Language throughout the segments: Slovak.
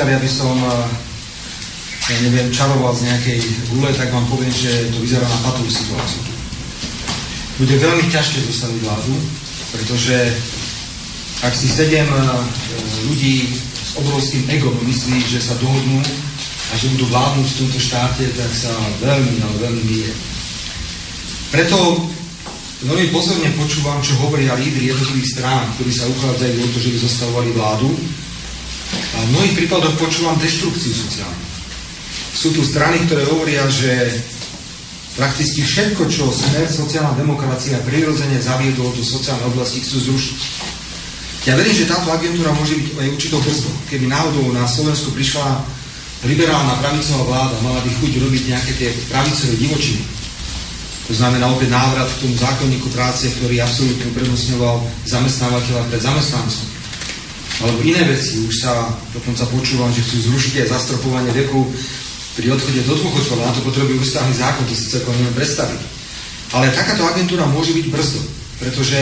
pýtali, aby som eh, ja neviem, čaroval z nejakej gule, tak vám poviem, že to vyzerá na patovú situáciu. Bude veľmi ťažké zostaviť vládu, pretože ak si sedem eh, ľudí s obrovským egom myslí, že sa dohodnú a že budú vládnuť v tomto štáte, tak sa veľmi, ale veľmi mýlie. Preto veľmi pozorne počúvam, čo hovoria lídry jednotlivých strán, ktorí sa uchádzajú o to, že by zostavovali vládu. A v mnohých prípadoch počúvam deštrukciu sociálnu. Sú tu strany, ktoré hovoria, že prakticky všetko, čo smer sociálna demokracia prirodzene zaviedol do sociálnej oblasti, chcú zrušiť. Ja verím, že táto agentúra môže byť aj určitou brzdou. Keby náhodou na Slovensku prišla liberálna pravicová vláda, mala by chuť robiť nejaké tie pravicové divočiny, to znamená opäť návrat k tomu zákonníku práce, ktorý absolútne uprednostňoval zamestnávateľa pred zamestnancom. Alebo iné veci, už sa dokonca počúvam, že chcú zrušiť aj zastropovanie veku pri odchode do dôchodcov, na to potrebujú ústavný zákon, to si celkom neviem predstaviť. Ale takáto agentúra môže byť brzdou, pretože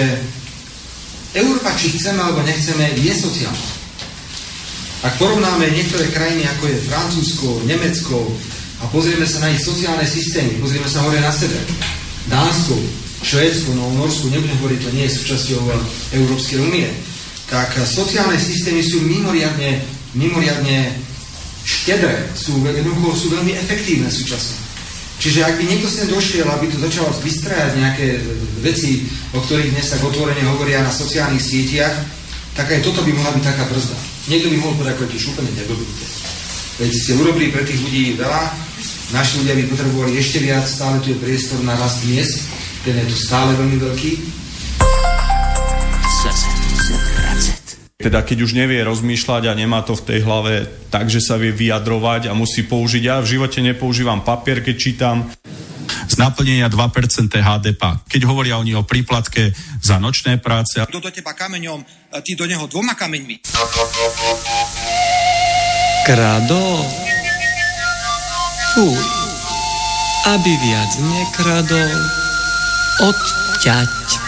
Európa, či chceme alebo nechceme, je sociálna. Ak porovnáme niektoré krajiny, ako je Francúzsko, Nemecko, a pozrieme sa na ich sociálne systémy, pozrieme sa hore na sebe. Dánsko, Švédsko, no Norsku nebudem hovoriť, to nie je súčasťou Európskej únie, tak eh, sociálne systémy sú mimoriadne, mimoriadne štedré, sú, jednoducho sú veľmi efektívne súčasne. Čiže ak by niekto sem došiel, aby tu začal vystrajať nejaké eh, veci, o ktorých dnes tak otvorene hovoria na sociálnych sieťach, tak aj toto by mohla byť taká brzda. Niekto by mohol povedať, ako tiež úplne neblbíte. Veď ste urobili pre tých ľudí veľa, naši ľudia by potrebovali ešte viac, stále tu je priestor na rast miest, ten je tu stále veľmi veľký. Teda keď už nevie rozmýšľať a nemá to v tej hlave tak, že sa vie vyjadrovať a musí použiť. Ja v živote nepoužívam papier, keď čítam. Z naplnenia 2% HDP. Keď hovoria oni o príplatke za nočné práce. Kto do teba kameňom, ty do neho dvoma kameňmi. Kradol? Fuj. Aby viac nekradol, odťať.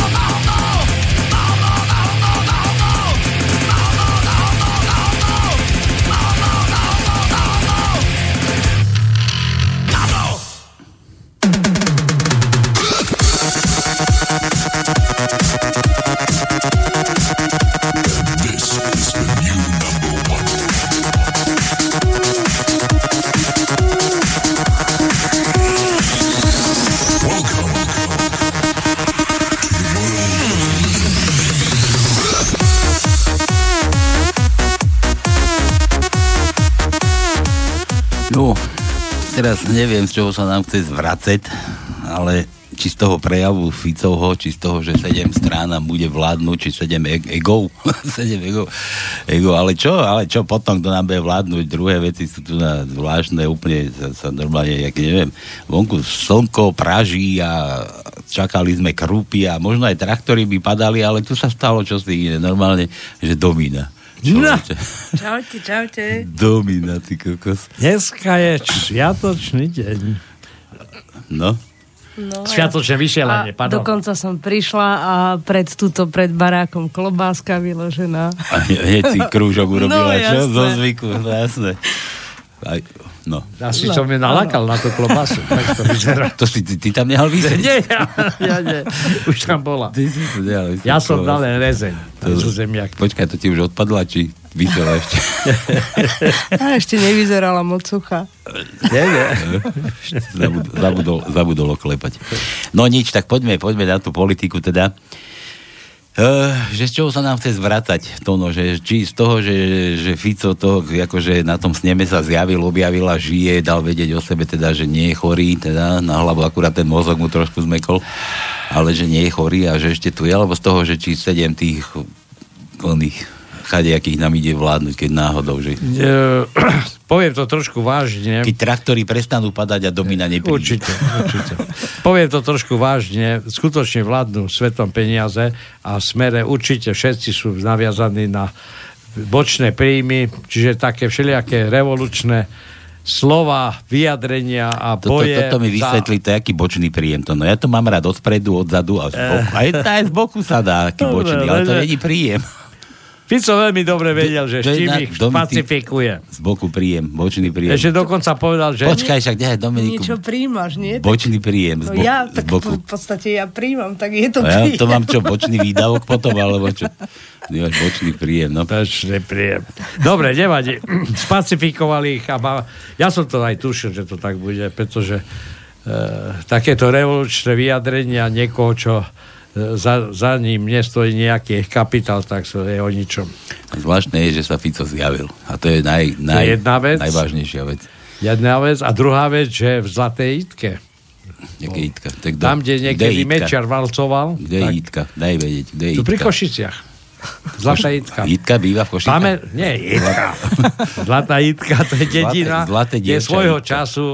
teraz neviem, z čoho sa nám chce zvracať, ale či z toho prejavu Ficovho, či z toho, že 7 strán nám bude vládnuť, či 7 e- egov, 7 egov, ego, ale čo, ale čo potom, kto nám bude vládnuť, druhé veci sú tu na zvláštne, úplne sa, sa normálne, jak neviem, vonku slnko praží a čakali sme krúpy a možno aj traktory by padali, ale tu sa stalo čosi iné, normálne, že domína. No. Človeče. Čaute, čaute. Domína, ty kokos. Dneska je sviatočný deň. No. No, Sviatočné vysielanie, a pardon. dokonca som prišla a pred túto, pred barákom klobáska vyložená. A hneď si krúžok urobila, No, čo? jasné. Zo zvyku, no jasné. Aj, no. Asi som mi nalakal na tú klobasu. Tak to vyzerá. To si ty, ty tam nehal vysieť? Nie, ja, ja nie. Už tam bola. Ty si to nehal vysieť. Ja som dal len rezeň. To, zemiak. počkaj, to ti už odpadla, či? Vysela ešte. A ešte nevyzerala moc suchá. Nie, nie. zabudol, zabudol, zabudol oklepať. No nič, tak poďme, poďme na tú politiku teda. Uh, že z čoho sa nám chce zvracať to, no, že či z toho, že, že Fico to, akože na tom sneme sa zjavil, objavil a žije, dal vedieť o sebe teda, že nie je chorý, teda na hlavu akurát ten mozog mu trošku zmekol, ale že nie je chorý a že ešte tu je, alebo z toho, že či sedem tých oných chadejakých nám ide vládnuť, keď náhodou, že... E, poviem to trošku vážne. Keď traktory prestanú padať a domina nepríde. Určite, určite. poviem to trošku vážne. Skutočne vládnu svetom peniaze a v smere určite všetci sú naviazaní na bočné príjmy, čiže také všelijaké revolučné slova, vyjadrenia a Toto, boje. toto mi vysvetlí, to je aký bočný príjem to. No ja to mám rád odpredu, odzadu a z boku. Aj, aj z boku sa dá aký Dobre, bočný, ale to ale- není príjem. Fico veľmi dobre vedel, že s čím ich pacifikuje. Z boku príjem, bočný príjem. Ešte dokonca povedal, že... Počkaj, však nech Dominiku. Niečo príjmaš, nie? Bočný príjem z, bo- ja, z tak boku. v podstate ja príjmam, tak je to A ja príjem. to mám čo, bočný výdavok potom, alebo čo? Ja, bočný príjem, no. Bočný príjem. Dobre, nevadí. Spacifikovali ich a ma... ja som to aj tušil, že to tak bude, pretože e, takéto revolučné vyjadrenia niekoho, čo za, za ním nestojí nejaký kapitál, tak to je o ničom. Zvláštne je, že sa Fico zjavil. A to je naj, naj, jedna vec. najvážnejšia vec. Jedna vec. A druhá vec, že v Zlatej Itke, Jaké Jitka? Tak kto- tam, kde je niekedy Jitka? Mečiar valcoval, Kde je tak, Jitka? Daj vedieť, kde je tu pri Jitka? Košiciach. Zlatá Itka. Jitka býva v Košicách? Máme, nie, Jitka. Zlatá Jitka, to je dedina, Zlaté- zlaté kde svojho Jitka. času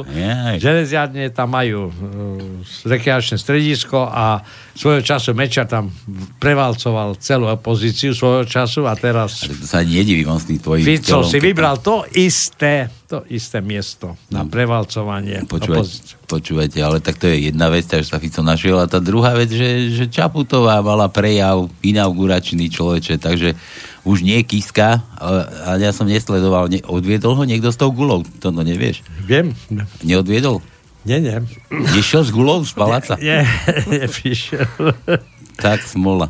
železiarne tam majú uh, rekreačné stredisko a svojho času Mečar tam prevalcoval celú opozíciu svojho času a teraz To sa nedivím, on s tým tvojim Fico si vybral to isté, to isté miesto na prevalcovanie Počúvať, opozície. počúvajte, ale tak to je jedna vec, takže sa Fico našiel a tá druhá vec, že, že Čaputová mala prejav inauguračný človeče, takže už nie Kiska, ale, ale ja som nesledoval, ne, odviedol ho niekto s tou gulou, to no nevieš. Viem. Neodviedol? Nie, nie. Išiel s gulou z paláca? Nie, neprišiel. Tak smola.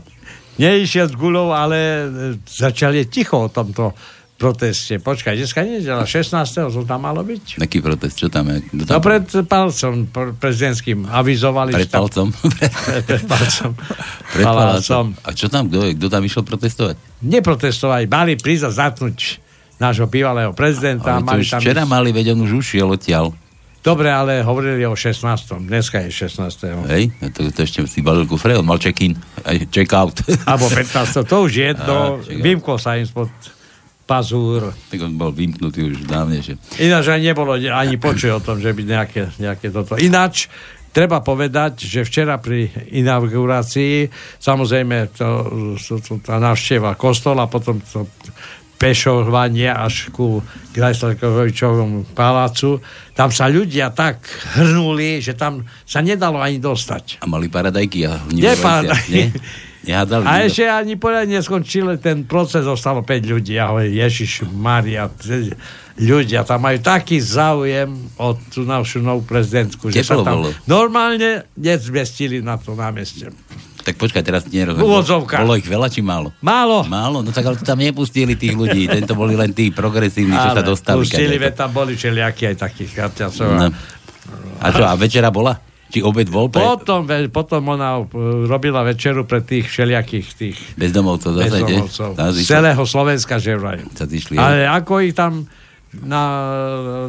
Neišiel s gulou, ale e, začali ticho o tomto proteste. Počkaj, dneska nedela, 16. to tam malo byť. Aký protest, čo tam je? Kto tam No pred palcom pr- prezidentským avizovali. Pred tam- palcom? pred palcom. Pred Palácom. A čo tam, kto, kto tam išiel protestovať? Neprotestovali, mali prísť a zatnúť nášho bývalého prezidenta. Ale to mali tam včera ísť- mali, veď on už ušiel odtiaľ. Dobre, ale hovorili o 16. Dneska je 16. Hej, to, to ešte si balil kufre, on mal check-in, check-out. Alebo 15. To už je jedno. Vymkol sa im spod pazúr. tak on bol vymknutý už dávnejšie. Ináč aj nebolo ani počuť o tom, že by nejaké, nejaké toto. Ináč, treba povedať, že včera pri inaugurácii, samozrejme, to, to, to, tá návšteva kostola, potom to pešovanie až ku Grajstelkovičovom palácu, tam sa ľudia tak hrnuli, že tam sa nedalo ani dostať. A mali paradajky a Nie paradajky. Nie? Nehádali. A ešte ani poriadne neskončil ten proces, zostalo 5 ľudí. Hovorím, Ježiš Maria, ľudia tam majú taký záujem o tú našu novú prezidentku, že sa Teplo tam bolo. normálne nezmestili na to námestie. Tak počkaj, teraz nerozumiem. V úvodzovkách. Bolo ich veľa či málo? Málo. Málo? No tak ale tam nepustili tých ľudí. Tento boli len tí progresívni, čo sa dostali. Pustili, veď tam boli všelijakí aj takých karťacov. No. A čo, a večera bola? Či obed bol pre Potom, potom ona uh, robila večeru pre tých všelijakých tých bezdomovcov? Bezdomovcov. Z celého Slovenska, že vraj. Ale ako ich tam na,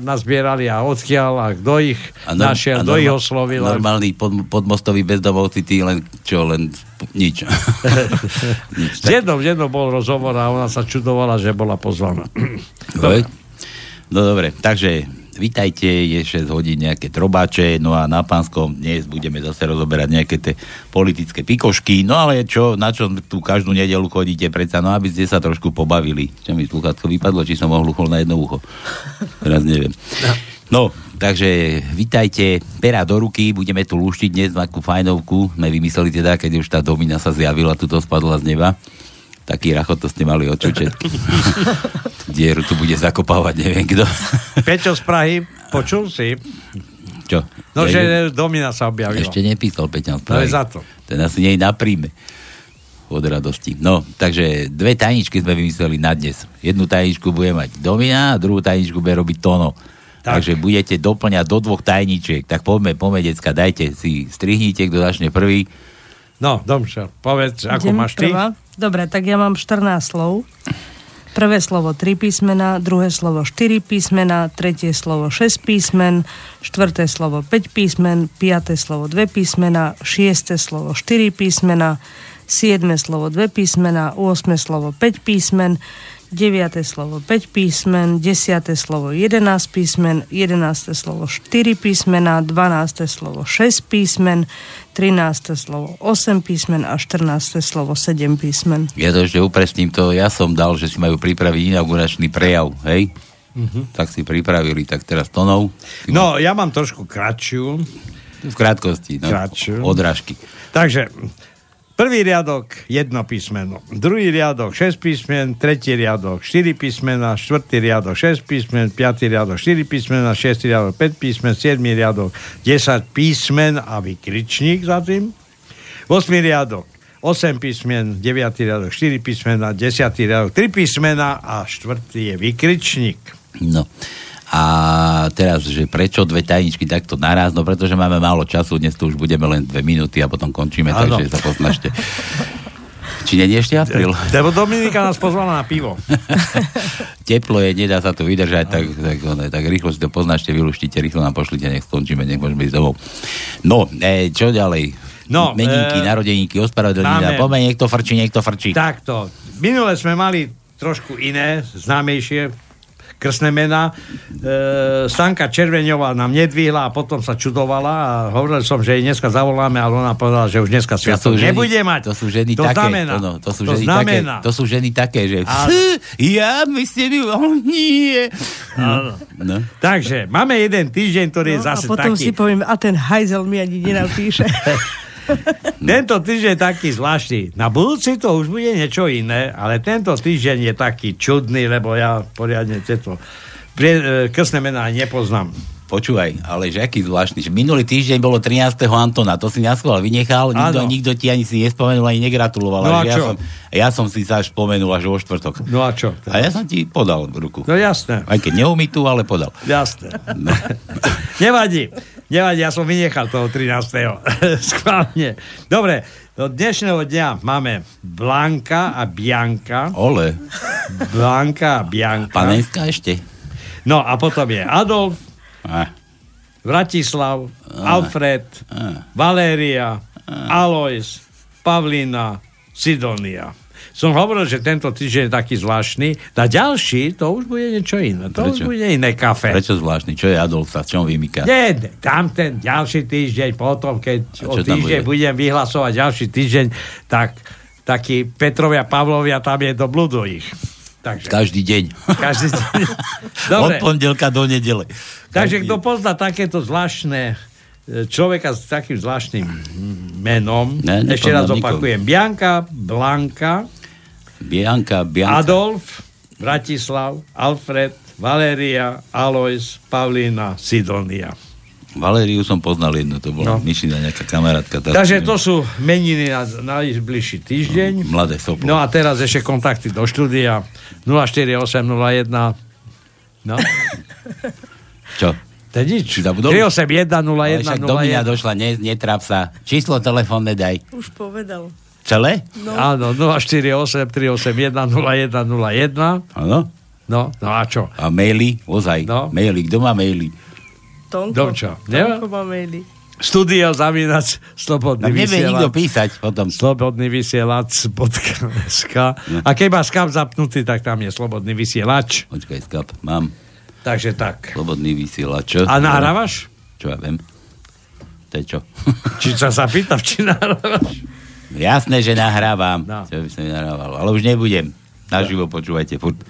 nazbierali a odkiaľ a kto ich A norm- našiel, kto ich oslovil. Normálni pod, podmostoví bezdomovci, tí len, čo, len nič. nič S jednou, jednou bol rozhovor a ona sa čudovala, že bola pozvaná. Dobre. No dobre, takže vítajte, je 6 hodín nejaké trobáče, no a na pánskom dnes budeme zase rozoberať nejaké tie politické pikošky, no ale čo, na čo tu každú nedelu chodíte predsa, no aby ste sa trošku pobavili. Čo mi sluchátko vypadlo, či som ohluchol na jedno ucho. Teraz neviem. No, takže vítajte, pera do ruky, budeme tu lúštiť dnes takú fajnovku, sme vymysleli teda, keď už tá domina sa zjavila, tuto spadla z neba. Taký rachot to ste mali odčučet. Dieru tu bude zakopávať, neviem kto. Peťo z Prahy, počul si? Čo? No, Ja že ju- Domina sa objavila. Ešte nepísal Peťan To je Sprahy. za to. Ten asi nie je na príjme. od radosti. No, takže dve tajničky sme vymysleli na dnes. Jednu tajničku bude mať Domina a druhú tajničku bude robiť Tono. Tak. Takže budete doplňať do dvoch tajničiek. Tak poďme, poďme, decka, dajte si, strihnite, kto začne prvý. No, Domča, povedz, ako Idem máš ty? prvá? Dobre, tak ja mám 14 slov. Prvé slovo 3 písmena, druhé slovo 4 písmena, tretie slovo 6 písmen, štvrté slovo 5 písmen, piaté slovo 2 písmena, šiesté slovo 4 písmena, siedme slovo 2 písmena, 8 slovo 5 písmen, 9. slovo 5 písmen, 10. slovo 11 písmen, 11. slovo 4 písmena, 12. slovo 6 písmen, 13. slovo 8 písmen a 14. slovo 7 písmen. Ja to ešte upresním, to ja som dal, že si majú pripraviť inauguračný prejav, hej? Mhm. Tak si pripravili, tak teraz tonov. No, ja mám trošku kratšiu. V krátkosti, no, Kratšiu. odrážky. Takže, prvý riadok, jedno písmeno. Druhý riadok, 6 písmen. Tretí riadok, 4 písmena. Štvrtý riadok, 6 písmen. Piatý riadok, 4 písmena. Šiestý riadok, 5 písmen. Siedmý riadok, 10 písmen a vykričník za tým. 8 riadok, 8 písmen, 9 riadok, 4 písmena, 10 riadok, 3 písmena a štvrtý je vykričník. No. A teraz, že prečo dve tajničky takto naraz? No pretože máme málo času, dnes tu už budeme len dve minúty a potom končíme, Áno. takže sa poznačte. Či nie je ešte apríl? Lebo Dominika nás pozvala na pivo. Teplo je, nedá sa to vydržať, tak, tak, one, tak rýchlo si to poznačte, vylúštite, rýchlo nám pošlite, nech skončíme, nech môžeme ísť domov. No, e, čo ďalej? No, Meninky, e, narodeníky, ospravedlnenia. Poďme, niekto frčí, niekto frčí. Takto. Minule sme mali trošku iné, známejšie krstné mená. E, Stanka Červeňová nám nedvihla a potom sa čudovala a hovoril som, že jej dneska zavoláme, ale ona povedala, že už dneska To sviatok nebude mať. To sú ženy to také. Znamená, To, no, to sú to ženy znamená. také. To sú ženy také, že... Fú, ja myslím, oh, nie. Áno. No. Takže, máme jeden týždeň, ktorý je No, a zase potom si taký... poviem, a ten hajzel mi ani nenapíše. Tento týždeň je taký zvláštny. Na budúci to už bude niečo iné, ale tento týždeň je taký čudný, lebo ja poriadne tieto e, krstné mená nepoznám. Počúvaj, ale že aký zvláštny. Že minulý týždeň bolo 13. Antona, to si naschval vynechal, nikto, nikto ti ani si nespomenul, ani negratuloval. No a že ja, čo? som, ja som si sa až spomenul až vo štvrtok. No a čo? A ja som ti podal ruku. No jasné. Aj keď neumytú, ale podal. Jasné. No. Nevadí. Nevadí, ja som vynechal toho 13. Skválne. Dobre, do dnešného dňa máme Blanka a Bianka. Ole. Blanka a Bianka. Panenská ešte. No a potom je Adolf. Vratislav, Alfred, Valéria, Alois, Pavlína, Sidonia. Som hovoril, že tento týždeň je taký zvláštny. Na ďalší, to už bude niečo iné. To Prečo? už bude iné kafe. Prečo zvláštny? Čo je Adolf sa v čom vymýka? Nie, tam ten ďalší týždeň, potom, keď o týždeň bude? budem vyhlasovať ďalší týždeň, tak takí Petrovia Pavlovia, tam je do blúdu ich. Takže, Každý deň. každý deň. Od pondelka do nedele. takže kto pozná takéto zvláštne e, človeka s takým zvláštnym menom, Ne, ešte raz opakujem, Bianka, Blanka, Bianka, Bianka. Adolf, Bratislav, Alfred, Valéria, Alois, Pavlína, Sidonia. Valériu som poznal jednu, to bola No. no. myšina nejaká kamarátka. Tá Takže to sú meniny na najbližší týždeň. Mladé soplo. No a teraz ešte kontakty do štúdia 04801 no, Čo? to je nič. Si zabudol? 381 Ale však Domina 01 došla, ne, netráp sa. Číslo telefónne daj. Už povedal. Celé? No. Áno, 048 381 0101 Áno. No, no a čo? A maily, ozaj. No. Maily, kto má maily? Tonko. Domčo. Tonko má maily. Studio zavinač slobodný Nám nevie nikto vysielač. písať potom. Slobodný vysielač.sk A keď má skap zapnutý, tak tam je slobodný vysielač. Počkaj, skap, mám Takže tak. slobodný vysielač. A nahrávaš? Čo ja viem? To je čo? Či sa sa pýtam, či nahrávaš? Jasné, že nahrávam. No. Čo by som nahrával. Ale už nebudem. Naživo počúvajte furt.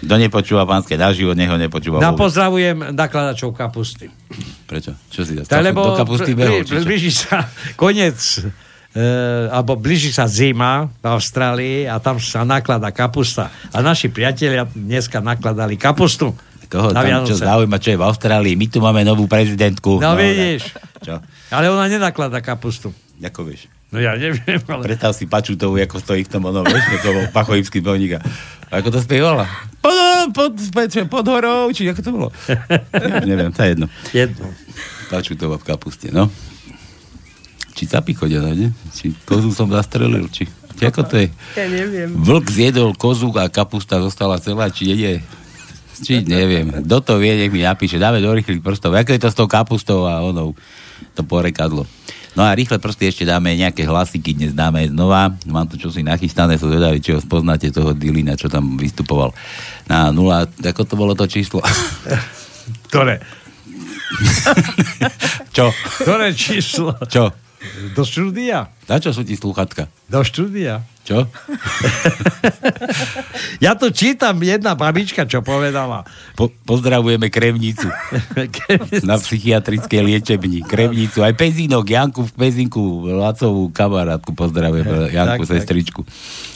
Kto nepočúva pánske naživo, neho nepočúva Na pozdravujem nakladačov kapusty. Prečo? Čo si Tak, lebo do kapusty behol? bl- blíži sa koniec e, alebo blíži sa zima v Austrálii a tam sa naklada kapusta. A naši priatelia dneska nakladali kapustu. Koho na tam čo zaujíma, čo je v Austrálii? My tu máme novú prezidentku. No, vidíš. Čo? Ale ona nenaklada kapustu. Ako vieš? No ja neviem, ale... Predstav si Pačutovú, ako stojí v tom ono, vieš, ako bol pachojivský bojník. A ako to spievala? Pod, pod, pod, pod horou, či ako to bolo? Ja, neviem, to je jedno. Jedno. Pačutová v kapuste, no. Či capy chodia, nie? Či kozu som zastrelil, či... či ako to je? Ja neviem. Vlk zjedol kozu a kapusta zostala celá, či je či neviem. Kto to vie, nech mi napíše. Dáme do rýchlych prstov. Ako je to s tou kapustou a onou, to porekadlo. No a rýchle prsty ešte dáme nejaké hlasiky, dnes dáme znova. Mám tu čosi nachystané, som zvedavý, či ho spoznáte toho Dilina, čo tam vystupoval. Na nula, ako to bolo to číslo? Ktoré? čo? Ktoré číslo? Čo? Do štúdia. Na čo sú ti slúchatka? Do štúdia. Čo? ja tu čítam jedna babička, čo povedala. Po, pozdravujeme Krevnicu. na psychiatrickej liečebni. Krevnicu. Aj Pezínok, Janku v Pezinku, Lacovú kamarátku pozdravujeme. Janku, tak, sestričku.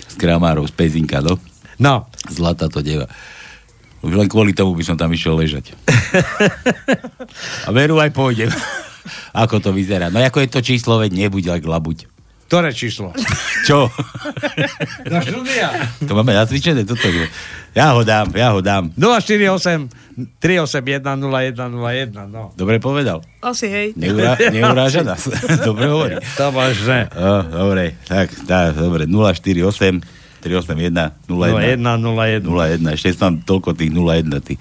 Z Kramárov, z Pezinka, no. No. Zlatá to deva. Už len kvôli tomu by som tam išiel ležať. A veru aj pôjdem. Ako to vyzerá? No ako je to číslo, veď nebuď ak labuť. Ktoré číslo? Čo? Do štúdia. To máme nacvičené, toto je. Ja ho dám, ja ho dám. 048 381 0101, no. Dobre povedal. Asi hej. Neurá, neuráža nás. dobre hovorí. To možné. Oh, dobre, tak, tá, dobre, 048 381 01 01 01. 01, ešte tam toľko tých 01, ty.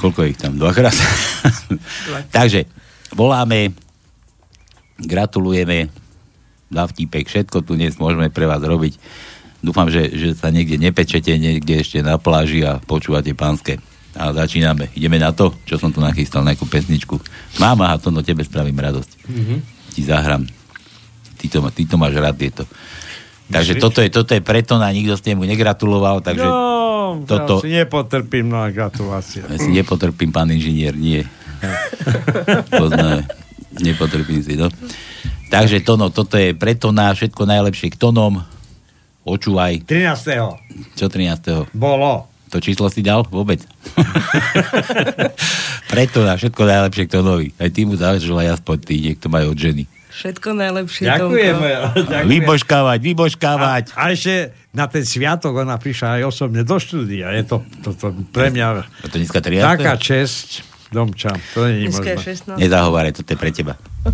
Koľko ich tam? Dvakrát? Takže, voláme, gratulujeme, za vtipek, všetko tu dnes môžeme pre vás robiť. Dúfam, že, že sa niekde nepečete, niekde ešte na pláži a počúvate pánske. A začíname. Ideme na to, čo som tu nachystal, nejakú pesničku. Máma, a to no tebe spravím radosť. Mhm. Ti zahrám. Ty to, ty to máš rád, tieto. Takže toto je, toto je preto, a nikto ste mu negratuloval, takže No, toto... ja si nepotrpím na gratulácie. Ja si nepotrpím, pán inžinier, nie. Poznáme. Nepotrpím si, no. Takže Tono, toto je preto na všetko najlepšie k Tonom. Očúvaj. 13. Čo 13. Bolo. To číslo si dal? Vôbec. preto na všetko najlepšie k Tonovi. Aj ty mu zaželaj aspoň ty, niekto majú od ženy. Všetko najlepšie, Ďakujeme. Tomko. ďakujem. Vybožkávať, vybožkávať. A, a ešte na ten sviatok ona prišla aj osobne do štúdia. Je to, to, to pre mňa A to dneska 13. taká česť. Domča, to nie je možné. 16. Nezahováraj, toto je pre teba.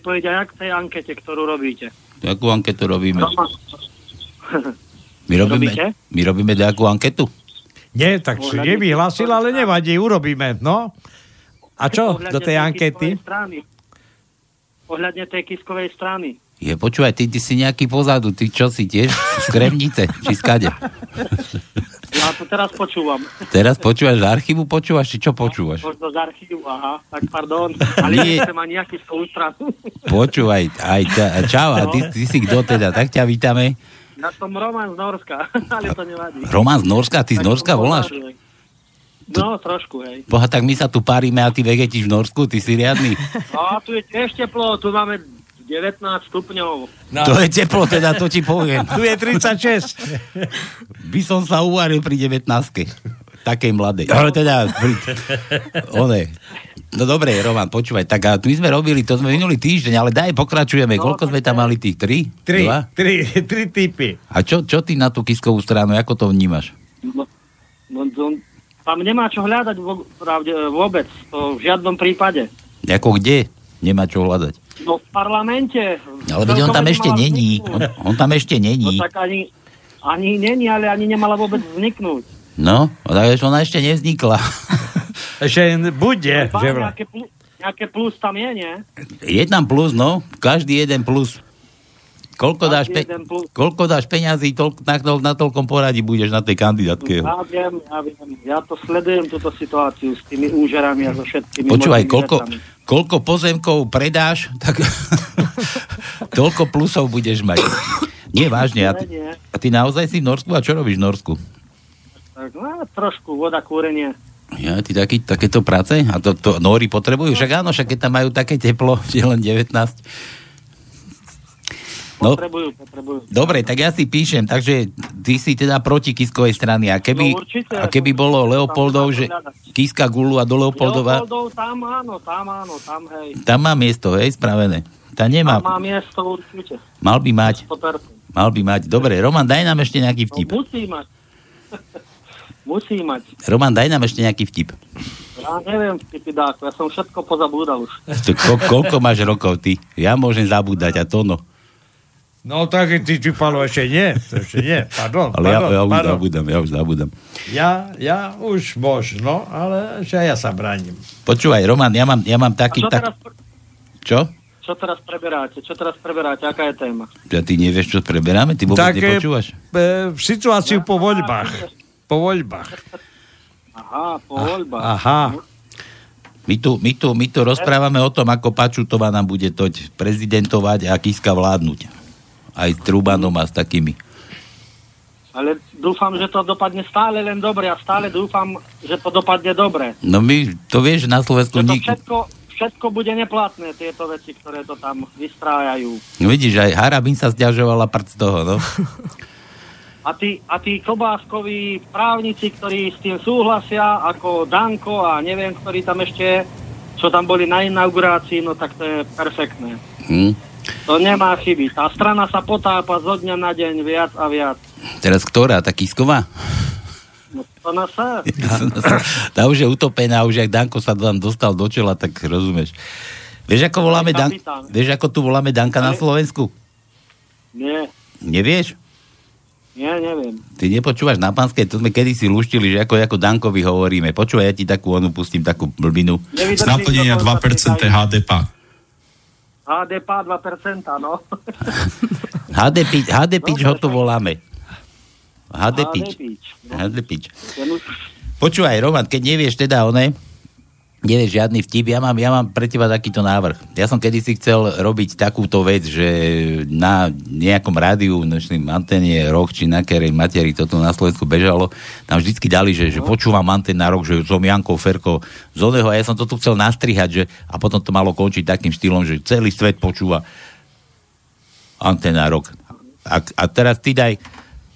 pripojiť aj k tej ankete, ktorú robíte. akú anketu robíme? Roma... My robíme, Robíte? my robíme nejakú anketu? Nie, tak si nevyhlásil, ale nevadí, urobíme, no. A čo Ohľadne do tej ankety? Kiskovej Strany. Ohľadne tej kiskovej strany. Je, počúvaj, ty, ty si nejaký pozadu, ty čo si tiež z Kremnice, či skade? Ja to teraz počúvam. Teraz počúvaš z archívu, počúvaš, či čo počúvaš? Možno z archívu, aha, tak pardon. Ale Nie. nechcem ani nejaký svoj stranu. Počúvaj, aj ťa, čau, a ty, ty si kto teda, tak ťa vítame. Ja som Roman z Norska, ale to nevadí. Roman z Norska, ty z Tak Norska som voláš? No, trošku, hej. Boha, tak my sa tu párime a ty vegetíš v Norsku, ty si riadny. A tu je tiež teplo, tu máme 19 stupňov. No. To je teplo, teda to ti poviem. Tu je 36. By som sa uvaril pri 19 takej mladej. Ale teda, pri, one. No dobre, Roman, počúvaj, tak a my sme robili, to sme minulý týždeň, ale daj, pokračujeme. No, Koľko sme tam mali tých? Tri? Tri, Dva? tri, tri typy. A čo, čo ty na tú kiskovú stranu, ako to vnímaš? No, no, to, tam nemá čo hľadať vo, pravde, vôbec, to v žiadnom prípade. Ako kde? Nemá čo hľadať. No v parlamente. Ale veď on tam ešte není. On, on tam ešte No není. tak ani, ani není, ale ani nemala vôbec vzniknúť. No, ale ona ešte nevznikla. Ešte bude, že nejaké, plus, nejaké plus tam je, nie? Je tam plus, no. Každý jeden plus. Koľko dáš, pe- koľko dáš peňazí, toľko, na, to- na toľkom poradí budeš na tej kandidátke. Ja viem, ja viem. Ja to sledujem, túto situáciu s tými úžerami a so všetkými Počúvaj, koľko. Koľko pozemkov predáš, tak toľko plusov budeš mať. Nie, vážne. A ty, a ty naozaj si v Norsku? A čo robíš v Norsku? Tak, no, trošku voda, kúrenie. Ja, ty taký, takéto práce? A to, to Nóri potrebujú? Však áno, však keď tam majú také teplo, že len 19. No, Potrebujú, potrebujú. dobre, tak ja si píšem, takže ty si teda proti Kiskovej strany. A keby, No určite, a keby bolo Leopoldov, že. Kiska Gulu a do Leopoldova, Leopoldov tam áno, tam áno, tam hej. tam má miesto, hej, spravené. Tam nemá, Tam má miesto určite. mal by mať, 100%. mal by mať. Dobre, Roman, daj nám ešte nejaký No, vtip. musí mať. musí mať. Roman, daj nám ešte nejaký vtip. Ja neviem, vtipy dáko, ja som všetko pozabúdal už. Ko, koľko máš rokov ty? Ja môžem zabúdať a to no. No tak ty, ty Palo, ešte nie. To ešte nie. Pardon, Ale ja, pardon, ja už pardon. zabudám, ja už zabudám. Ja, ja už možno, ale aj ja sa bránim. Počúvaj, Roman, ja mám, ja mám A taký... čo teraz, Tak, čo? čo teraz preberáte? Čo teraz preberáte? Aká je téma? Ja ty nevieš, čo preberáme? Ty vôbec Tak, e, nepočúvaš? E, situáciu po voľbách. Po voľbách. Aha, po voľbách. Aha. My tu, my, tu, my tu rozprávame o tom, ako Pačutová nám bude toť prezidentovať a Kiska vládnuť. Aj s Trubanom a s takými. Ale dúfam, že to dopadne stále len dobre a stále dúfam, že to dopadne dobre. No my, to vieš, na Slovensku Že to všetko, všetko bude neplatné, tieto veci, ktoré to tam vystrájajú. No vidíš, aj Harabin sa stiažovala prd z toho, no. A tí, a tí klobáskoví právnici, ktorí s tým súhlasia, ako Danko a neviem, ktorí tam ešte čo tam boli na inaugurácii, no tak to je perfektné. Hm. To nemá chyby. Tá strana sa potápa zo dňa na deň viac a viac. Teraz ktorá? Tá Kisková? No to na sa. tá už je utopená, už jak Danko sa tam dostal do čela, tak rozumieš. Vieš, ako voláme Dan... Vieš, ako tu voláme Danka na Slovensku? Nie, Nevieš? nie, neviem. Ty nepočúvaš na pánske, to sme kedysi luštili, že ako, ako Dankovi hovoríme. Počúvaj, ja ti takú onu pustím, takú blbinu. Z naplnenia 2% HDP. HDP 2%, no. HDP, HDP ho tu voláme. HDP. HDP, no. HDP. Počúvaj, Roman, keď nevieš teda one, nevieš žiadny vtip, ja mám, ja mám pre teba takýto návrh. Ja som kedysi chcel robiť takúto vec, že na nejakom rádiu, dnešným antene rok, či na kerej materi, toto na Slovensku bežalo, tam vždycky dali, že, že počúvam antén na rok, že som Janko Ferko z oného a ja som to tu chcel nastrihať, že, a potom to malo končiť takým štýlom, že celý svet počúva antena rok. A, a teraz ty daj,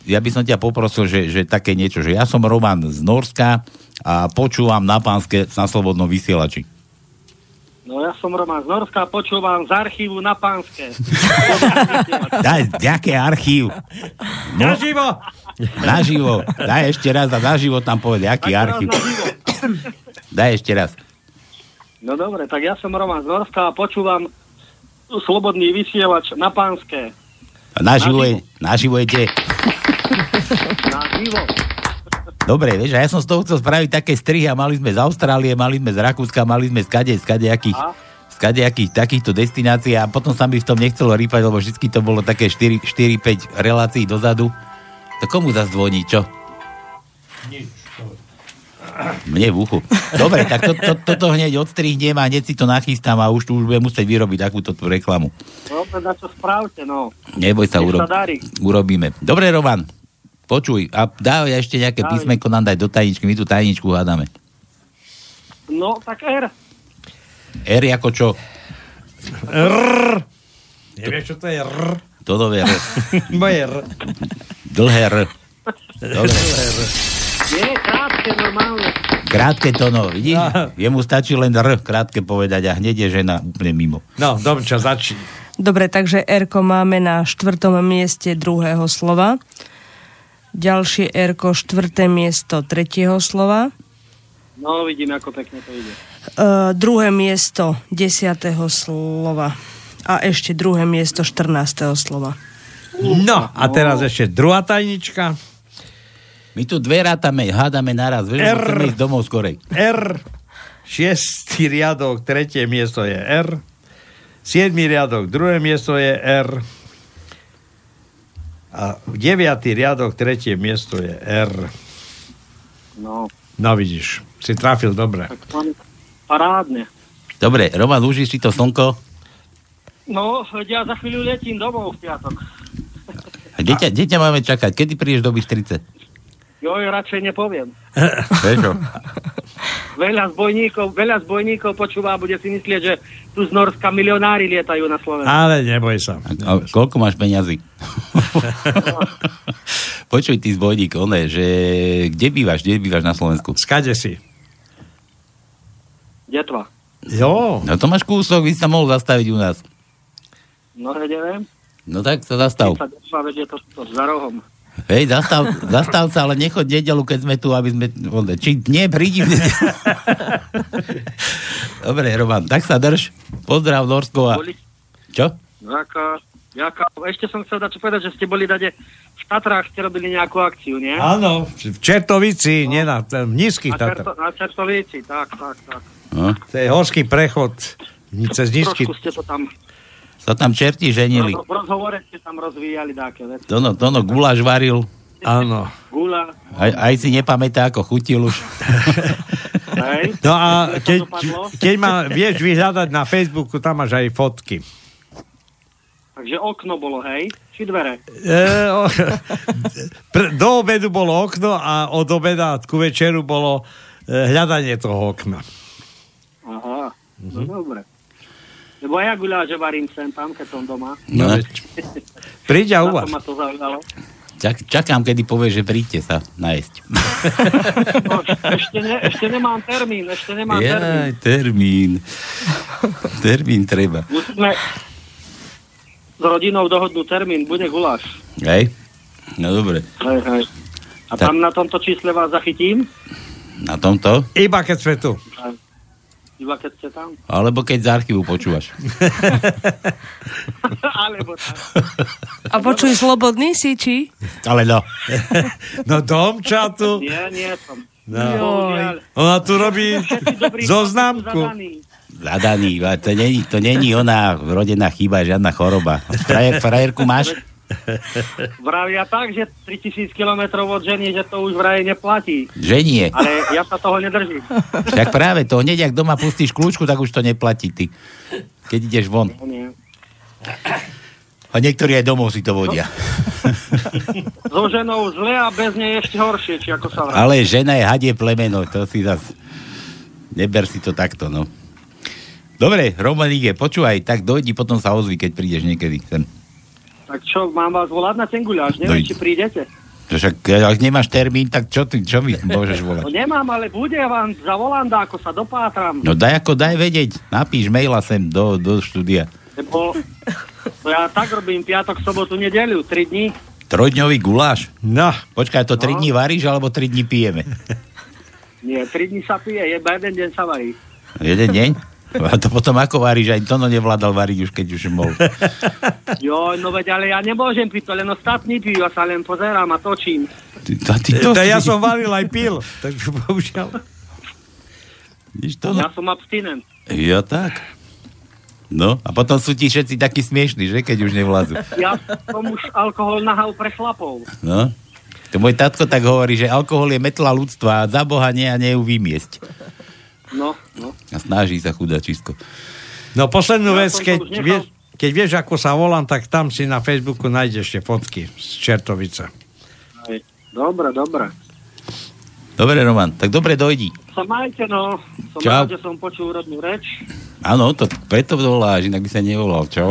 ja by som ťa poprosil, že, že také niečo, že ja som Roman z Norska a počúvam na pánske na slobodnom vysielači. No ja som Roman z Norska, počúvam z archívu na Pánske. Daj, nejaké archív. No, Naživo! naživo. Daj ešte raz a naživo tam povedz, aký archív. naživo. Daj ešte raz. No dobre, tak ja som Roman z Norska a počúvam slobodný vysielač na pánske. Naživo je, naživo je kde? Na živo. Dobre, vieš, a ja som z toho chcel spraviť také strihy a mali sme z Austrálie, mali sme z Rakúska, mali sme z kade, z kadejakých, z kadejakých takýchto destinácií a potom sa mi v tom nechcelo rýpať, lebo vždy to bolo také 4-5 relácií dozadu. To komu zazvoní, čo? Mne v uchu. Dobre, tak to, to, toto hneď odstrihnem a hneď si to nachystám a už tu už budem musieť vyrobiť takúto tú reklamu. Dobre, na čo správte, no. Neboj sa, urob, sa darí. urobíme. Dobre, Roman, počuj, a dá ešte nejaké Daj. písmenko nám dať do tajničky, my tu tajničku hádame. No, tak R. R ako čo? R. Nevieš, čo to je R? To vie R. Moje R. Dlhé R. Dobre. Nie, krátke, normálne. Krátke to no, vidíš? Jemu stačí len R, krátke povedať a hneď je žena úplne mimo. No, Domča, začni. Dobre, takže R máme na štvrtom mieste druhého slova. Ďalšie R štvrté miesto tretieho slova. No, vidím, ako pekne to ide. Uh, druhé miesto desiatého slova. A ešte druhé miesto 14. slova. No, a teraz ešte druhá tajnička. My tu dve rátame, hádame naraz, vieš, R. musíme ísť domov skorej. R. Šiestý riadok, tretie miesto je R. Siedmý riadok, druhé miesto je R. A deviatý riadok, tretie miesto je R. No, No vidíš, si trafil dobre. tak mám parádne. Dobre, Roman, užij si to slnko. No, ja za chvíľu letím domov v piatok. A kde ťa, kde ťa máme čakať? Kedy prídeš do Bystrice? Joj, radšej nepoviem. Prečo? Veľa zbojníkov, veľa zbojníkov počúva a bude si myslieť, že tu z Norska milionári lietajú na Slovensku. Ale neboj sa. A koľko máš peňazí? Počuj, ty zbojník, one, že kde bývaš, kde bývaš na Slovensku? Skade si? Detva. Jo. No to máš kúsok, by sa mohol zastaviť u nás. No, neviem. No tak sa zastav. Detva, to, to za rohom. Hej, zastav, zastav sa, ale nechoď nedelu, keď sme tu, aby sme... Či nie, prídi. Dobre, Roman, tak sa drž. Pozdrav Norsko a... Čo? Jaká, jaká, ešte som chcel dať povedať, že ste boli dade v Tatrách, ste robili nejakú akciu, nie? Áno, v Čertovici, nie na v nízkych Na, Čerto, na Čertovici, tak, tak, tak. No, To je horský prechod cez nízky. Trošku ste to tam, sa tam čerti ženili. v rozhovore ste tam rozvíjali také veci. Tono, tono guláš varil. Áno. Gula, Aj, aj si nepamätá, ako chutil už. hej? No a keď, dopadlo? keď ma vieš vyhľadať na Facebooku, tam máš aj fotky. Takže okno bolo, hej? Či dvere? E, o, pr- do obedu bolo okno a od obeda ku večeru bolo e, hľadanie toho okna. Aha, no Mhm. dobre. Lebo ja guláže varím sem tam, keď som doma. No, Príď a uvaž. ma to zaujalo. čak, čakám, kedy povieš, že príďte sa najesť. No, ešte, ne, ešte nemám termín, ešte nemám termín. Jaj, termín. Termín treba. Musíme s rodinou dohodnúť termín, bude guláš. Hej? No dobre. Hej, hej. A Tak. tam na tomto čísle vás zachytím? Na tomto? Iba keď sme tu. Iba keď ste tam? Alebo keď z archívu počúvaš. Alebo tak. A počuj, slobodný si, či? Ale no. No domča tu. Nie, nie som. No. Bohužiaľ. Ona tu robí zoznamku. Zadaný, to není, to není ona rodená chyba, žiadna choroba. Frajer, frajerku máš? Vravia tak, že 3000 km od ženy, že to už vraj neplatí. Že nie. Ale ja sa toho nedržím. Tak práve to, hneď ak doma pustíš kľúčku, tak už to neplatí ty. Keď ideš von. Nie. A niektorí aj domov si to vodia. So ženou zle a bez nej ešte horšie, či ako sa vraví. Ale žena je hadie plemeno, to si zas... Neber si to takto, no. Dobre, Romanike, počúvaj, tak dojdi, potom sa ozvi, keď prídeš niekedy sem. Tak čo, mám vás volať na ten guľáš? Neviem, Dojď. či prídete. To Však, ak nemáš termín, tak čo, ty, čo mi môžeš No volať? nemám, ale bude vám zavolám, dá, ako sa dopátram. No daj ako, daj vedieť, napíš maila sem do, do štúdia. Lebo to ja tak robím piatok, sobotu, nedeľu, 3 dní. Trojdňový guláš? No. Počkaj, to 3 No. dní varíš, alebo 3 dní pijeme? Nie, 3 dní sa pije, iba jeden deň sa varí. Jeden deň? A to potom ako varíš? Aj Tono nevládal variť už, keď už mohol. Jo, no veď, ale ja nemôžem piť, to len ostatní pijú, ja sa len pozerám a točím. Ty, to, ty To, ja som varil aj pil, takže bohužiaľ. Ja som abstinent. Ja tak. No, a potom sú ti všetci takí smiešní, že? Keď už nevládzu. Ja som už alkohol nahal pre chlapov. No. To môj tatko tak hovorí, že alkohol je metla ľudstva a za Boha nie a nie ju vymiesť. No, no. A snaží sa chudačisko. No poslednú Ja vec, keď vieš, keď vieš, ako sa volám, tak tam si na Facebooku nájdeš ešte fotky z Čertovice. Hej. Dobre, dobre. Dobre, Roman, tak dobre dojdi. Sa majte, no. Som Čau. rád, že som počul rodnú reč. Áno, to preto voláš, inak by sa nevolal, čo?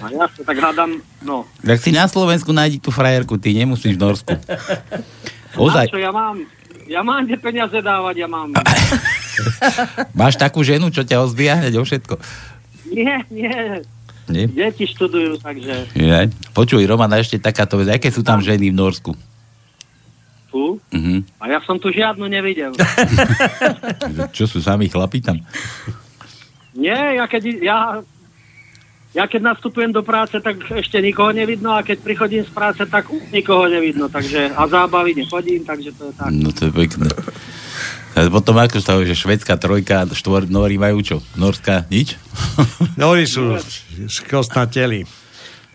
A ja sa tak hľadám, no. Tak si na Slovensku nájdi tú frajerku, ty nemusíš v Norsku. Ozaj, Na čo ja mám? Ja mám kde peniaze dávať, ja mám. máš takú ženu, čo ťa ozbíja hneď o všetko. Nie, nie. Nie? Deti študujú, takže Nie? Počuj, Roman, a ešte takáto vec, aké sú tam ženy v Norsku? tu. Mhm. A ja som tu žiadnu nevidel. Čo sú sami chlapi tam? Nie, ja keď, ja, ja keď nastupujem do práce, tak ešte nikoho nevidno a keď prichodím z práce, tak už nikoho nevidno. Takže, a zábavy nechodím, takže to je tak. No to je pekné. A potom ako sa že švedská trojka, štvor, Nóri majú čo? Norská nič? Nori sú skostnateli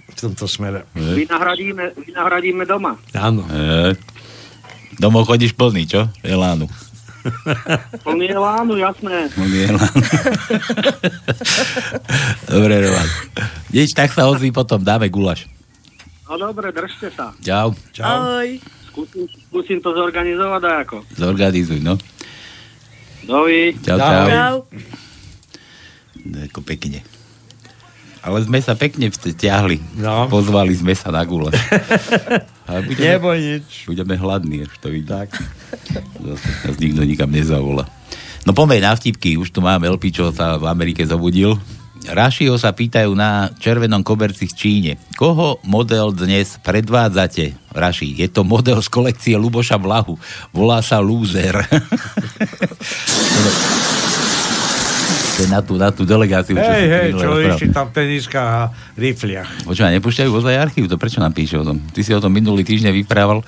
v tomto smere. Vynahradíme, vynahradíme doma. Áno. E, domov chodíš plný, čo? Elánu. Plný elánu, jasné. Plný elánu. Dobre, Roman. Nič, tak sa ozví potom, dáme gulaš. No dobre, držte sa. Čau. Ahoj. Skúsim, skúsim to zorganizovať a ako. Zorganizuj, no. Dovi. Čau, čau. čau. No, ako pekne. Ale sme sa pekne stiahli. No. Pozvali sme sa na gulaš. A Neboj nič. Budeme hladní, až to vidí. Tak. Zase nás nikto nikam nezavola. No pomeň na vtipky, už tu mám LP, čo sa v Amerike zobudil. Rašiho sa pýtajú na červenom koberci v Číne. Koho model dnes predvádzate? Raši, je to model z kolekcie Luboša Blahu. Volá sa Lúzer. to je na tú, na tú delegáciu. Hej, som hej, minule čo išli tam v teniskách a rifliach. Počúva, nepúšťajú ozaj archív, to prečo nám píše o tom? Ty si o tom minulý týždeň vyprával.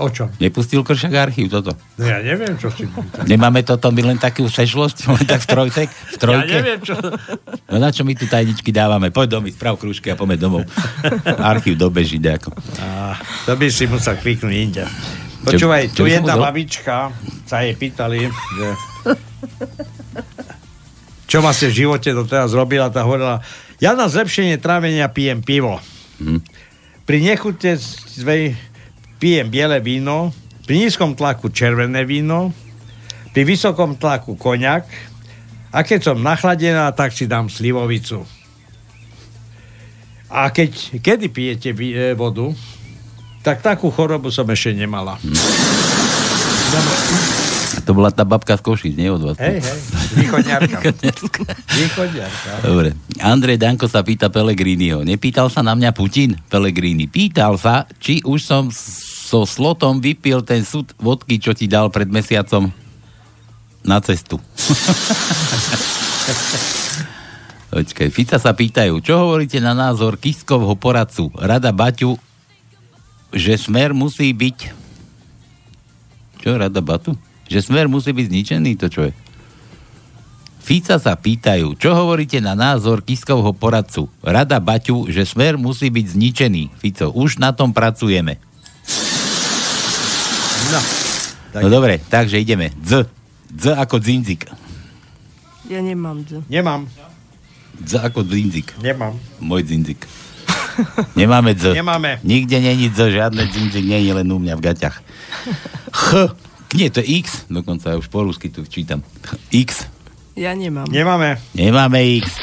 O čom? Nepustil Kršak archív toto. No ja neviem, čo si... Nemáme toto my len takú sešlosť, len tak v trojke? V trojke? Ja neviem, čo... No na čo my tu tajničky dávame? Poď domy, sprav krúžky a poďme domov. Archív dobeží nejako. To by si musel kviknúť inde. Počúvaj, čo tu jedna babička sa jej pýtali, že čo ma ste v živote doteraz robila, tá hovorila, ja na zlepšenie trávenia pijem pivo. Hm. Pri nechute pijem biele víno, pri nízkom tlaku červené víno, pri vysokom tlaku koňak a keď som nachladená, tak si dám slivovicu. A keď, kedy pijete e, vodu, tak takú chorobu som ešte nemala. A to bola tá babka z Košic, nie od vás? Hej, hej, východňarka. Východňarka. Dobre. Andrej Danko sa pýta Pelegriniho. Nepýtal sa na mňa Putin? Pelegrini. Pýtal sa, či už som so slotom vypil ten súd vodky, čo ti dal pred mesiacom na cestu. Počkaj, Fica sa pýtajú, čo hovoríte na názor Kiskovho poradcu Rada Baťu, že smer musí byť... Čo, Rada Batu? Že smer musí byť zničený, to čo je? Fica sa pýtajú, čo hovoríte na názor Kiskovho poradcu Rada Baťu, že smer musí byť zničený. Fico, už na tom pracujeme. No. No dobre, takže ideme. Z. Z ako dzinzik. Ja nemám D. Nemám. Z ako dzinzik. Nemám. Môj dzinzik. Nemáme Z. Nemáme. Nikde není Z, žiadne dzinzik, nie je len u mňa v gaťach. Ch. Nie, to je X. Dokonca ja už po rusky tu čítam. X. Ja nemám. Nemáme. Nemáme X.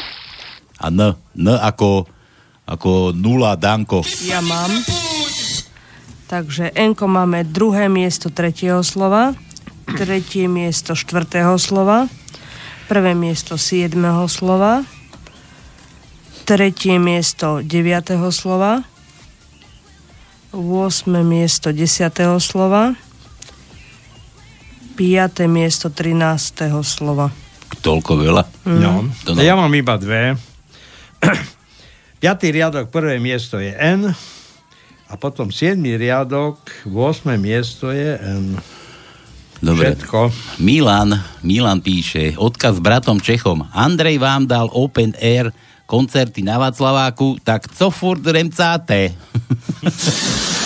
A N. N ako, ako nula, Danko. Ja mám. Takže Enko máme druhé miesto tretieho slova, tretie miesto štvrtého slova, prvé miesto siedmeho slova, tretie miesto deviatého slova, 8. miesto 10. slova, 5. miesto 13. slova. Toľko veľa? No, To no. ja mám iba dve. Piatý riadok, prvé miesto je N a potom siedmý riadok, 8. miesto je N. Dobre. Všetko. Milan, Milan píše, odkaz s bratom Čechom. Andrej vám dal open air koncerty na Václaváku, tak co furt remcáte?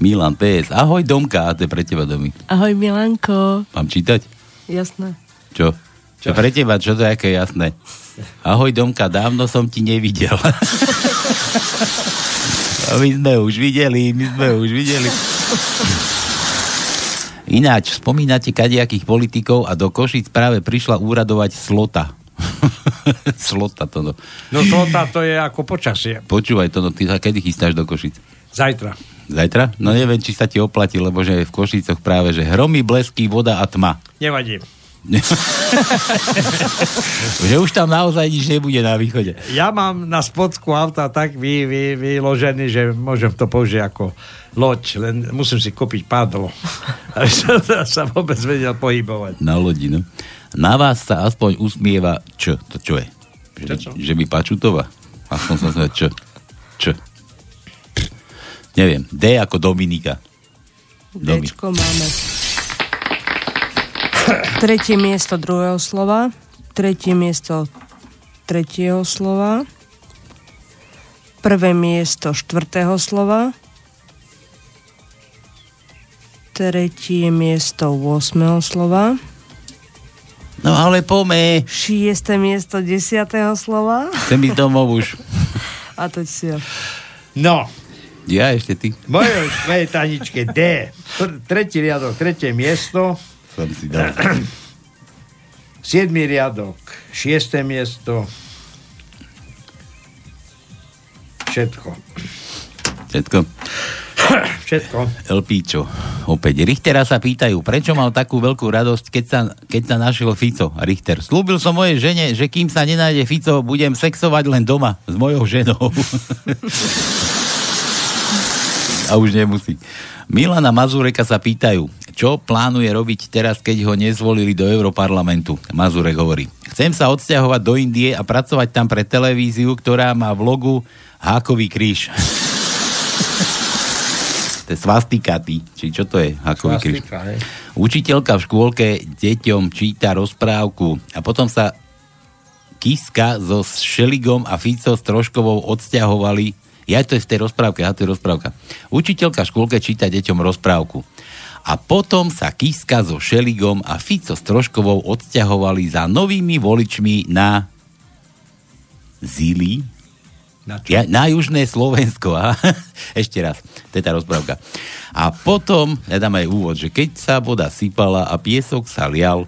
Milan PS. Ahoj Domka, to je pre teba Domi. Ahoj Milanko. Mám čítať? Jasné. Čo? Čo pre teba, čo to je aké jasné? Ahoj Domka, dávno som ti nevidel. A my sme už videli, my sme už videli. Ináč, spomínate kadejakých politikov a do Košic práve prišla úradovať Slota. slota to no. No slota to je ako počasie. Počúvaj to no, ty sa kedy chystáš do Košic? Zajtra. Zajtra? No neviem, či sa ti oplatí, lebo že v Košicoch práve, že hromy, blesky, voda a tma. Nevadí. že už tam naozaj nič nebude na východe. Ja mám na spodku auta tak vy, vy, vyložený, že môžem to použiť ako loď, len musím si kúpiť pádlo, aby som sa vôbec vedel pohybovať. Na lodi, no. Na vás sa aspoň usmieva Č. To čo je? Že, Čo, čo? že by Pačutová? Aspoň sa sme Č. Neviem. D ako Dominika. Domi. Dčko máme. Tretie miesto druhého slova. Tretie miesto tretieho slova. Prvé miesto štvrtého slova. Tretie miesto 8. slova. No ale pome. Šiesté miesto desiatého slova. Chcem ísť domov už. A to si ho. No, Ja ešte ty. moje, mojej taničke D. Tretí riadok, tretie miesto. Som si dal. Siedmý riadok, šiesté miesto. Všetko. Všetko. Všetko. Elpíčo. Opäť. Richtera sa pýtajú, prečo mal takú veľkú radosť, keď sa, keď sa našiel Fico. Richter. Slúbil som mojej žene, že kým sa nenájde Fico, budem sexovať len doma s mojou ženou. A už nemusí. Milana Mazureka sa pýtajú, čo plánuje robiť teraz, keď ho nezvolili do Europarlamentu. Mazurek hovorí, chcem sa odsťahovať do Indie a pracovať tam pre televíziu, ktorá má v logu hákový kríž. to je svastikaty, či čo to je hákový kríž. Svastika. Učiteľka v škôlke deťom číta rozprávku a potom sa Kiska so Šeligom a Fico s Troškovou odsťahovali. Ja to je v tej rozprávke, ja to je rozprávka. Učiteľka v škôlke číta deťom rozprávku. A potom sa Kiska so Šeligom a Fico s Troškovou odsťahovali za novými voličmi na Zili, Na čo? ja, na južné Slovensko. A, ešte raz, to je tá rozprávka. A potom, ja dám aj úvod, že keď sa voda sypala a piesok sa lial,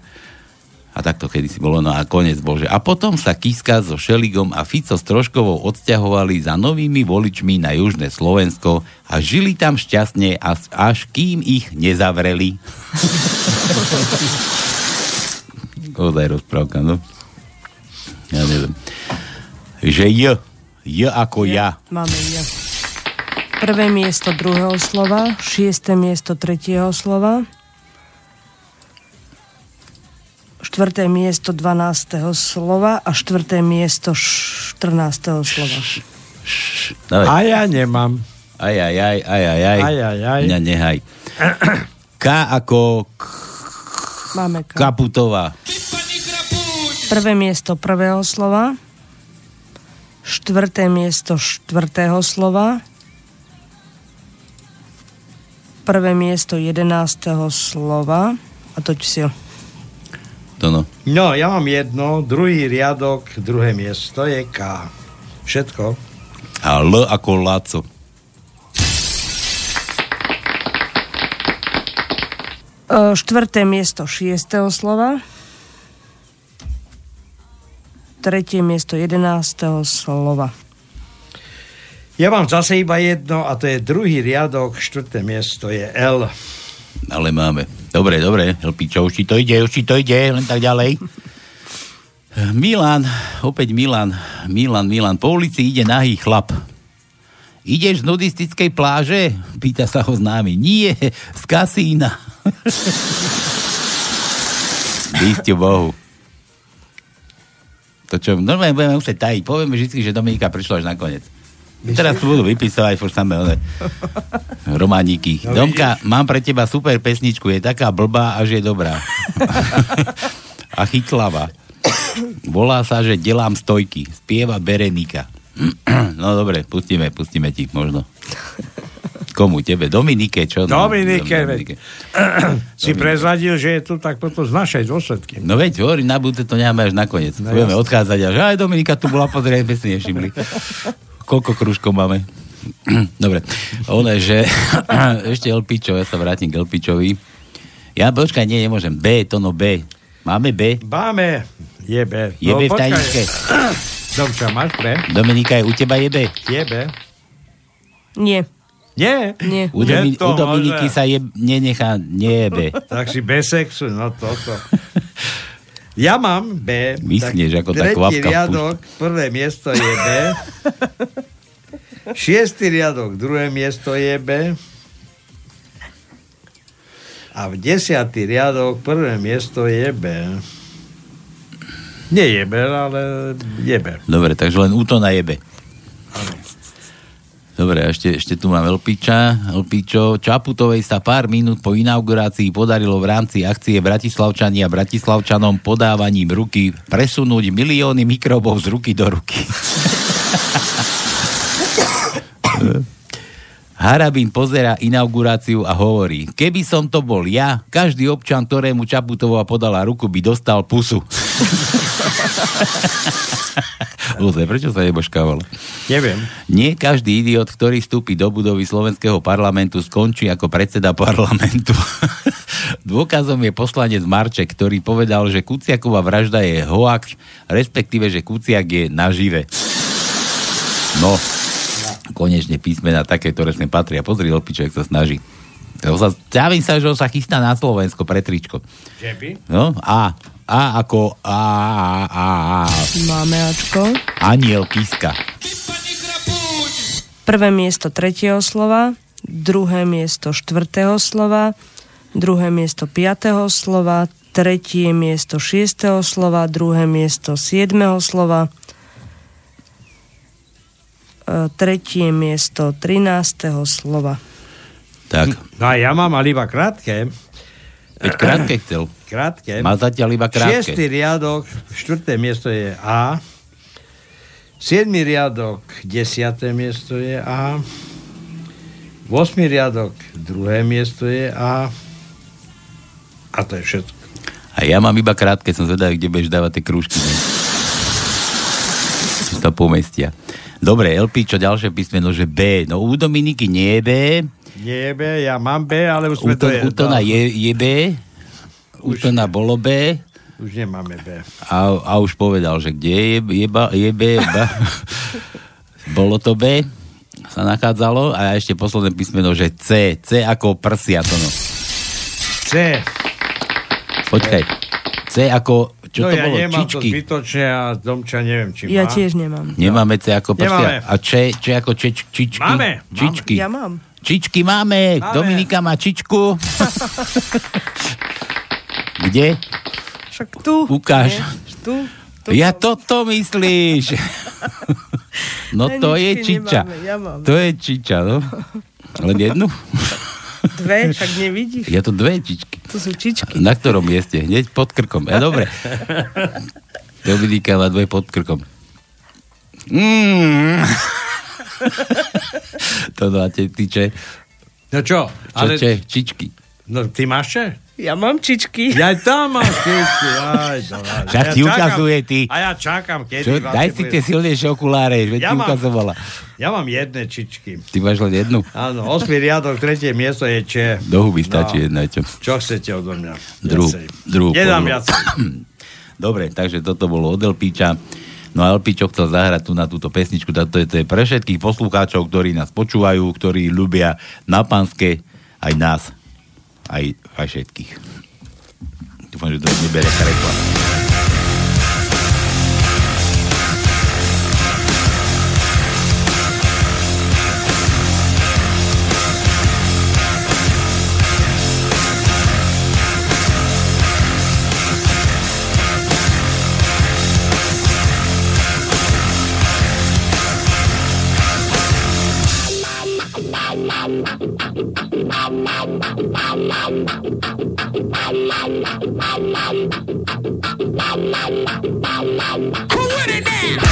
a takto kedy si bolo, no a konec bol, že a potom sa Kiska so Šeligom a Fico s Troškovou odsťahovali za novými voličmi na južné Slovensko a žili tam šťastne až, až kým ich nezavreli. Ozaj rozprávka, no. Ja neviem. Že J. J ako ja. Máme ja. Prvé miesto druhého slova, šiesté miesto tretieho slova, štvrté miesto 12. slova a štvrté miesto 14. slova. A ja nemám. Aj, aj, aj, aj, aj, aj. Aj, aj, aj. Mňa nehaj. K ako k- Máme K. Kaputová. Prvé miesto prvého slova, štvrté miesto štvrtého slova, prvé miesto jedenáctého slova a toť si ho. To no. No, ja mám jedno, druhý riadok, druhé miesto je K. Všetko. A L ako Laco. E, Štvrté miesto šiestého slova. Tretie miesto jedenáctého slova. Ja mám zase iba jedno a to je druhý riadok, štvrté miesto je L. Ale máme. Dobre, dobre. Helpičo, už ti to ide, už ti to ide, len tak ďalej. Milan, opäť Milan, Milan, Milan. Po ulici ide nahý chlap. Ideš z nudistickej pláže? Pýta sa ho známy. Nie, z kasína. Istiu Bohu. To čo, normálne budeme musieť tajiť. Povieme vždy, že Dominika prišla až nakoniec. Teraz tu budú vypisovať furt samé one romániky. No, Domka, mám pre teba super pesničku, je taká blbá, až je dobrá. a chytlavá. Volá sa, že delám stojky. Spieva Berenika. no dobre, pustíme, pustíme ti možno. Komu? Tebe? Dominike? Čo? Dominike, Dominike. si prezradil, že je tu tak potom z našej dôsledky. No veď, hovorím, na budúce to necháme až nakoniec. No, No, Budeme odchádzať a že aj Dominika tu bola, pozrieť, sme si nevšimli. Koľko krúžkov máme? Dobre, ono že ešte Elpičo, ja sa vrátim k Elpičovi. Ja, počkaj, nie, nemôžem. B, to no B. Máme B? Máme. Je B. Je B v počkaj. tajničke? Domča, máš B? Dominika, je u teba je B? Je B. Nie. Nie. Nie. U, Domi- u Dominiky sa je, nenechá, nie je B. Tak si bez sexu, no toto. Ja mám B. Myslíš, ako tá kvapka riadok, prvé miesto je B. Šiestý riadok, druhé miesto je B. A v desiatý riadok, prvé miesto je B. Nie je B, ale je B. Dobre, takže len útona je B. Dobre, a ešte, ešte tu mám Elpiča. Elpičo, Čaputovej sa pár minút po inaugurácii podarilo v rámci akcie Bratislavčania Bratislavčanom podávaním ruky presunúť milióny mikrobov z ruky do ruky. Harabín pozera inauguráciu a hovorí, keby som to bol ja, každý občan, ktorému Čaputová podala ruku, by dostal pusu. Luze, prečo sa neboškávalo? Neviem. Nie každý idiot, ktorý vstúpi do budovy slovenského parlamentu, skončí ako predseda parlamentu. Dôkazom je poslanec Marček, ktorý povedal, že Kuciaková vražda je hoax, respektíve, že Kuciak je nažive. No, konečne písmena také, ktoré sem patria. Pozri, Lpiček sa snaží. Sa, sa, že on sa chystá na Slovensko pre tričko. Že by? No, A. A ako A, A, A, A. Máme Ačko. Aniel píska. Prvé miesto tretieho slova, druhé miesto štvrtého slova, druhé miesto piatého slova, tretie miesto šiestého slova, druhé miesto siedmeho slova, e, tretie miesto trinásteho slova. Tak. No a ja mám ale iba krátke. Veď krátke chcel. Krátke. Má zatiaľ iba krátke. Šiestý riadok, štvrté miesto je A. Siedmy riadok, desiaté miesto je A. Vosmý riadok, druhé miesto je A. A to je všetko. A ja mám iba krátke, som zvedavý, kde budeš dávať tie krúžky. Či sa pomestia. Dobre, LP, čo ďalšie písmeno, že B. No u Dominiky nie je B. Nie je B, ja mám B, ale už sme U, to, to... u Tona je, je B. U Tona bolo B. Už nemáme B. A, a už povedal, že kde je, je, ba, je B. Ba. Bolo to B. Sa nachádzalo. A ešte posledné písmeno, že C. C ako prsia. To no. C. Počkaj. C ako... Čo no to ja bolo? nemám to Čičky? zbytočne a Domča neviem, či Ja má. tiež nemám. Nemáme C ako Nemáme. prsia. A če, če ako čeč, čičky? Máme, máme. Čičky. Ja mám. Čičky máme. Máme. Dominika má čičku. Kde? Však tu. Ukáž. Nie? Tu. tu. Ja toto myslíš. No to je čiča. nemáme, ja mám. To je čiča, no. Len jednu? Dve, však nevidíš. Ja to dve čičky. To sú čičky. Na ktorom mieste? Hneď pod krkom. Ja, dobre. Dominika má dve pod krkom. Mm. to no a te, ty če? No čo? Čo Ale... če? Čičky. No ty máš? Ja mám čičky. Ja tam mám čičky. Aj, dobrá. Však ti ukazuje, ty. A ja čakám, kedy Čo? Daj si tie silnejšie okuláre, veď Ja ti mám- ukazovala. Ja mám jedné čičky. Ty máš len jednu? Áno, osmý riadok, tretie miesto je Če. Do huby stačí No. jedna, čo? Čo chcete odo mňa? Druhú, druhú Nedám viacej. Dobre, takže toto bolo od Elpíča. No a Elpíčo chcel zahrať tu na túto pesničku, to je, to je pre všetkých poslucháčov, ktorí nás počúvajú, ktorí ľubia na pánske, aj nás, aj, aj všetkých. Dúfam, že to nebere reklama. The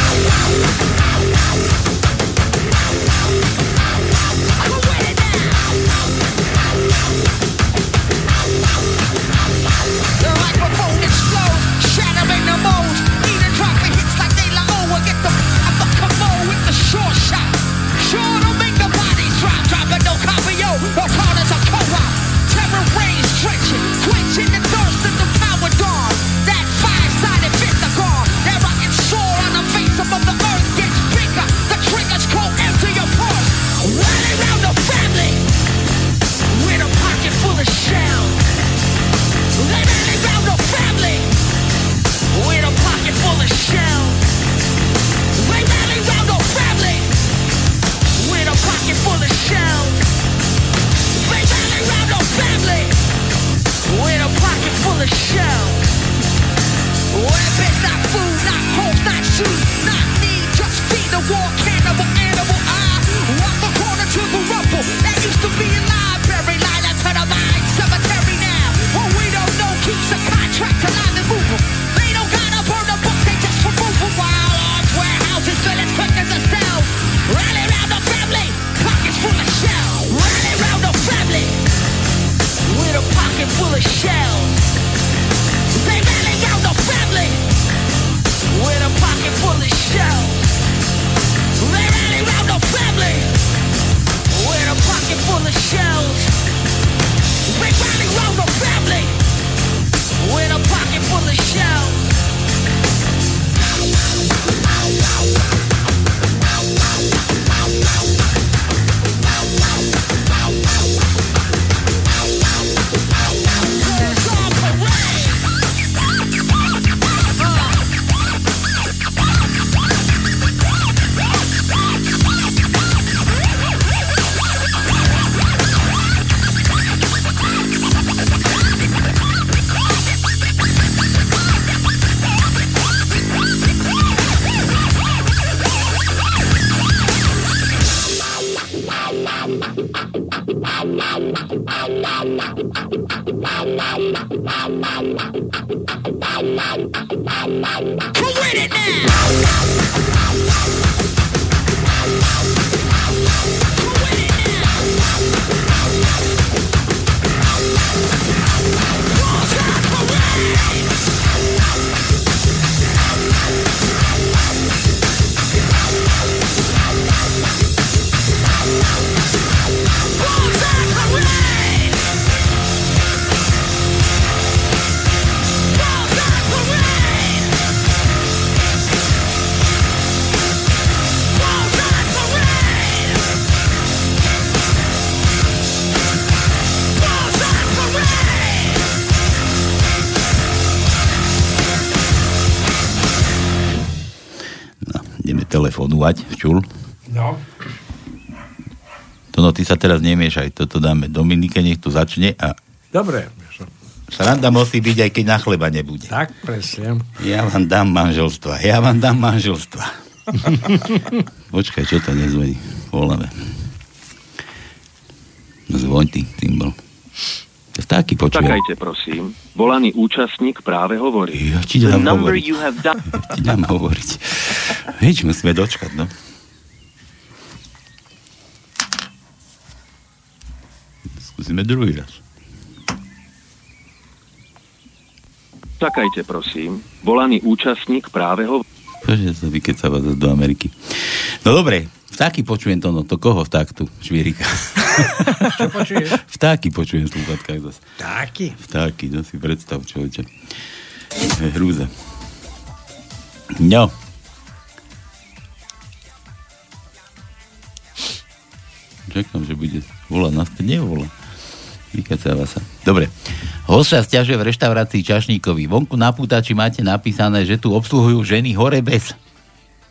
Who with it now? Čul. No. To no, ty sa teraz nemiešaj, toto dáme Dominike, nech tu začne a Dobre. sranda musí byť, aj keď na chleba nebude. Tak, presne. Ja vám dám manželstva, ja vám dám manželstva. Počkaj, čo to nezvoní? Voláme. No zvoň ty, Timbal. Vtáky počujem. Čakajte, prosím. Volaný účastník práve hovorí. Ja ti dám hovoriť. done... Ti dám hovoriť. Vieš, musíme dočkať, no. Skúsime druhý raz. Čakajte, prosím. Volaný účastník práve hovorí. Bože, sa vykecáva zase do Ameriky. No dobre, vtáky počujem to, no to koho vták tu? Švírika. Čo počuješ? Vtáky počujem v slúchatkách zase. Taký. Vtáky, no si predstav, človeče. Je hrúza. No. Čakám, že bude volať naspäť. Nevolá. Vykacáva sa. Dobre. Host sa stiažuje v reštaurácii Čašníkovi. Vonku na pútači máte napísané, že tu obsluhujú ženy hore bez.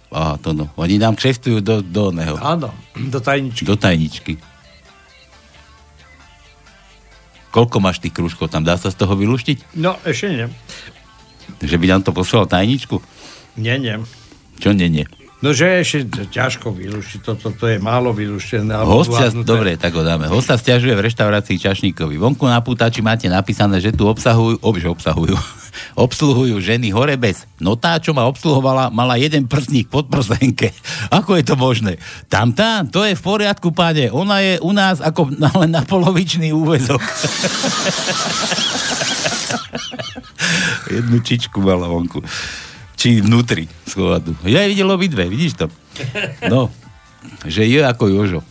Aha, to no. Oni nám kšeftujú do, do neho. Áno, do tajničky. Do tajničky. Koľko máš tých krúžkov tam? Dá sa z toho vylúštiť? No, ešte nie. Že by nám to poslal tajničku? Nie, nie. Čo nie, nie? No, že ešte ťažko vylúštiť, toto to je málo vylúštené. Hostia, dobre, tak ho dáme. Hosta stiažuje v reštaurácii Čašníkovi. Vonku na pútači máte napísané, že tu obsahujú, ob, že obsahujú, obsluhujú ženy hore bez. No tá, čo ma obsluhovala, mala jeden prstník pod prsenke. Ako je to možné? Tam tá, to je v poriadku, páne. Ona je u nás ako na, len na polovičný úvezok. Jednu čičku mala vonku. Či vnútri schovadu. Ja aj videl obidve, vidíš to? No, že je ako Jožo.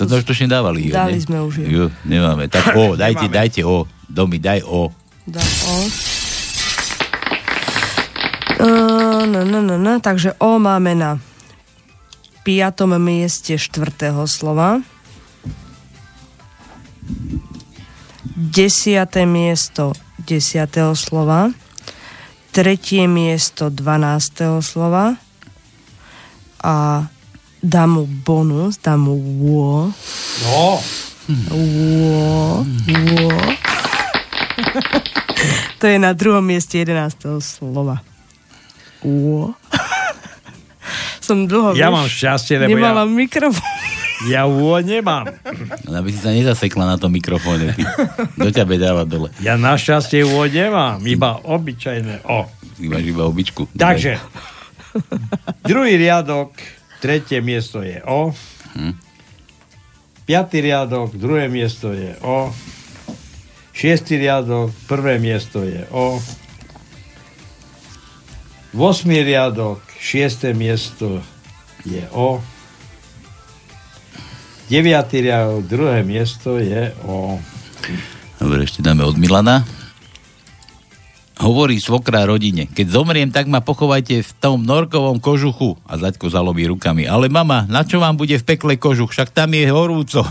To už to nedávali. Jo, Dali ne? sme už jo. Jo, nemáme. Tak o, dajte, Nemáme. dajte o. Domi, daj o. Dám O. Uh, no, no, no, no. Takže O máme na piatom mieste štvrtého slova. Desiate miesto desiatého slova. Tretie miesto dvanásteho slova. A dám mu bonus, dám mu wo. No, Wo, wo. To je na druhom mieste 11. slova. Wo. Som dlho, ja vieš, mám šťastie, lebo nemala ja, mikrofón. Ja úo nemám. Aby si sa nezasekla na tom mikrofóne. Ty. Do ťa dáva dole. Ja našťastie úo nemám, iba obyčajné O. Máš iba običku. Takže, druhý riadok, tretie miesto je O. Hm. Piatý riadok, druhé miesto je O. Šiestý riadok, prvé miesto je O. Vosmý riadok, šiesté miesto je O. Deviatý riadok, druhé miesto je O. Dobre, ešte dáme od Milana. Hovorí svokra rodine. Keď zomriem, tak ma pochovajte v tom norkovom kožuchu. A Zaďko zalobí rukami. Ale mama, na čo vám bude v pekle kožuch? Však tam je horúco.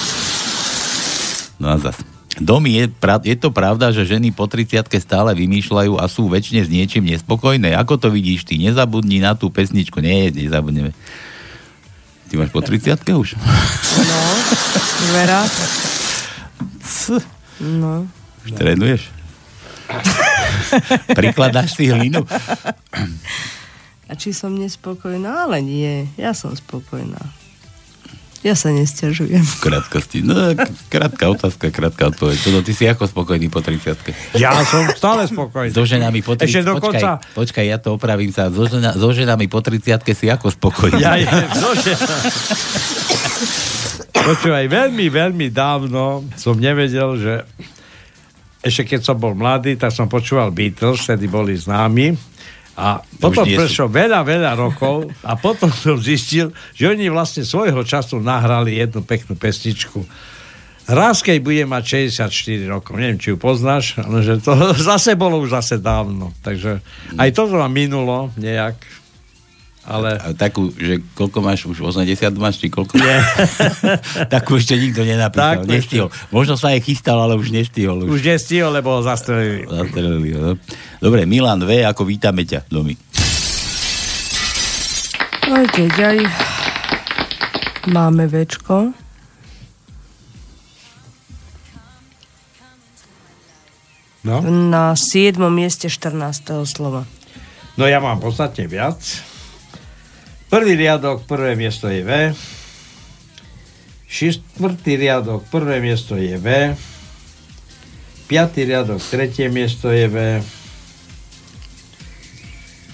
no a zas. Domy, je, je to pravda, že ženy po 30 stále vymýšľajú a sú väčšine s niečím nespokojné? Ako to vidíš ty? Nezabudni na tú pesničku. Nie, nezabudneme. Ty máš po 30 už? No, Vera. No. Už trénuješ? Prikladáš si hlinu? A či som nespokojná? Ale nie, ja som spokojná. Ja sa nesťažujem. V krátkosti. No, krátka otázka, krátka odpoveď. Toto, ty si ako spokojný po 30 Ja som stále spokojný. So ženami po 30 Ešte dokonca... Počkaj, počkaj, ja to opravím sa. So, žena, so ženami po 30 si ako spokojný. Ja je, zože. Počúvaj, veľmi, veľmi dávno som nevedel, že ešte keď som bol mladý, tak som počúval Beatles, vtedy boli známi. A potom nie sú. prešlo veľa, veľa rokov a potom som zistil, že oni vlastne svojho času nahrali jednu peknú pesničku. Raz, keď bude mať 64 rokov, neviem, či ju poznáš, ale že to zase bolo už zase dávno. Takže aj toto ma minulo nejak. Ale... A takú, že koľko máš už, 80 máš, či koľko? Nie. takú ešte nikto nenapísal, Takú nestihol. Možno sa aj chystal, ale už nestihol. Už nestihol, lebo ho zastrelili. Zastrelili ho, no. Dobre, Milan V, ako vítame ťa, Domi. Ojde, ďaj. Máme večko. No? Na 7. mieste 14. slova. No ja mám podstatne viac. Prvý riadok, prvé miesto je V. Štvrtý riadok, prvé miesto je V. Piatý riadok, tretie miesto je V.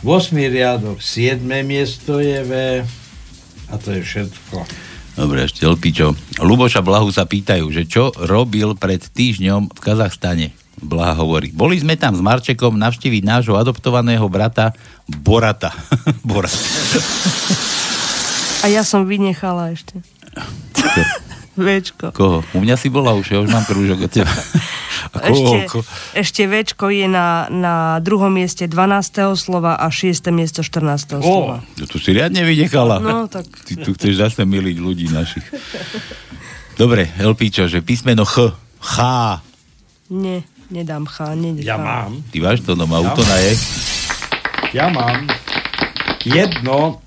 Vosmý riadok, siedme miesto je V. A to je všetko. Dobre, ešte Lpičo. Luboša Blahu sa pýtajú, že čo robil pred týždňom v Kazachstane. Blaha hovorí, boli sme tam s Marčekom navštíviť nášho adoptovaného brata Borata. Borata. A ja som vynechala ešte. Večko. Koho? U mňa si bola už, ja už mám krúžok od teba. A koho? Ešte, Ko- ešte Včko je na, na druhom mieste 12. slova a 6. miesto 14. slova. No tu si riadne vynechala. No, tak. Ty tu chceš zase miliť ľudí našich. Dobre, Elpíčo, že písmeno Ch. Ch. Nie, Nedám chán, nedám. Ja mám. Ty máš to doma, ja na je. Ja mám jedno.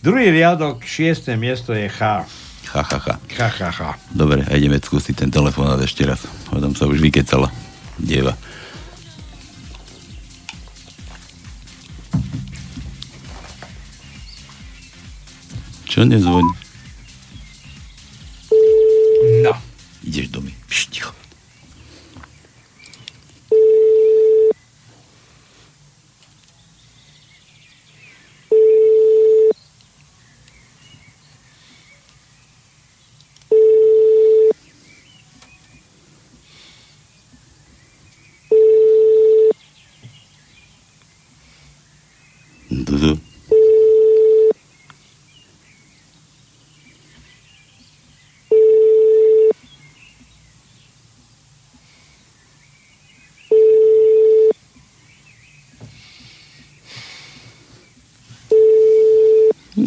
Druhý riadok, šiesté miesto je H. Ha, ha, ha. Ha, ha, ha. Dobre, a ideme skúsiť ten telefonát ešte raz. O sa už vykecala dieva. Čo nezvoní?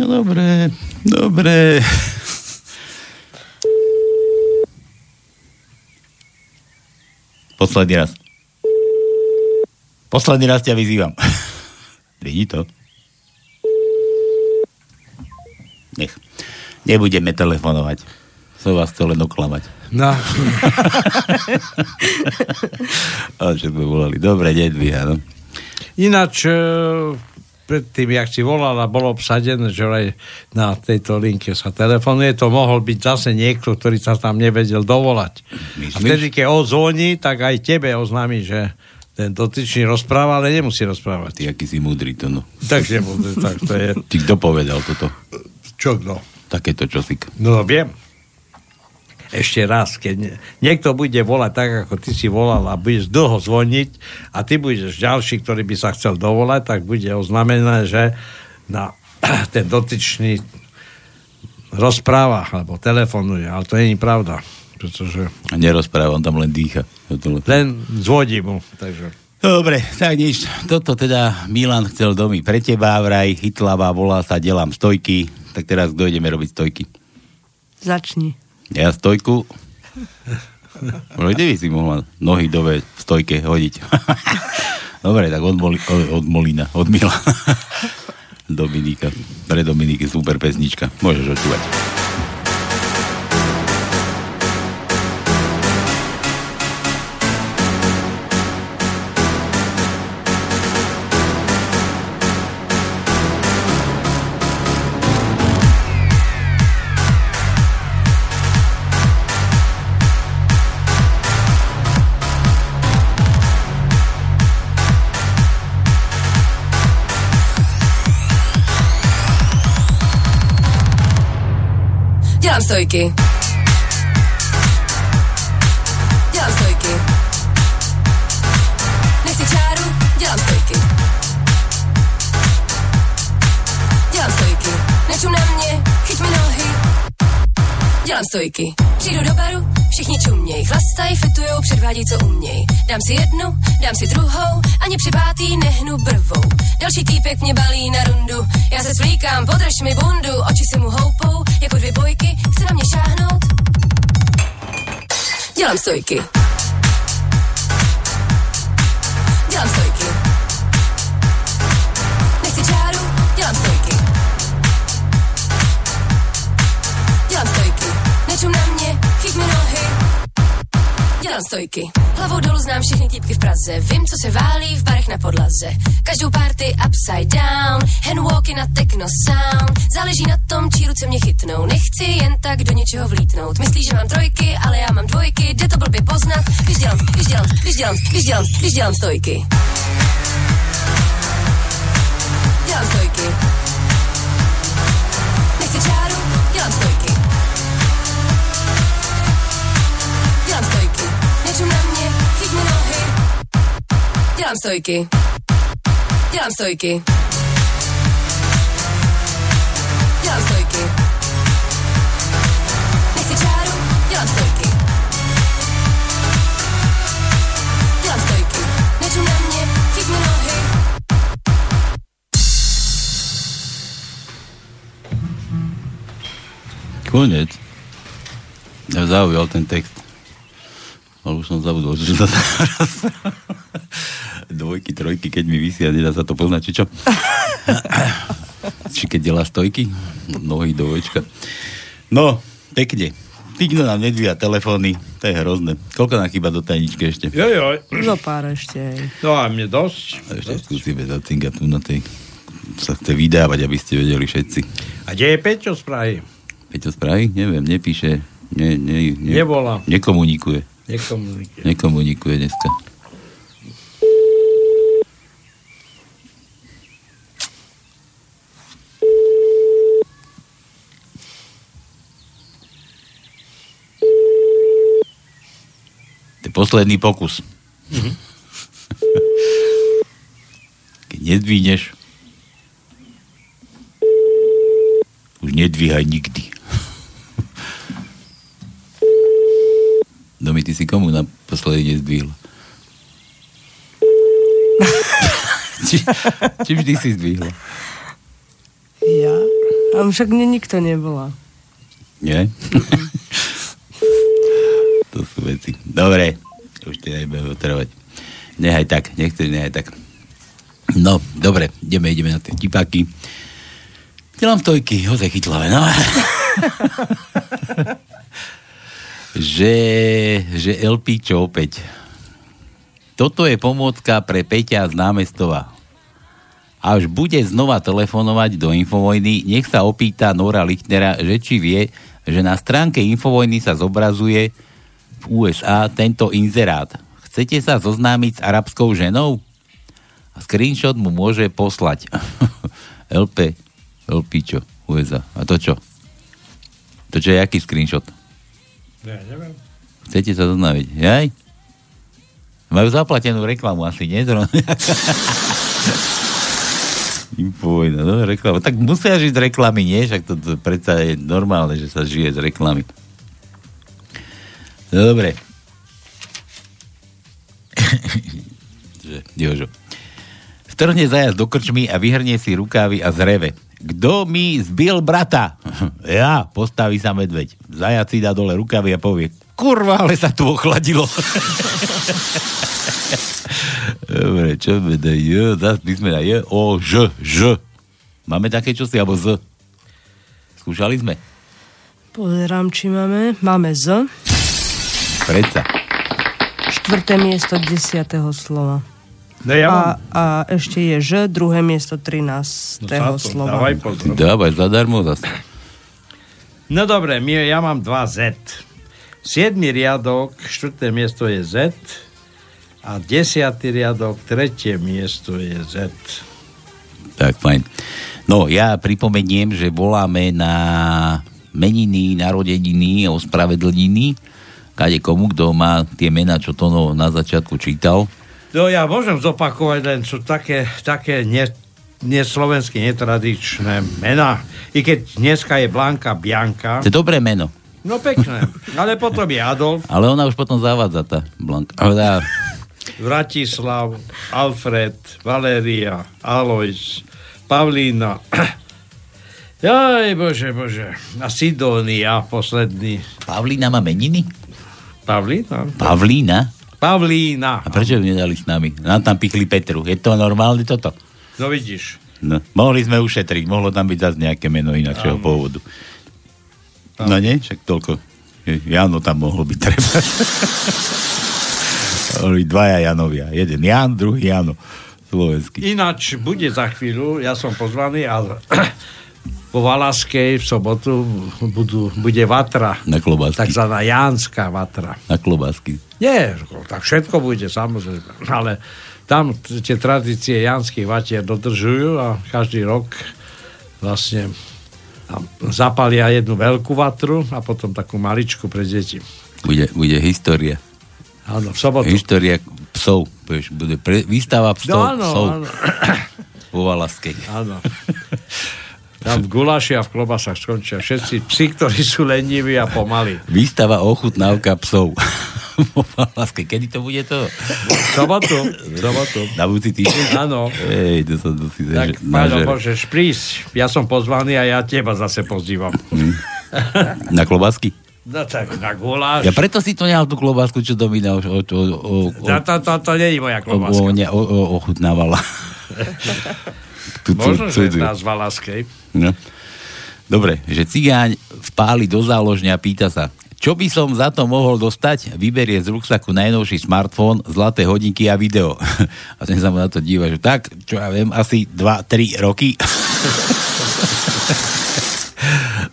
Dobre, dobre. Posledný raz. Posledný raz ťa vyzývam. Vidí to? Nech. Nebudeme telefonovať. Som vás chcel len oklamať. No. A že by volali. Dobre, nedvíha, no. Ináč, e, predtým, jak si volala, bolo obsadené, že aj na tejto linke sa telefonuje, to mohol byť zase niekto, ktorý sa tam nevedel dovolať. Myslíš? A vtedy, keď ozvoní, tak aj tebe oznámi, že ten dotyčný rozpráva, ale nemusí rozprávať. Ty, aký si múdry to, no. Takže tak to je. Ty kto povedal toto? Čo kto? Takéto čosik. No viem. Ešte raz, keď nie- niekto bude volať tak, ako ty si volal a budeš dlho zvoniť a ty budeš ďalší, ktorý by sa chcel dovolať, tak bude oznamené, že na ten dotyčný rozpráva alebo telefonuje, ale to nie je pravda. Pretože A nerozprávam, tam len dýcha. len zvodí mu. Takže. Dobre, tak nič. Toto teda Milan chcel domy pre teba, vraj chytlavá, volá sa, delám stojky. Tak teraz kto ideme robiť stojky? Začni. Ja stojku. No kde by si mohla nohy dove v stojke hodiť? Dobre, tak od, Moli, od, od Molina, od Mila. Dominika. Pre Dominiky super pesnička. Môžeš očúvať. Stojky. Dělám stojky. Nechci čáru, dělám stojky. Dělám stojky. Nečum na mě, chyť mi nohy. Dělám stojky. Přijdu do baru, všichni čuměj. Chlastají, fitujou, předvádí, co uměj. Dám si jednu, dám si druhou, ani při pátý nehnu brvou. Další týpek mě balí na rundu, já se svlíkám, podrž mi bundu, oči si mu houpou, jako dvě bojky, chce na mě šáhnout. Dělám stojky. Dělám stojky. Stojky. Hlavou dolů znám všechny týpky v Praze. Vím, co se válí v barech na podlaze. Každou party upside down. Handwalky na techno sound. Záleží na tom, čí ruce mě chytnou. Nechci jen tak do něčeho vlítnout. Myslí, že mám trojky, ale já mám dvojky. Jde to blbě poznat, když dělám, když dělám, když dělám, když dělám, když dělám stojky. Dělám stojky. Nechci čáru, dělám stojky. Nečum na mě, chyť mi nohy. Dělám stojky. Dělám stojky. Dělám stojky. Nechci čáru, dělám stojky. Dělám stojky. Nečum na mě, chyť mi nohy. Konec. Mňa zaujal ten text. Ale už som zabudol, že to Dvojky, trojky, keď mi vysia, nedá sa to poznať, či čo? či keď delá stojky? Nohy do očka. No, pekne. Nikto nám nedvíja telefóny, to je hrozné. Koľko nám chýba do tajničky ešte? Joj, joj. Zo pár ešte. No a mne dosť. A ešte skúsime zacingať tu na tej sa chce vydávať, aby ste vedeli všetci. A kde je Peťo z Prahy? Peťo spraví? Neviem, nepíše. Ne, ne, ne, Nevolá. Nekomunikuje. Nekomunikuje. Nekomunikuje dneska. To je posledný pokus. Mhm. Keď nedvíhneš, už nedvíhaj nikdy. Domy, ty si komu naposledy nezdvihla? či, či vždy si zdvihla? Ja? A však mne nikto nebola. Nie? to sú veci. Dobre, už ty nebudeme otravať. Nehaj tak, nechceš, nehaj tak. No, dobre, ideme, ideme na tie tipáky. Delám stojky, ozaj chytlavé, no. že, že LP čo opäť. Toto je pomôcka pre Peťa z námestova. Až bude znova telefonovať do Infovojny, nech sa opýta Nora Lichtnera, že či vie, že na stránke Infovojny sa zobrazuje v USA tento inzerát. Chcete sa zoznámiť s arabskou ženou? A screenshot mu môže poslať. LP, LP čo? USA. A to čo? To čo je aký screenshot? Ja neviem. Chcete sa zoznámiť? Jaj? Majú zaplatenú reklamu asi, nie? Infovojna, no reklama. Tak musia žiť z reklamy, nie? Však to, to predsa je normálne, že sa žije z reklamy. No, dobre. Jožo. Strhne zajac do krčmy a vyhrnie si rukávy a zreve. Kto mi zbil brata? Ja, postaví sa medveď. Zajac si dá dole rukavy a povie, kurva, ale sa tu ochladilo. Dobre, čo bude? J, zás písmena J, O, Ž, Ž. Máme také čosi, alebo Z? Skúšali sme? Pozerám, či máme. Máme Z. Predsa. Štvrté miesto desiatého slova. No ja mám... a, a ešte je Ž, druhé miesto 13. No, slova. dávaj pozor. Dávaj, zadarmo zase. No dobre, my, ja mám dva Z. Siedmy riadok, štvrté miesto je Z a desiatý riadok, tretie miesto je Z. Tak, fajn. No, ja pripomeniem, že voláme na meniny, narodeniny, ospravedlniny, kade komu, kto má tie mená, čo Tono na začiatku čítal. No ja môžem zopakovať, len sú také, také ne, neslovenské, netradičné mená. I keď dneska je Blanka Bianka. To je dobré meno. No pekné. Ale potom je Adolf, Ale ona už potom zavádza, tá Blanka. Dá, Vratislav, Alfred, Valéria, Alois, Pavlína. Jaj, bože, bože. A Sidónia, posledný. Pavlína má meniny? Pavlína? Pavlína? Pavlína. A prečo ju nedali s nami? Nám tam pichli Petru. Je to normálne toto? No vidíš. No, mohli sme ušetriť, mohlo tam byť zase nejaké meno inakšieho Áno. pôvodu. No nie? Však toľko. Jano tam mohlo byť treba. Boli dvaja Janovia. Jeden Jan, druhý Jano. Slovenský. Ináč bude za chvíľu, ja som pozvaný, ale po Valaskej v sobotu budú, bude vatra. Na klobásky. Takzvaná Jánska vatra. Na klobásky. Nie, tak všetko bude, samozrejme. Ale tam tie tradície janských vatier dodržujú a každý rok vlastne zapalia jednu veľkú vatru a potom takú maličku pre deti. Bude, bude história. Áno, v sobotu. História psov. Bude pre, výstava psov. No áno, psov áno. Vo Valaskej. Áno. Tam v gulaši a v klobasách skončia všetci psi, ktorí sú leniví a pomalí. Výstava ochutnávka psov. Valaskej. Kedy to bude to? Sobotu. Sobotu. Na budúci týždeň? Áno. Ej, to sa si Tak, nažere. môžeš prísť. Ja som pozvaný a ja teba zase pozývam. Na klobásky? No tak, na guláš. Ja preto si to nehal tú klobásku, čo Domina už o, o, o, o, To, to, to, to nie je moja klobáska. o, o, o, ochutnávala. Možno, že cudziu. na Zvalaskej. No. Dobre, že cigáň vpáli do záložňa a pýta sa, Čo by som za to mohol dostať? Vyberie z ruksaku najnovší smartfón, zlaté hodinky a video. A ten sa mu na to díva, že tak, čo ja viem, asi 2-3 roky.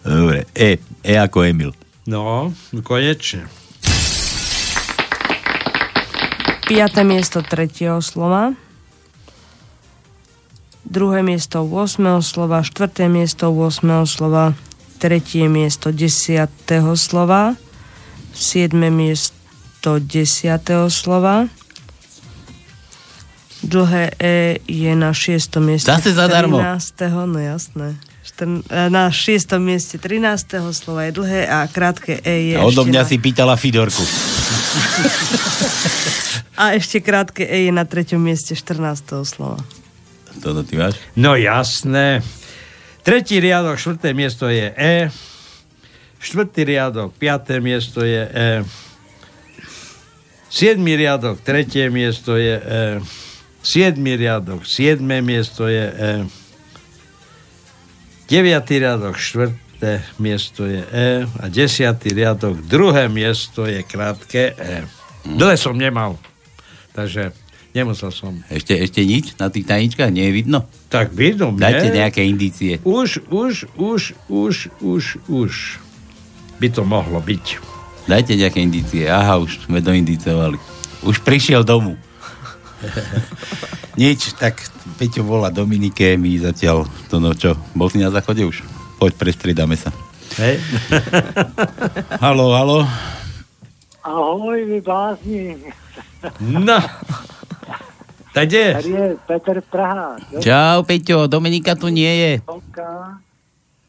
Dobre, E, E ako Emil. No, konečne. Piaté miesto tretieho slova. Druhé miesto 8. slova, štvrté miesto 8. slova, tretie miesto 10. slova, siedme miesto 10. slova. Dlhé E je na 6. mieste. Zase zadarmo. 13. No jasné. E, Na 6. mieste 13. slova je dlhé a krátke E je A odo mňa na... si pýtala Fidorku. A ešte krátke E je na 3. mieste 14. slova. Toto ty máš? No jasné. Tretí riadok, štvrté miesto je E. Štvrtý riadok, piaté miesto je E. Siedmý riadok, tretie miesto je E. Siedmý riadok, siedme miesto je E. Deviatý riadok, štvrté miesto je E. A desiatý riadok, druhé miesto je krátke E. Dle som nemal. Takže nemusel som. Ešte, ešte nič na tých tajničkách? Nie je vidno? Tak vidno, mne. Dajte nejaké indície. Už, už, už, už, už, už by to mohlo byť. Dajte nejaké indície. Aha, už sme doindicovali. Už prišiel domu. Nič, tak Peťo volá Dominike, my zatiaľ to no čo, bol si na záchode už? Poď, prestriedame sa. Hej? halo, halo. Ahoj, vy blázni. No. Tak kde? Tady je Petr Praha. Jo? Čau, Peťo, Dominika tu nie je. Tonka,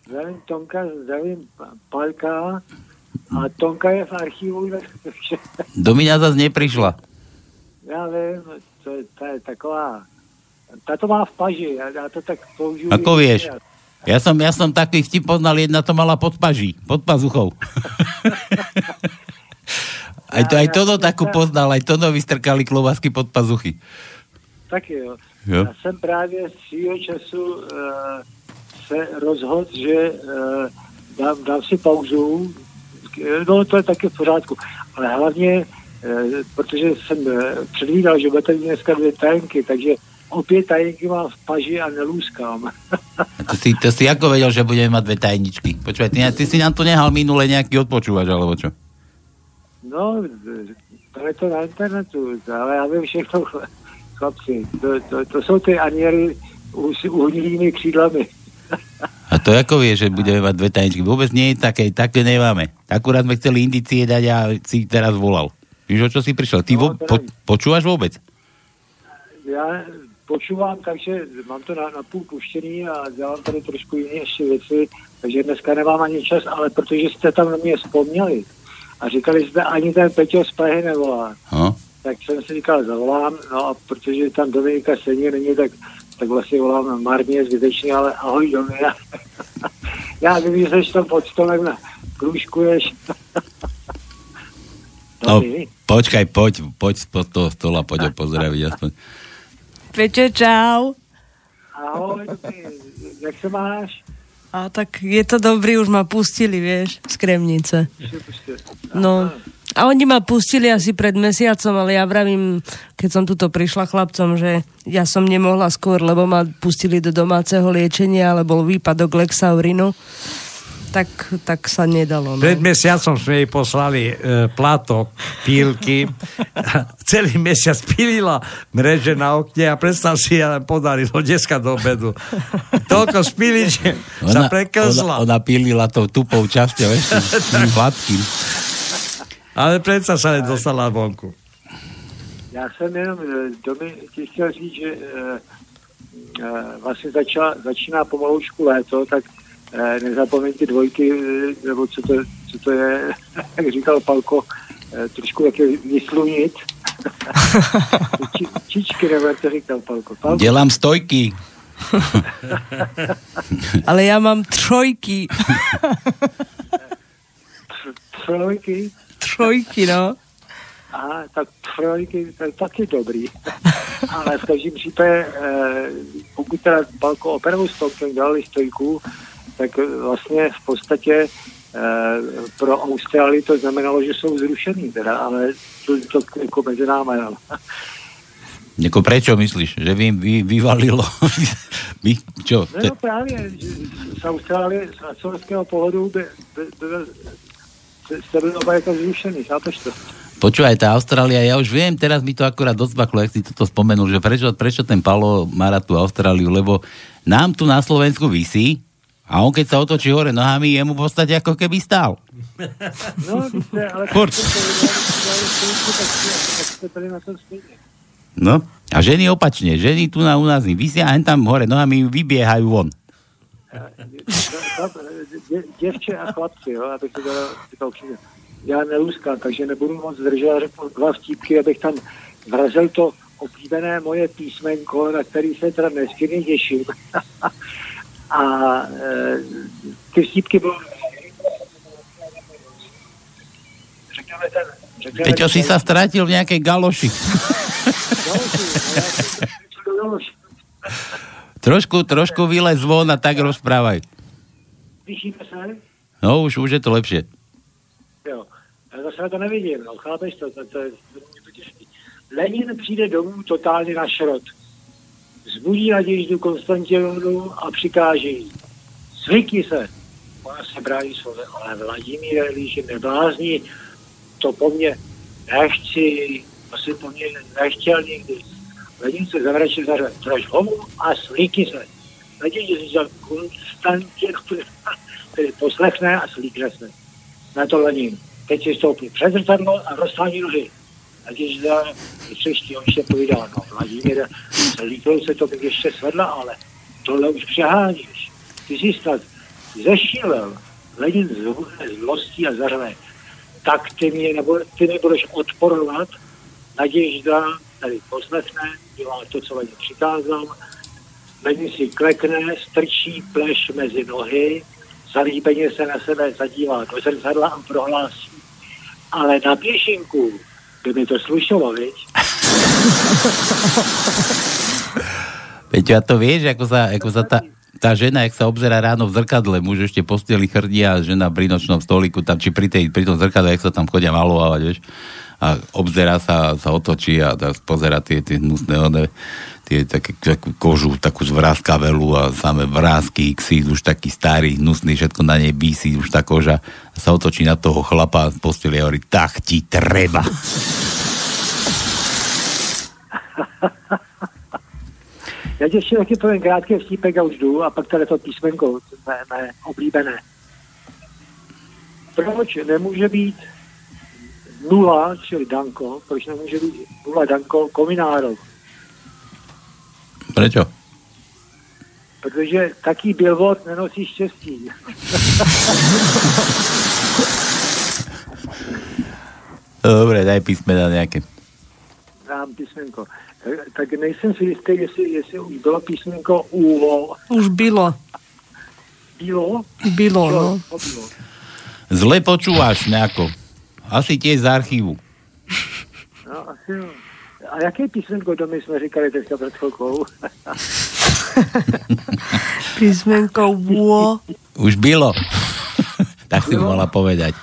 zdravím Tonka, zdravím Pa- Palka a Tonka je v archívu. Domina zase neprišla. Já vím, to je, to je taková, ta to má v paži, já, já to tak použiju. Ako vieš? Ja som, ja som taký vtip poznal, jedna to mala pod paží, pod pazuchou. aj to, aj toto takú poznal, aj toto vystrkali klobásky pod pazuchy. Taky jo. Jo. Já jsem právě svýho času uh, se rozhodl, že uh, dám, dám si pauzu. No to je taky v pořádku. Ale hlavně, uh, protože jsem uh, předvídal, že budete mít dneska dvě tajenky, takže opět tajenky mám v paži a nelúskám. A to si, to si ako vedel, že budeme mať dve tajničky? Počúvaj, ty, ty si nám tu nehal minule nejaký odpočúvač, alebo čo? No, to je to na internetu, ale já vím všechno, chlapci. To, to, to jsou ty aniely s uhnilými křídlami. A to ako vie, že budeme mať dve tajničky? Vôbec nie je také, také nemáme. Akurát sme chceli indície dať a si teraz volal. Víš, o čo si prišiel? Ty vo, po, počúvaš vôbec? Já počúvám, takže mám to na, na půl puštěný a dělám tady trošku jiné ještě věci, takže dneska nemám ani čas, ale protože jste tam na mě vzpomněli a říkali jste, ani ten Peťo z Prahy nevolá, No. Tak jsem si říkal, zavolám, no a protože tam Dominika stejně není, tak, tak vlastně volám marně, zbytečně, ale ahoj Dominika. Já vím, že jsi tam pod stolem na krůžkuješ. No, počkaj, poď, poď spod toho stola, poď ho pozdraviť aspoň. Peťo, čau. Ahoj, jak se máš? A tak je to dobrý, už ma pustili, vieš, z Kremnice. No, a oni ma pustili asi pred mesiacom, ale ja vravím, keď som tuto prišla chlapcom, že ja som nemohla skôr, lebo ma pustili do domáceho liečenia, ale bol výpadok Lexaurinu. Tak, tak sa nedalo. No. Pred mesiacom sme jej poslali e, platok, pílky. Celý mesiac pilila mreže na okne a predstav si, ja podarilo dneska do obedu. Toľko spili, že sa preklzla. Ona, ona pílila tou tupou časťou, vieš, tým- tým hladkým. Ale predsa sa nedostala vonku. Já jsem jenom Domi, ti chtěl říct, že eh, eh, vlastně začala, začíná pomaloučku léto, tak eh, nezapomeň ty dvojky, eh, nebo co to, co to je, jak říkal Palko, eh, trošku taky vyslunit. Či, čičky, nebo jak to říkal Palko. Palko Delám stojky. Ale ja mám trojky. trojky, Trojky, no. Aha, tak trojky, to je taky dobrý. Ale v každém případě, eh, pokud teda Balko opravdu s dělali stojku, tak eh, vlastně v podstatě pro Austrálii to znamenalo, že jsou zrušený teda, ale to, to jako mezi náma. No. Jako prečo myslíš? Že vy, vy, vyvalilo? vy, čo? No, no právě, z Austrálie, z australského pohledu by, by, by, by byli oba jako zrušený, chápeš to? Počúvaj, tá Austrália, ja už viem, teraz mi to akurát docvaklo, jak si toto spomenul, že prečo, prečo ten Palo má tú Austráliu, lebo nám tu na Slovensku vysí a on keď sa otočí hore nohami, je mu v podstate ako keby stál. No, ale... Furt. No, a ženy opačne, ženy tu na u nás vysia a tam hore nohami vybiehajú von. Děvče a chlapci, jo, abych to určitě. Já neluskám, takže nebudu moc zdržet, řeknu dva vtípky, abych tam vrazil to oblíbené moje písmenko, na který se teda nesmírně těším. A e, ty vtípky byly řekněme ten, řekněme Peťo, si sa stratil v nejakej galoši. trošku, trošku vylez von a tak rozprávaj. Slyšíme? No, už, už je to lepšie. Jo. Já zase na to nevidím, no, chápeš to? to, to, to, to těžký. Lenin přijde domů totálně na šrot. Zbudí Naděždu Konstantinovu a přikáže jí. Zvykni se. Ona se brání slovy, ale Vladimír Líši neblázni, to po mně nechci, asi po mně nechtěl nikdy. Lenin se zavračil za draž homu a slíkni se. Naděžda Konstantinovu tedy poslechne a slíkne se. Na to Lenin. Teď si stoupí před zrcadlo a rozstání nohy. A když za příští on ještě povídá, no Vladimír, líklo se to bych ještě svedla, ale tohle už přeháníš. Ty jsi snad zešílel. Lenin zhubne zlostí a zařve. Tak ty, mě nebo, ty nebudeš odporovat, Naděžda tady poslechne, dělá to, co Lenin přikázal, Lenin si klekne, strčí pleš mezi nohy, zalíbeně se na sebe zadívá do zrcadla a prohlásí. Ale na pěšinku by mi to slušelo, viď? Peťo, a to vieš, ako sa, ako sa tá, tá žena, jak sa obzerá ráno v zrkadle, muž ešte posteli chrdí a žena pri nočnom stoliku, tam, či pri, tej, pri tom zrkadle, jak sa tam chodia malovať, vieš, a obzerá sa, sa otočí a pozera tie, tie hnusné one, tie také, takú kožu, takú zvrázkavelu a samé vrázky, ksít, už taký starý, hnusný, všetko na nej bísi, už tá koža a sa otočí na toho chlapa z posteli a hovorí, tak ti treba. Já ti ještě taky povím krátký vtípek a už jdu a pak tady to písmenko mé, mé oblíbené. Proč nemůže být nula, čili Danko, proč nemůže být nula Danko Kominárov? Prečo? Protože taký billboard nenosí štěstí. Dobre, daj písmena nejaké. Dám písmenko. Tak, tak nejsem si jistý, jestli, jestli už bylo písmenko úlo. Už bylo. Bylo? Bylo, no. Bylo. Zle počúvaš nejako. Asi tiež z archívu. No, asi jo. A jaké písmenko domy jsme říkali teďka před chvilkou? Písmenko wo. Už bylo. tak si mala povedať.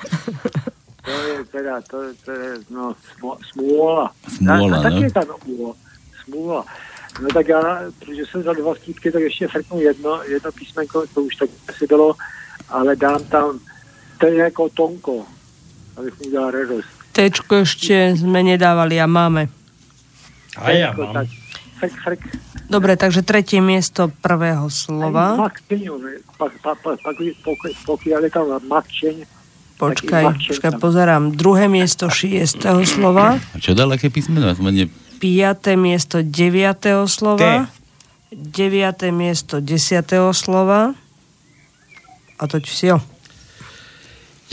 To je teda, to, to je, no, smůla. Smůla, a, a taky no. je tam úlo. Smůla. No tak já, protože jsem za dva vtípky, tak ještě frknu jedno, jedno písmenko, to už tak asi bylo, ale dám tam to je jako tonko, abych mu udělal radost. Tečko ešte sme nedávali a máme. A ja mám. Tak, frk, frk. Dobre, takže tretie miesto prvého slova. Počkaj, počkaj, pozerám. Druhé miesto šiestého slova. A čo dal, aké písmeno? Piaté miesto deviatého slova. Deviaté miesto desiatého slova. A to si jo.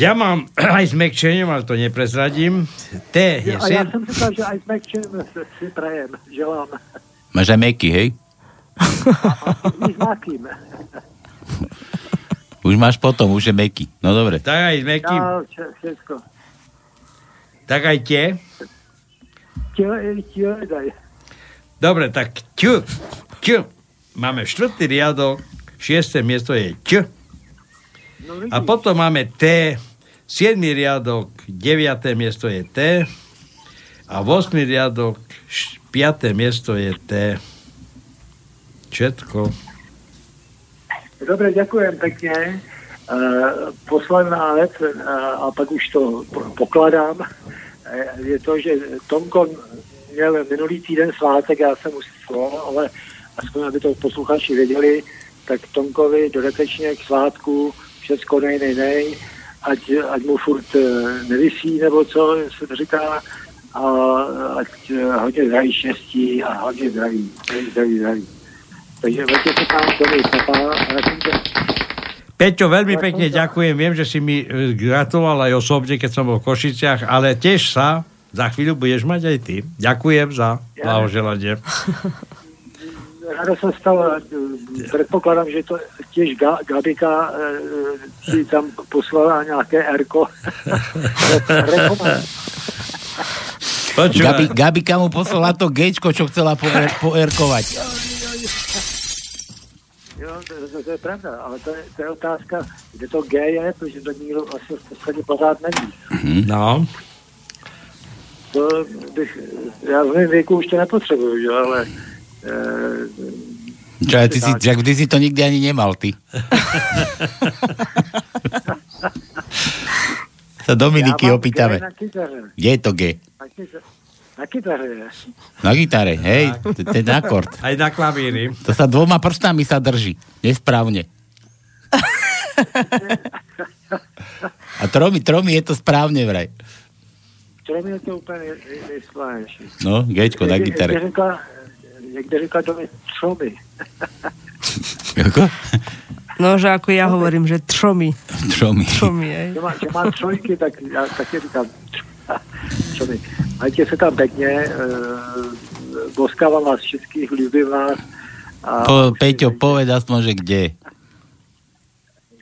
Ja mám aj s mekčením, ale to neprezradím. T je A já sen... jsem říkal, že aj s si prajem, želám. Máš aj meky, hej? Už máš potom, už je meky. No dobre. Tak aj s mekým. Ja, vše- všetko. Tak aj tie. Daj. Dobre, tak ť, ť. Máme štvrtý riadok, šiesté miesto je ť. A potom máme T, 7 riadok, 9. miesto je T a 8 riadok, 5. miesto je T. Všetko. Dobre, ďakujem pekne. Uh, posledná vec, uh, a pak už to po- pokladám, uh, je to, že Tomko měl minulý týden svátek, já jsem už svolal, ale aspoň, aby to posluchači věděli, tak Tomkovi dodatečně k svátku všecko nej, nej, nej, ať, ať mu furt eh, nevysí, nebo co se říká, a ať eh, hodně zdraví štěstí a hodně zdraví, zdraví, zdraví, zdraví. Takže veďte se tam domy, papá, a. Peťo, veľmi pekne ďakujem. Viem, že si mi e, gratuloval aj osobne, keď som bol v Košiciach, ale tiež sa za chvíľu budeš mať aj ty. Ďakujem za blahoželanie. Rado sa stalo, eh, predpokladám, že to tiež Ga- Gabika e, si tam poslala nejaké erko. Gabi, Gabika mu poslala to gečko, čo chcela po, poerkovať. Jo, to, to, to je pravda, ale to je, to je otázka, kde to G je, protože to nikdo vlastně v podstatě pořád neví. No. To bych, já v mém věku už to nepotřebuju, že? ale e, Čo, ty si, jak ty si to nikdy ani nemal, ty. Sa Dominiky ja opýtame. Na. Kde je to G? Na kytare, na kytare je. Na gitare, hej, to- ten akord. Aj na klavíri. To sa dvoma prstami sa drží. Nesprávne. A tromi, tromi je to správne vraj. Čo mi je to úplně nej- nejsprávnější. No, Gčko na gitare. To mi tromy. Ako? No, že ako ja hovorím, že tromy. Tromy. Tromy, aj. Že má, že má trojky, tak já taky říkám tromy. Majte se tam pěkně, e, boskávám vás všetkých, ľúbim vás. A Po, Peťo, povedz aspoň, že kde.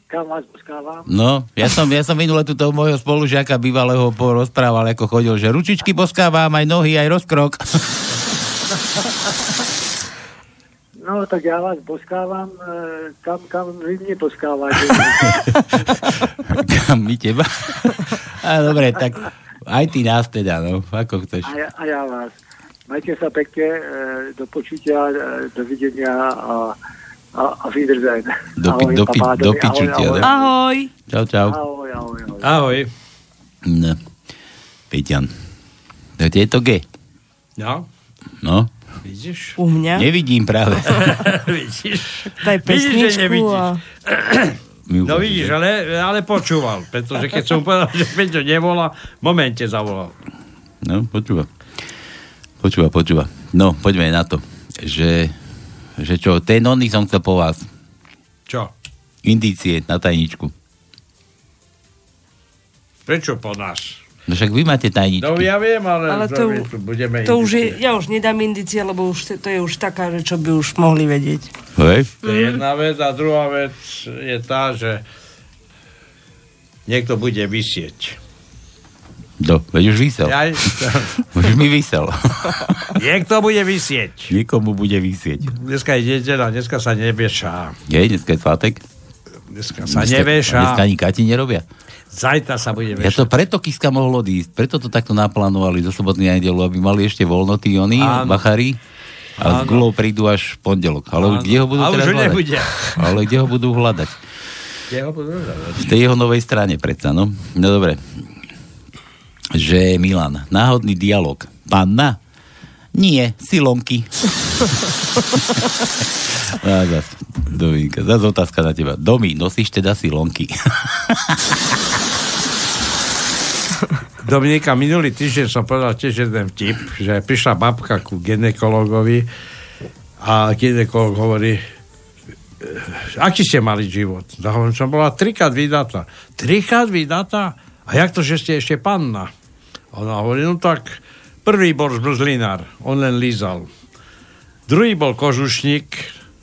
kam vás boskávam? No, ja som, ja som minule tu toho môjho spolužiaka bývalého porozprával, ako chodil, že ručičky boskávam, aj nohy, aj rozkrok. No, tak já vás boskávam, e, kam, kam vy mě boskáváte. Kam my teba? A dobre, tak aj ty nás teda, no, ako chceš. A, ja- a já vás. Majte se pěkně, e, do počutia, e, do viděnia a, a, a Wiedersehen. Do, pi, do, pi, papá, do ahoj, pičutia. ahoj. Ahoj. Čau, čau. Ahoj, ahoj, ahoj. Ahoj. No. Peťan. To je to G. No, No, vidíš? U mňa? nevidím práve. vidíš? Daj Vidíš, že nevidíš. a... No vidíš, ale, ale počúval, pretože keď som povedal, že Peťo nevolá, v momente zavolal. No, počúva. Počúva, počúva. No, poďme na to. Že, že čo, tej nony som chcel po vás. Čo? Indície na tajničku. Prečo po nás? No však vy máte tajničky. No ja viem, ale, Ale to, tu budeme to už je, indicie. ja už nedám indície, lebo už to, je už taká, že čo by už mohli vedieť. Hej? To je jedna vec a druhá vec je tá, že niekto bude vysieť. Do, veď už vysel. Ja, Už mi vysel. niekto bude vysieť. Nikomu bude vysieť. Dneska je nedeľa, dneska sa neveša. Je, dneska je svátek? Dneska sa Dneska- neveša. Dneska ani kati nerobia. Zajtra sa bude Ja to preto Kiska mohlo ísť, preto to takto naplánovali zo soboty na nedelu, aby mali ešte voľno tí oni, Áno. bachari. A s Áno. gulou prídu až v pondelok. Ale Áno. kde ho budú A teraz už ho hľadať? nebude. Ale kde ho budú hľadať? Jeho budú hľadať. V tej jeho novej strane predsa, no. No dobre. Že Milan, náhodný dialog. Panna? Nie, silonky. A zas, Dominka, zase otázka na teba. Domi, nosíš teda silonky? Dominika, minulý týždeň som povedal tiež jeden vtip, že prišla babka ku ginekologovi a ginekolog hovorí, "E, aký ste mali život? Ja hovorím, som bola trikrát vydatá. Trikrát vydatá? A jak to, že ste ešte panna? Ona hovorí, no tak prvý bol zmrzlinár, on len lízal. Druhý bol kožušník,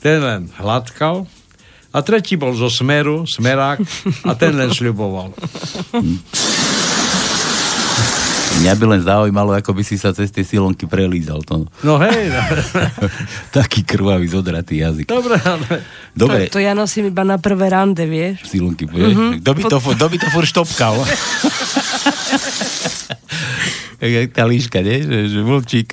ten len hladkal. A tretí bol zo smeru, smerák, a ten len sľuboval. Mňa by len zaujímalo, ako by si sa cez tie silonky prelízal. To. No hej, no. Taký krvavý zodratý jazyk. Dobre, ale... Dobre, To, to ja nosím iba na prvé rande, vieš. silonky, vieš? Mhm. Kto by to, kto by to furt štopkal? Jak tá líška, nie? Že, že vlčík.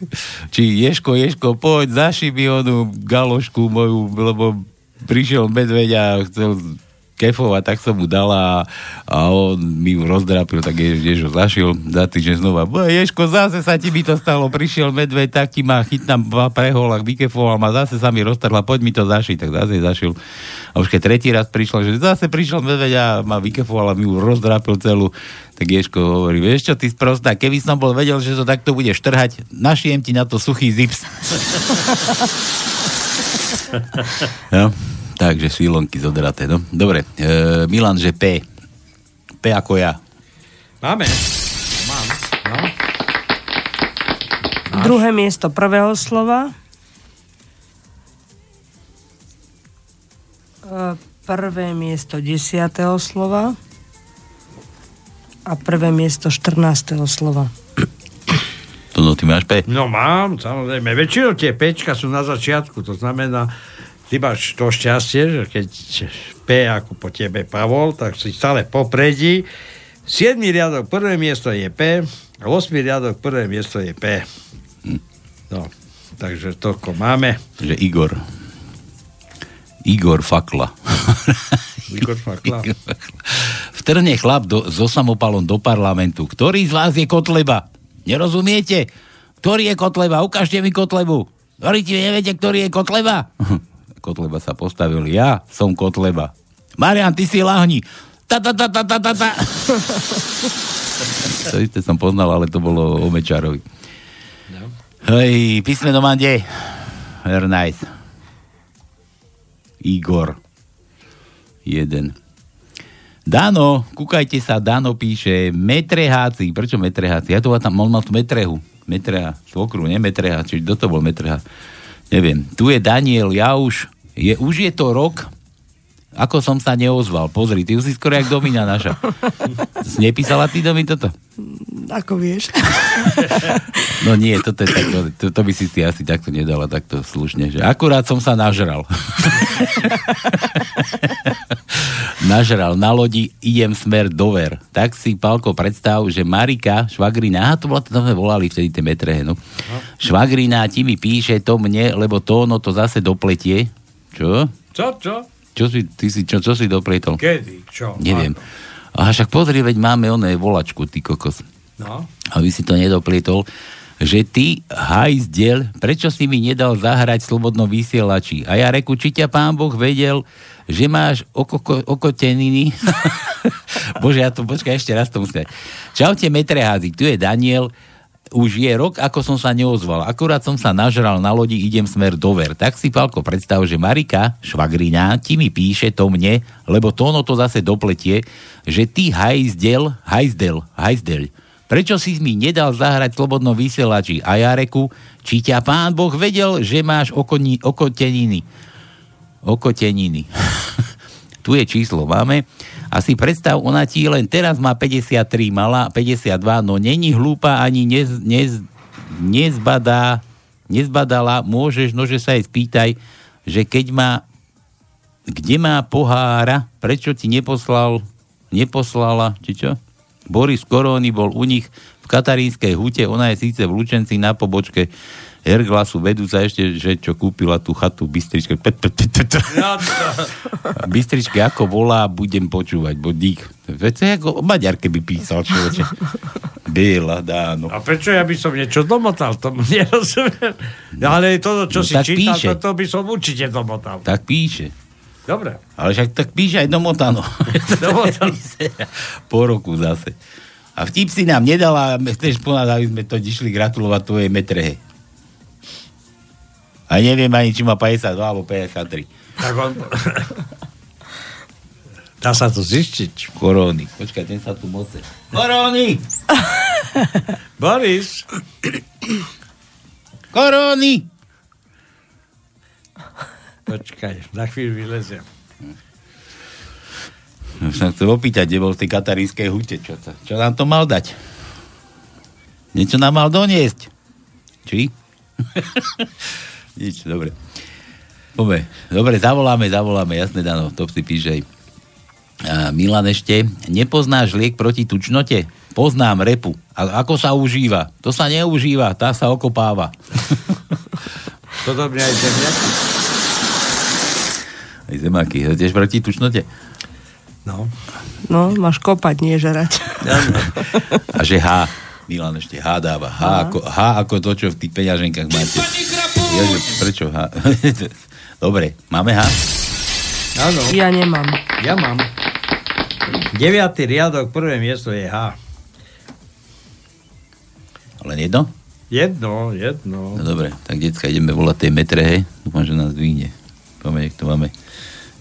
Či Ješko, Ješko, poď, zaši mi onú galošku moju, lebo prišiel medveď a chcel kefovať, tak som mu dala a on mi ju rozdrapil, tak je, Ježo zašil za týždeň znova. "Bo, Ješko, zase sa ti by to stalo, prišiel medveď, tak ti ma chytnám v preholách, vykefoval ma, zase sa mi roztrhla, poď mi to zašiť, tak zase zašil. A už keď tretí raz prišla, že zase prišiel medveď a ma vykefoval a mi ju rozdrapil celú, tak Ješko hovorí, vieš čo, ty sprostá, keby som bol vedel, že to takto budeš trhať, našijem ti na to suchý zips. no, takže sílonky zodraté, no. Dobre, e, Milan, že P. P ako ja. Máme. Mám. No. Druhé miesto prvého slova. E, Prvé miesto desiatého slova. A prvé miesto 14. slova. To no, ty máš P? No mám, samozrejme. Väčšinou tie pečka sú na začiatku, to znamená, ty máš to šťastie, že keď P ako po tebe Pavol, tak si stále popredí. 7. riadok, prvé miesto je P, a 8. riadok, prvé miesto je P. No, takže toľko máme. Že Igor. Igor Fakla. Igor Fakla. Vtrhne chlap do, so samopalom do parlamentu. Ktorý z vás je Kotleba? Nerozumiete? Ktorý je Kotleba? Ukážte mi Kotlebu. Hovoríte, neviete, ktorý je Kotleba? Kotleba sa postavil. Ja som Kotleba. Marian, ty si lahni. Ta, ta, ta, ta, ta, ta, ta. to isté som poznal, ale to bolo o Mečarovi. No. Hej, písmeno mám kde? Very nice. Igor. Jeden. Dano, kúkajte sa, Dano píše metreháci. Prečo metreháci? Ja to tam, on mal tu metrehu. Metreha, svokru, nie metreha. Čiže kto to bol metreha? Neviem. Tu je Daniel Jauš. Je, už je to rok, ako som sa neozval. Pozri, ty už si skoro jak Domina naša. Nepísala ty Domi toto? Ako vieš. No nie, toto je takto, to, to by si si asi takto nedala, takto slušne, že akurát som sa nažral. nažral na lodi, idem smer dover. Tak si, Palko, predstav, že Marika, švagrina, aha, to, bola, to sme volali vtedy tie metrehe, no. Švagrina ti mi píše to mne, lebo to ono to zase dopletie. Čo? Čo, čo? Čo si, ty si, čo, čo si dopletol? Kedy? Čo? Neviem. A však pozri, veď máme oné volačku, ty kokos No. aby si to nedoplietol, že ty, hajzdiel, prečo si mi nedal zahrať v slobodnom vysielači? A ja reku, či ťa pán Boh vedel, že máš okoko, okoteniny. Bože, ja to, počkaj, ešte raz to musím. Čaute, metreházy, tu je Daniel, už je rok, ako som sa neozval. Akurát som sa nažral na lodi, idem smer dover. Tak si, Palko, predstav, že Marika, švagrina, ti mi píše to mne, lebo to ono to zase dopletie, že ty hajzdel, hajzdel, hajzdel, prečo si mi nedal zahrať v slobodnom vysielači? A ja reku, či ťa pán Boh vedel, že máš okoni, okoteniny. Okoteniny. tu je číslo, máme. A si predstav, ona ti len teraz má 53, mala 52, no není hlúpa ani nez, nez, nezbadá, nezbadala, môžeš, nože sa jej spýtaj, že keď má, kde má pohára, prečo ti neposlal, neposlala, či čo? Boris Koróny bol u nich v katarínskej hute, ona je síce v Lučenci na pobočke Herglasu, vedú sa ešte, že čo kúpila tú chatu Bystričke. Bystričke, ako volá, budem počúvať, bo dík. Veď to je ako o Maďarke by písal človeče. Biela, dáno. A prečo ja by som niečo domotal? To nerozumiem. No, ale to, čo No si čítal, píše. to, to by som určite domotal. Tak píše. Dobre. Ale však tak píše aj domotano. Domotano. po roku zase. A vtip si nám nedala, chceš ponad, aby sme to išli gratulovať tvojej metrehe. A neviem ani, či má 52 alebo 53. Tak on... Dá sa to zistiť. Koróny. Počkaj, ten sa tu moce. Koróny! Boris! Koróny! Počkaj, na chvíľu vyleziem. Už som chcel opýtať, kde bol v tej katarínskej hute. Čo, to, čo nám to mal dať? Niečo nám mal doniesť. Či? Nič, dobre. Dobre, dobre, zavoláme, zavoláme, jasné, Dano, to si píše Milan ešte, nepoznáš liek proti tučnote? Poznám repu. A ako sa užíva? To sa neužíva, tá sa okopáva. Podobne aj zemiaky. Aj zemáky, tiež proti tučnote? No. No, máš kopať, nie žerať. A že H. Milan ešte H dáva. H ako, H ako to, čo v tých peňaženkách máte. Ježe, prečo H? Dobre, máme H? Áno. Ja nemám. Ja mám. Deviatý riadok, prvé miesto je H. Len jedno? Jedno, jedno. No dobre, tak decka ideme volať tej metre, hej. Dúfam, že nás dvihne. Nech to máme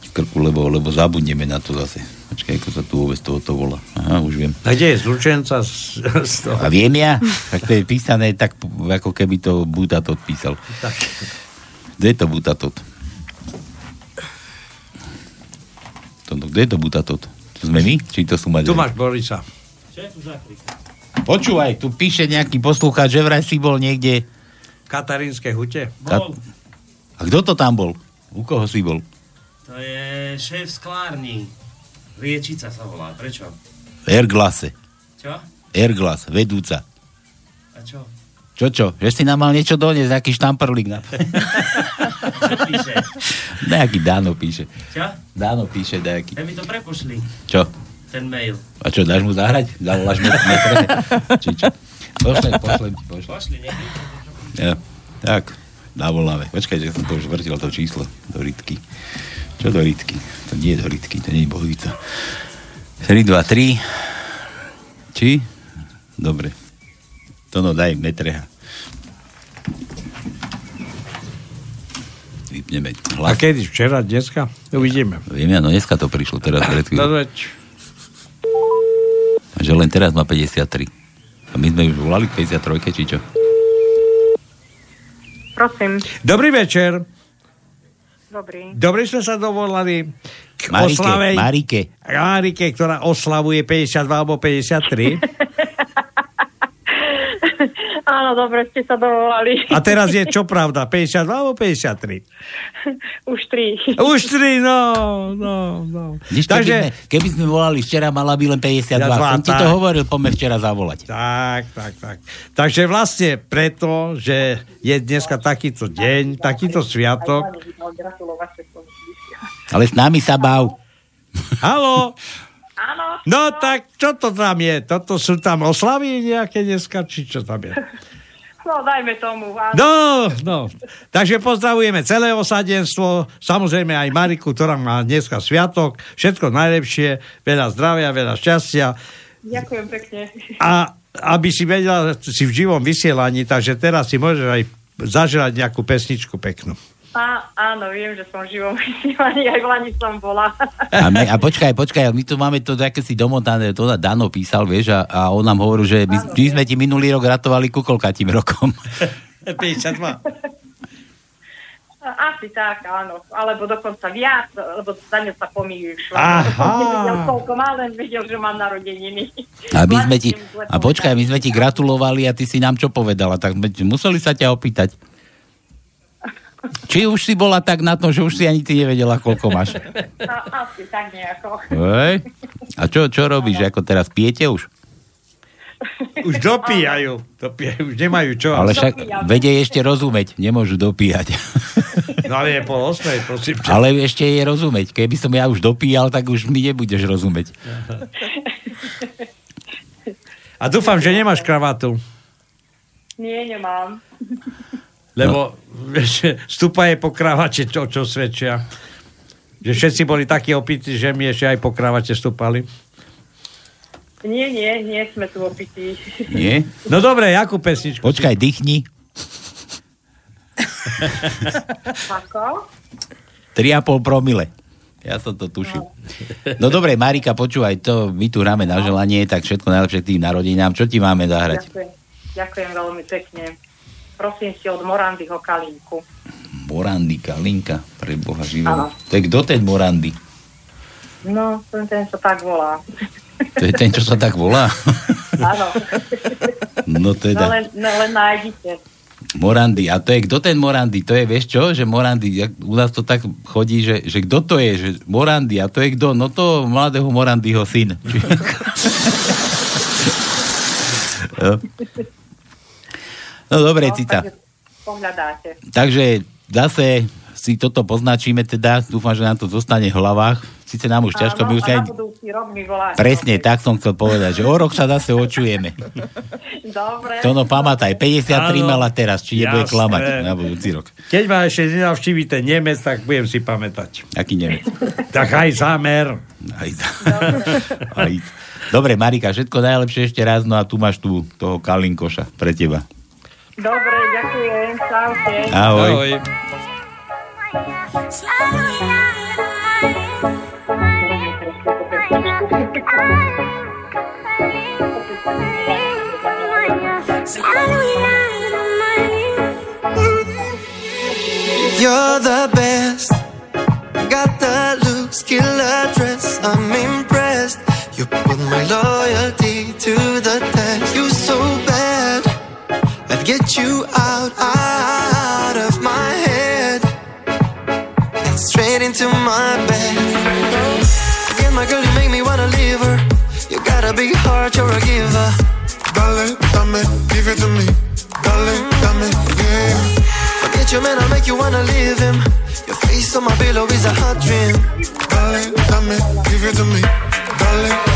v krku, lebo, lebo zabudneme na to zase. Počkaj, ako sa tu vôbec toho to volá. Aha, už viem. A kde je zlučenca z, z toho? A viem ja? Tak to je písané tak, ako keby to Butatot písal. Tak. Kde je to Butatot? To, no, kde je to Butatot? To sme my? Či to sú Maďari? Tu máš Borisa. Počúvaj, tu píše nejaký poslúchač, že vraj si bol niekde... Katarínske hute. Ka- A kto to tam bol? U koho si bol? To je šéf sklárny. Liečica sa volá. Prečo? Airglase. Čo? Airglas, vedúca. A čo? Čo, čo? Že si nám mal niečo doniesť, nejaký štamperlík. Na... Čo píše? nejaký Dano píše. Čo? Dano píše nejaký. Ja mi to prepošli. Čo? Ten mail. A čo, dáš mu zahrať? Zavoláš mu metre? Či čo? Pošlem, pošlem, pošlem. Pošli, nech Ja, tak, navoláme. Počkaj, že som to už vrtil, to číslo do rytky. Čo do rytky? To nie je do rytky, to nie je bohvica. 3, 2, 3. Či? Dobre. To no, daj metreha. Vypneme A hlas. kedy? Včera, dneska? Uvidíme. Viem ja, no dneska to prišlo teraz. Pred chvíľou. Že len teraz má 53. A my sme už volali k 53, či čo? Prosím. Dobrý večer. Dobrý. Dobrý sme sa dovolali k Marike, oslave... Marike. Marike, ktorá oslavuje 52 alebo 53. Áno, dobre ste sa dovolali. A teraz je čo pravda? 52 alebo 53? Už tri. Už tri, no, no, no. Keby, Takže... sme, keby sme volali včera, mala by len 52. Ja, Som ti to tak. hovoril, poďme včera zavolať. Tak, tak, tak. Takže vlastne preto, že je dneska takýto deň, takýto sviatok. Ale s nami sa bav. Halo? Áno. No tak, čo to tam je? Toto sú tam oslavy nejaké dneska, či čo tam je? No, dajme tomu. Áno. No, no. Takže pozdravujeme celé osadenstvo, samozrejme aj Mariku, ktorá má dneska sviatok. Všetko najlepšie, veľa zdravia, veľa šťastia. Ďakujem pekne. A aby si vedela, si v živom vysielaní, takže teraz si môžeš aj zažrať nejakú pesničku peknú. Á, áno, viem, že som živom vysielaní, aj v Lani som bola. A, my, a počkaj, počkaj, my tu máme to také si domotané, to na Dano písal, vieš, a, a on nám hovoril, že my, my sme ti minulý rok gratovali ku koľkatým rokom. 52. Asi tak, áno. Alebo dokonca viac, lebo za ňou sa pomýšľa. Aha. Nevedel, koľko má, len vedel, že mám narodeniny. A my sme ti, a počkaj, my sme ti gratulovali a ty si nám čo povedala, tak sme museli sa ťa opýtať. Či už si bola tak na tom, že už si ani ty nevedela, koľko máš? A, asi tak nejako. Hej? A čo, čo robíš? Ako teraz pijete už? Už dopíjajú. dopíjajú. Už nemajú čo. Ale však vedie ešte rozumieť, nemôžu dopíjať. No ale je pol osmej, prosím. ťa. Ale ešte je rozumieť. Keby som ja už dopíjal, tak už mi nebudeš rozumieť. A dúfam, že nemáš kravatu. Nie, nemám. Lebo vieš, stúpaje po kravate, čo, čo svedčia. Že všetci boli takí opití, že mi ešte aj po kravate stúpali. Nie, nie, nie sme tu opití. Nie? No dobre, jakú pesničku? Počkaj, dýchni. Ako? 3,5 promile. Ja som to tušil. No dobre, Marika, počúvaj, to my tu hráme na želanie, tak všetko najlepšie k tým narodinám. Čo ti máme zahrať? Ďakujem. Ďakujem veľmi pekne. Prosím si od Morandyho Kalinku. Morandy, Kalinka, pre Boha živého. To je kto ten Morandy? No, ten, ten sa tak volá. To je ten, čo sa tak volá? Áno. No No teda, len, no, len nájdite. Morandy. A to je, kto ten Morandy? To je, vieš čo, že Morandy, u nás to tak chodí, že, že kto to je, že Morandy. A to je kto? No to mladého Morandyho syn. No. no dobre, No, Cita. takže Pohľadáte. Takže zase si toto poznačíme teda, dúfam, že nám to zostane v hlavách. Sice nám už ťažko, my už aj... Presne, tak som chcel povedať, že o rok sa zase očujeme. Dobre. To no pamätaj, 53 Áno. mala teraz, či nebude Jasné. klamať na budúci rok. Keď ma ešte nenavštíví ten Nemec, tak budem si pamätať. Aký Nemec? Tak aj zámer. Aj, aj. Dobre, Marika, všetko najlepšie ešte raz, no a tu máš tu toho Kalinkoša pre teba. Dobre, ďakujem. Čaute. Ahoj. Ahoj. You're the best. Got the looks, killer dress. I'm impressed. You put my loyalty to the test. You're so bad. Get you out, out of my head. And straight into my bed. Again, my girl, you make me wanna leave her. You got a big heart, you're a giver. Dale, dame, give it to me. Dale, dame, yeah. Forget your man, I'll make you wanna leave him. Your face on my pillow is a hot dream. Dale, dame, give it to me. Dale,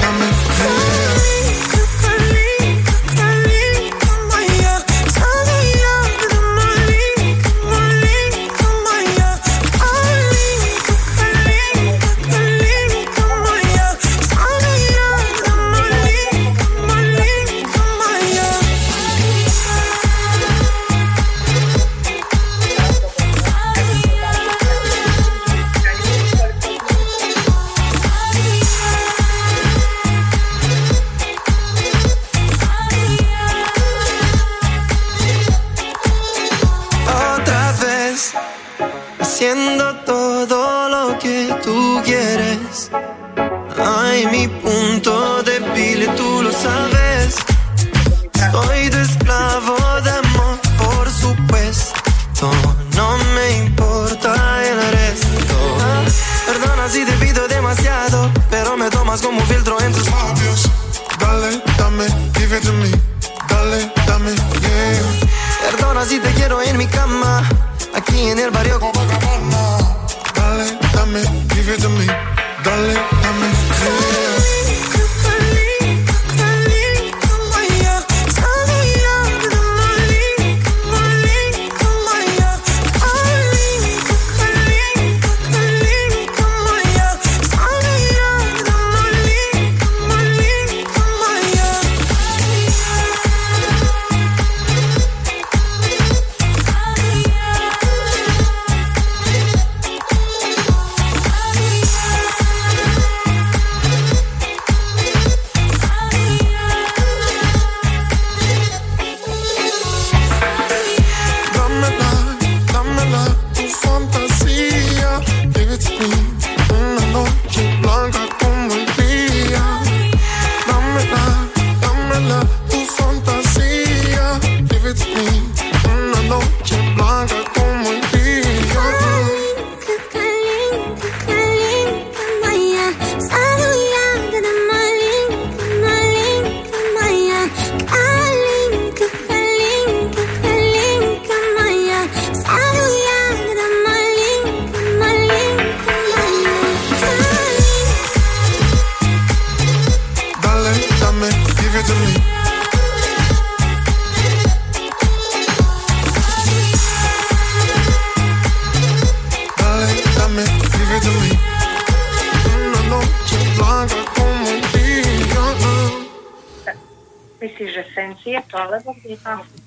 como un filtro en tus labios. Dale, dame, give it to me. Dale, dame, yeah. Perdona si te quiero en mi cama, aquí en el barrio Copacabana. Dale, dame, give it to me. Dale, dame,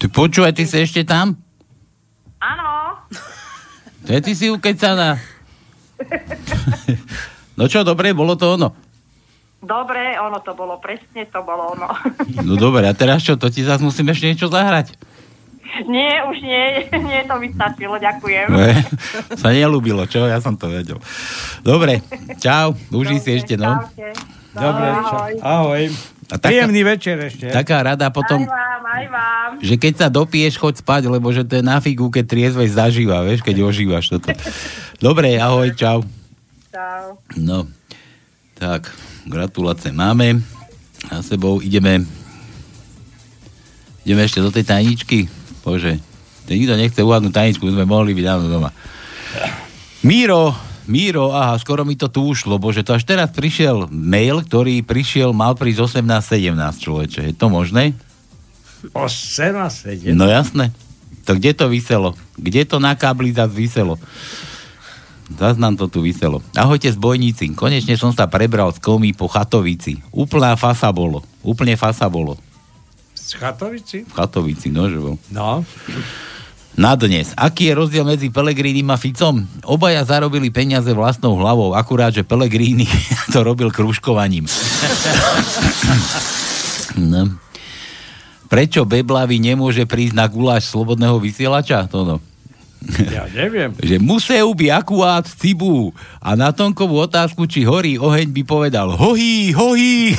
Ty počúvaj, ty si ešte tam? Áno. To je ty si ukecaná. No čo, dobre, bolo to ono. Dobre, ono to bolo, presne to bolo ono. No dobre, a teraz čo, to ti zase musím ešte niečo zahrať? nie, už nie, nie, to mi stačilo, ďakujem. Ne, sa nelúbilo, čo? Ja som to vedel. Dobre, čau, uži si ešte, no. Čaute. Dobre, Ahoj. čau. ahoj. A taká- Príjemný večer ešte. Taká rada potom, Aj vám, Aj vám. že keď sa dopiješ, choď spať, lebo že to je na figu, keď triezvej zažíva, vieš, keď ožívaš toto. Dobre, ahoj, čau. Čau. No, tak, gratulácie máme. A sebou ideme ideme ešte do tej tajničky. Bože, to nikto nechce uhadnúť tajničku, my sme mohli byť dávno doma. Míro, Míro, aha, skoro mi to tu ušlo, bože, to až teraz prišiel mail, ktorý prišiel, mal prísť 18-17 človeče. Je to možné? 18, 7. No jasné. To kde to vyselo? Kde to na kábli zase vyselo? Zas nám to tu vyselo. Ahojte zbojníci. Konečne som sa prebral z komy po Chatovici. Úplná fasa bolo. Úplne fasa bolo. Z Chatovici? V Chatovici, no, že bol. No. Na dnes. Aký je rozdiel medzi Pelegrínim a Ficom? Obaja zarobili peniaze vlastnou hlavou, akurát, že Pelegrini to robil kružkovaním. no. Prečo Beblavy nemôže prísť na guláš slobodného vysielača? To no. Ja neviem. že musel by akurát cibu. A na Tonkovú otázku, či horí oheň, by povedal hohý, hohý.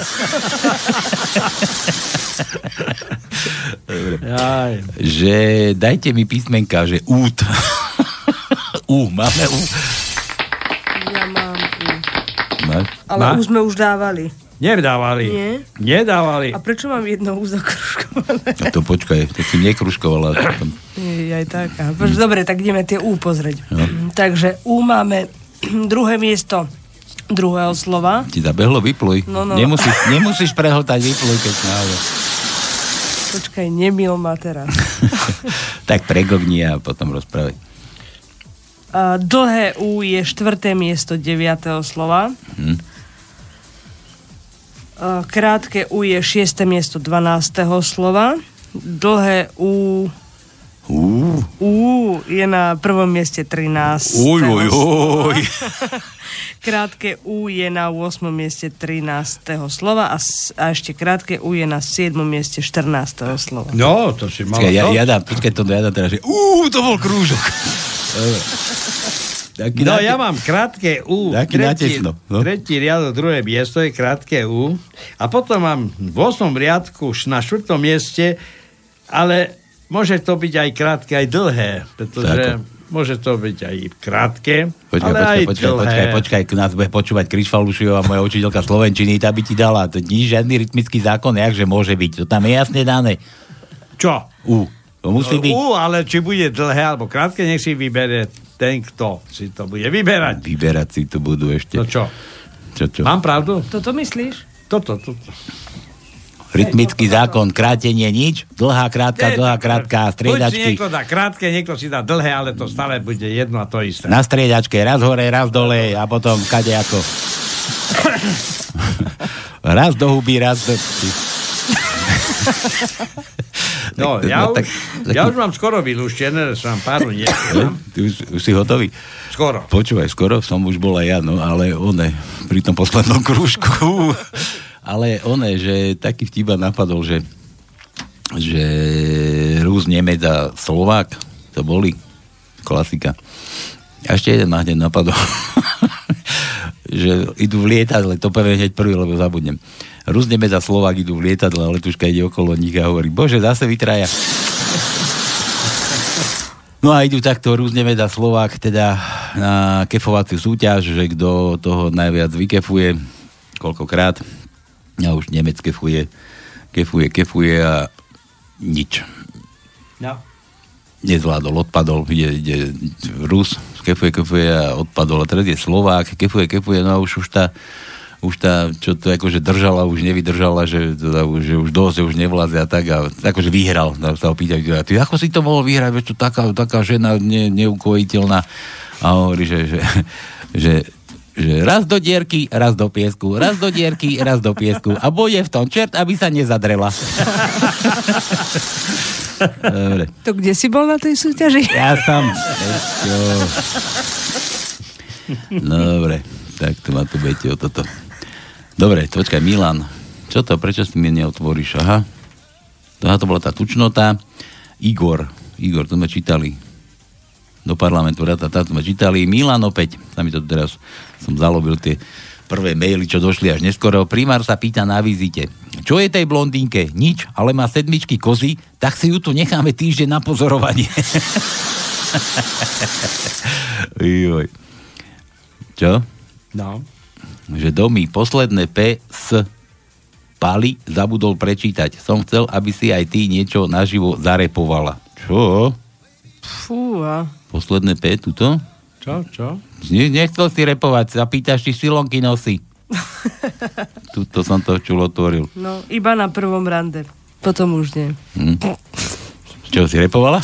Že dajte mi písmenka, že út. U, máme U. Ja mám U. Máš? Ale Má? U sme už dávali. Nedávali. Nie? Nedávali. A prečo mám jedno U zakruškované? A to počkaj, to si nekruškovala. Je aj taká. Poč, Dobre, tak ideme tie U pozrieť. No. Takže U máme druhé miesto druhého slova. Ti zabehlo, vypluj. No, no. Nemusíš, nemusíš prehltať, vypluj, keď náhle. Počkaj, nemil ma teraz. Tak pregogni a potom rozprávaj. A dlhé U je štvrté miesto deviatého slova. Hm. A krátke U je šiesté miesto 12. slova. Dlhé U Ú, U je na prvom mieste 13. Uj, uj, uj. Krátke U je na 8. mieste 13. slova a, a ešte krátke U je na 7. mieste 14. slova. No, to si mal. Ja, ja dám, počkaj, to ja dám teraz, že ú, to bol krúžok. Taký No nate- ja mám krátke U, Taký tretí, no. tretí riadok, druhé miesto je krátke U a potom mám v 8. riadku na 4. mieste, ale môže to byť aj krátke, aj dlhé, pretože Tako. môže to byť aj krátke, Počkaj, ale počkaj, aj počkaj, dlhé. počkaj, počkaj, nás bude počúvať Kriš Falušiová, moja učiteľka Slovenčiny, tá by ti dala, to nie je žiadny rytmický zákon, jakže môže byť, to tam je jasne dané. Čo? U, to musí byť. U, ale či bude dlhé alebo krátke, nech si vybere ten, kto si to bude vyberať. Vyberať si to budú ešte. No čo? Čo, čo? Mám pravdu? Toto myslíš? Toto, toto. Rytmický zákon, krátenie nič, dlhá, krátka, dlhá, krátka, Buď striedačky. niekto dá krátke, niekto si dá dlhé, ale to stále bude jedno a to isté. Na striedačke, raz hore, raz dole a potom kade ako. raz do huby, raz do... No, Tak- ja, no, už, tak- tak- ja už mám skoro vylúštené, som páru nechám. Ty už, už si hotový? Skoro. Počúvaj, skoro som už bol aj ja, no ale one, pri tom poslednom krúžku. ale one, že taký vtiba napadol, že že Rus, Nemec a Slovák, to boli klasika. A ešte jeden ma hneď napadol. že idú v lietadle, to poviem hneď prvý, lebo zabudnem. Rus, Nemec a Slovák idú v lietadle, ale letuška ide okolo nich a hovorí, bože, zase vytraja. No a idú takto Rus, Nemec a Slovák teda na kefovaciu súťaž, že kto toho najviac vykefuje, koľkokrát. A už Nemec kefuje, kefuje, kefuje a nič. No. Nezvládol, odpadol, ide, ide Rus, kefuje, kefuje a odpadol. A teraz je Slovák, kefuje, kefuje, no a už, už tá už tá, čo to akože držala, už nevydržala, že, teda, už- že už dosť, už nevláze a tak a akože vyhral, no, sa opýtať, že ty ako si to mohol vyhrať, veď to taká, taká žena ne, neukojiteľná a hovorí, že, že, že, že raz do dierky, raz do piesku, raz do dierky, raz do piesku a bude v tom čert, aby sa nezadrela. Dobre. To kde si bol na tej súťaži? Ja som. Ešte. Dobre, tak to ma tu budete o toto. Dobre, počkaj, Milan. Čo to, prečo si mi neotvoríš? Aha. Aha, to bola tá tučnota. Igor, Igor, to sme čítali. Do parlamentu, rata, tá sme čítali. Milan opäť, sa mi to teraz, som zalobil tie, Prvé maily, čo došli až neskoro. Primár sa pýta na vizite. Čo je tej blondínke? Nič, ale má sedmičky kozy, tak si ju tu necháme týždeň na pozorovanie. Joj. Čo? No. Že domy, posledné P s Pali zabudol prečítať. Som chcel, aby si aj ty niečo naživo zarepovala. Čo? Fúha. Posledné P tuto? Čo, čo? Ne, nechcel si repovať, zapýtaš, či silonky nosí. Tuto som to čul otvoril. No, iba na prvom rande. Potom už nie. Hm. Čo, si repovala?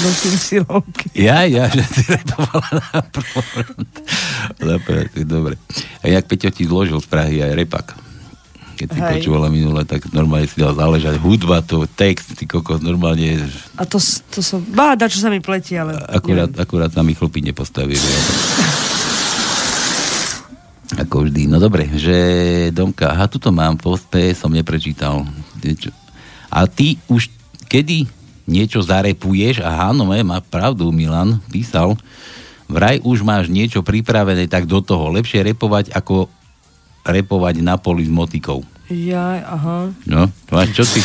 Nosím silonky. Ja, ja, že si repovala na prvom rande. Dobre, dobre. A jak Peťo ti zložil z Prahy aj repak. Keď si Hej. počúvala minule, tak normálne si dal záležať. Hudba, to text, ty kokos, normálne A to, to som... Báda, čo sa mi pletie, ale... akurát, akurát sa mi chlpy nepostavili. Ako vždy. No dobre, že Domka, aha, tuto mám pospe, som neprečítal. A ty už kedy niečo zarepuješ, aha, no je, má pravdu, Milan písal, vraj už máš niečo pripravené, tak do toho. Lepšie repovať, ako repovať na poli s motikou. Ja, aha. No, a čo ty?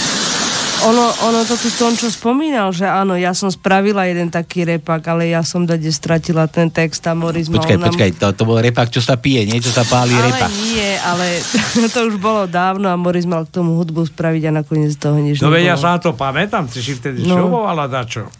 Ono, ono to tu Tončo spomínal, že áno, ja som spravila jeden taký repak, ale ja som dade stratila ten text a Moris mal Počkaj, nám... počkaj, to, to bol repak, čo sa pije, niečo sa páli ale repak. nie, ale to už bolo dávno a Moris mal k tomu hudbu spraviť a nakoniec toho nič No veď ja sa na to pamätám, ty si vtedy No. šubovala dačo.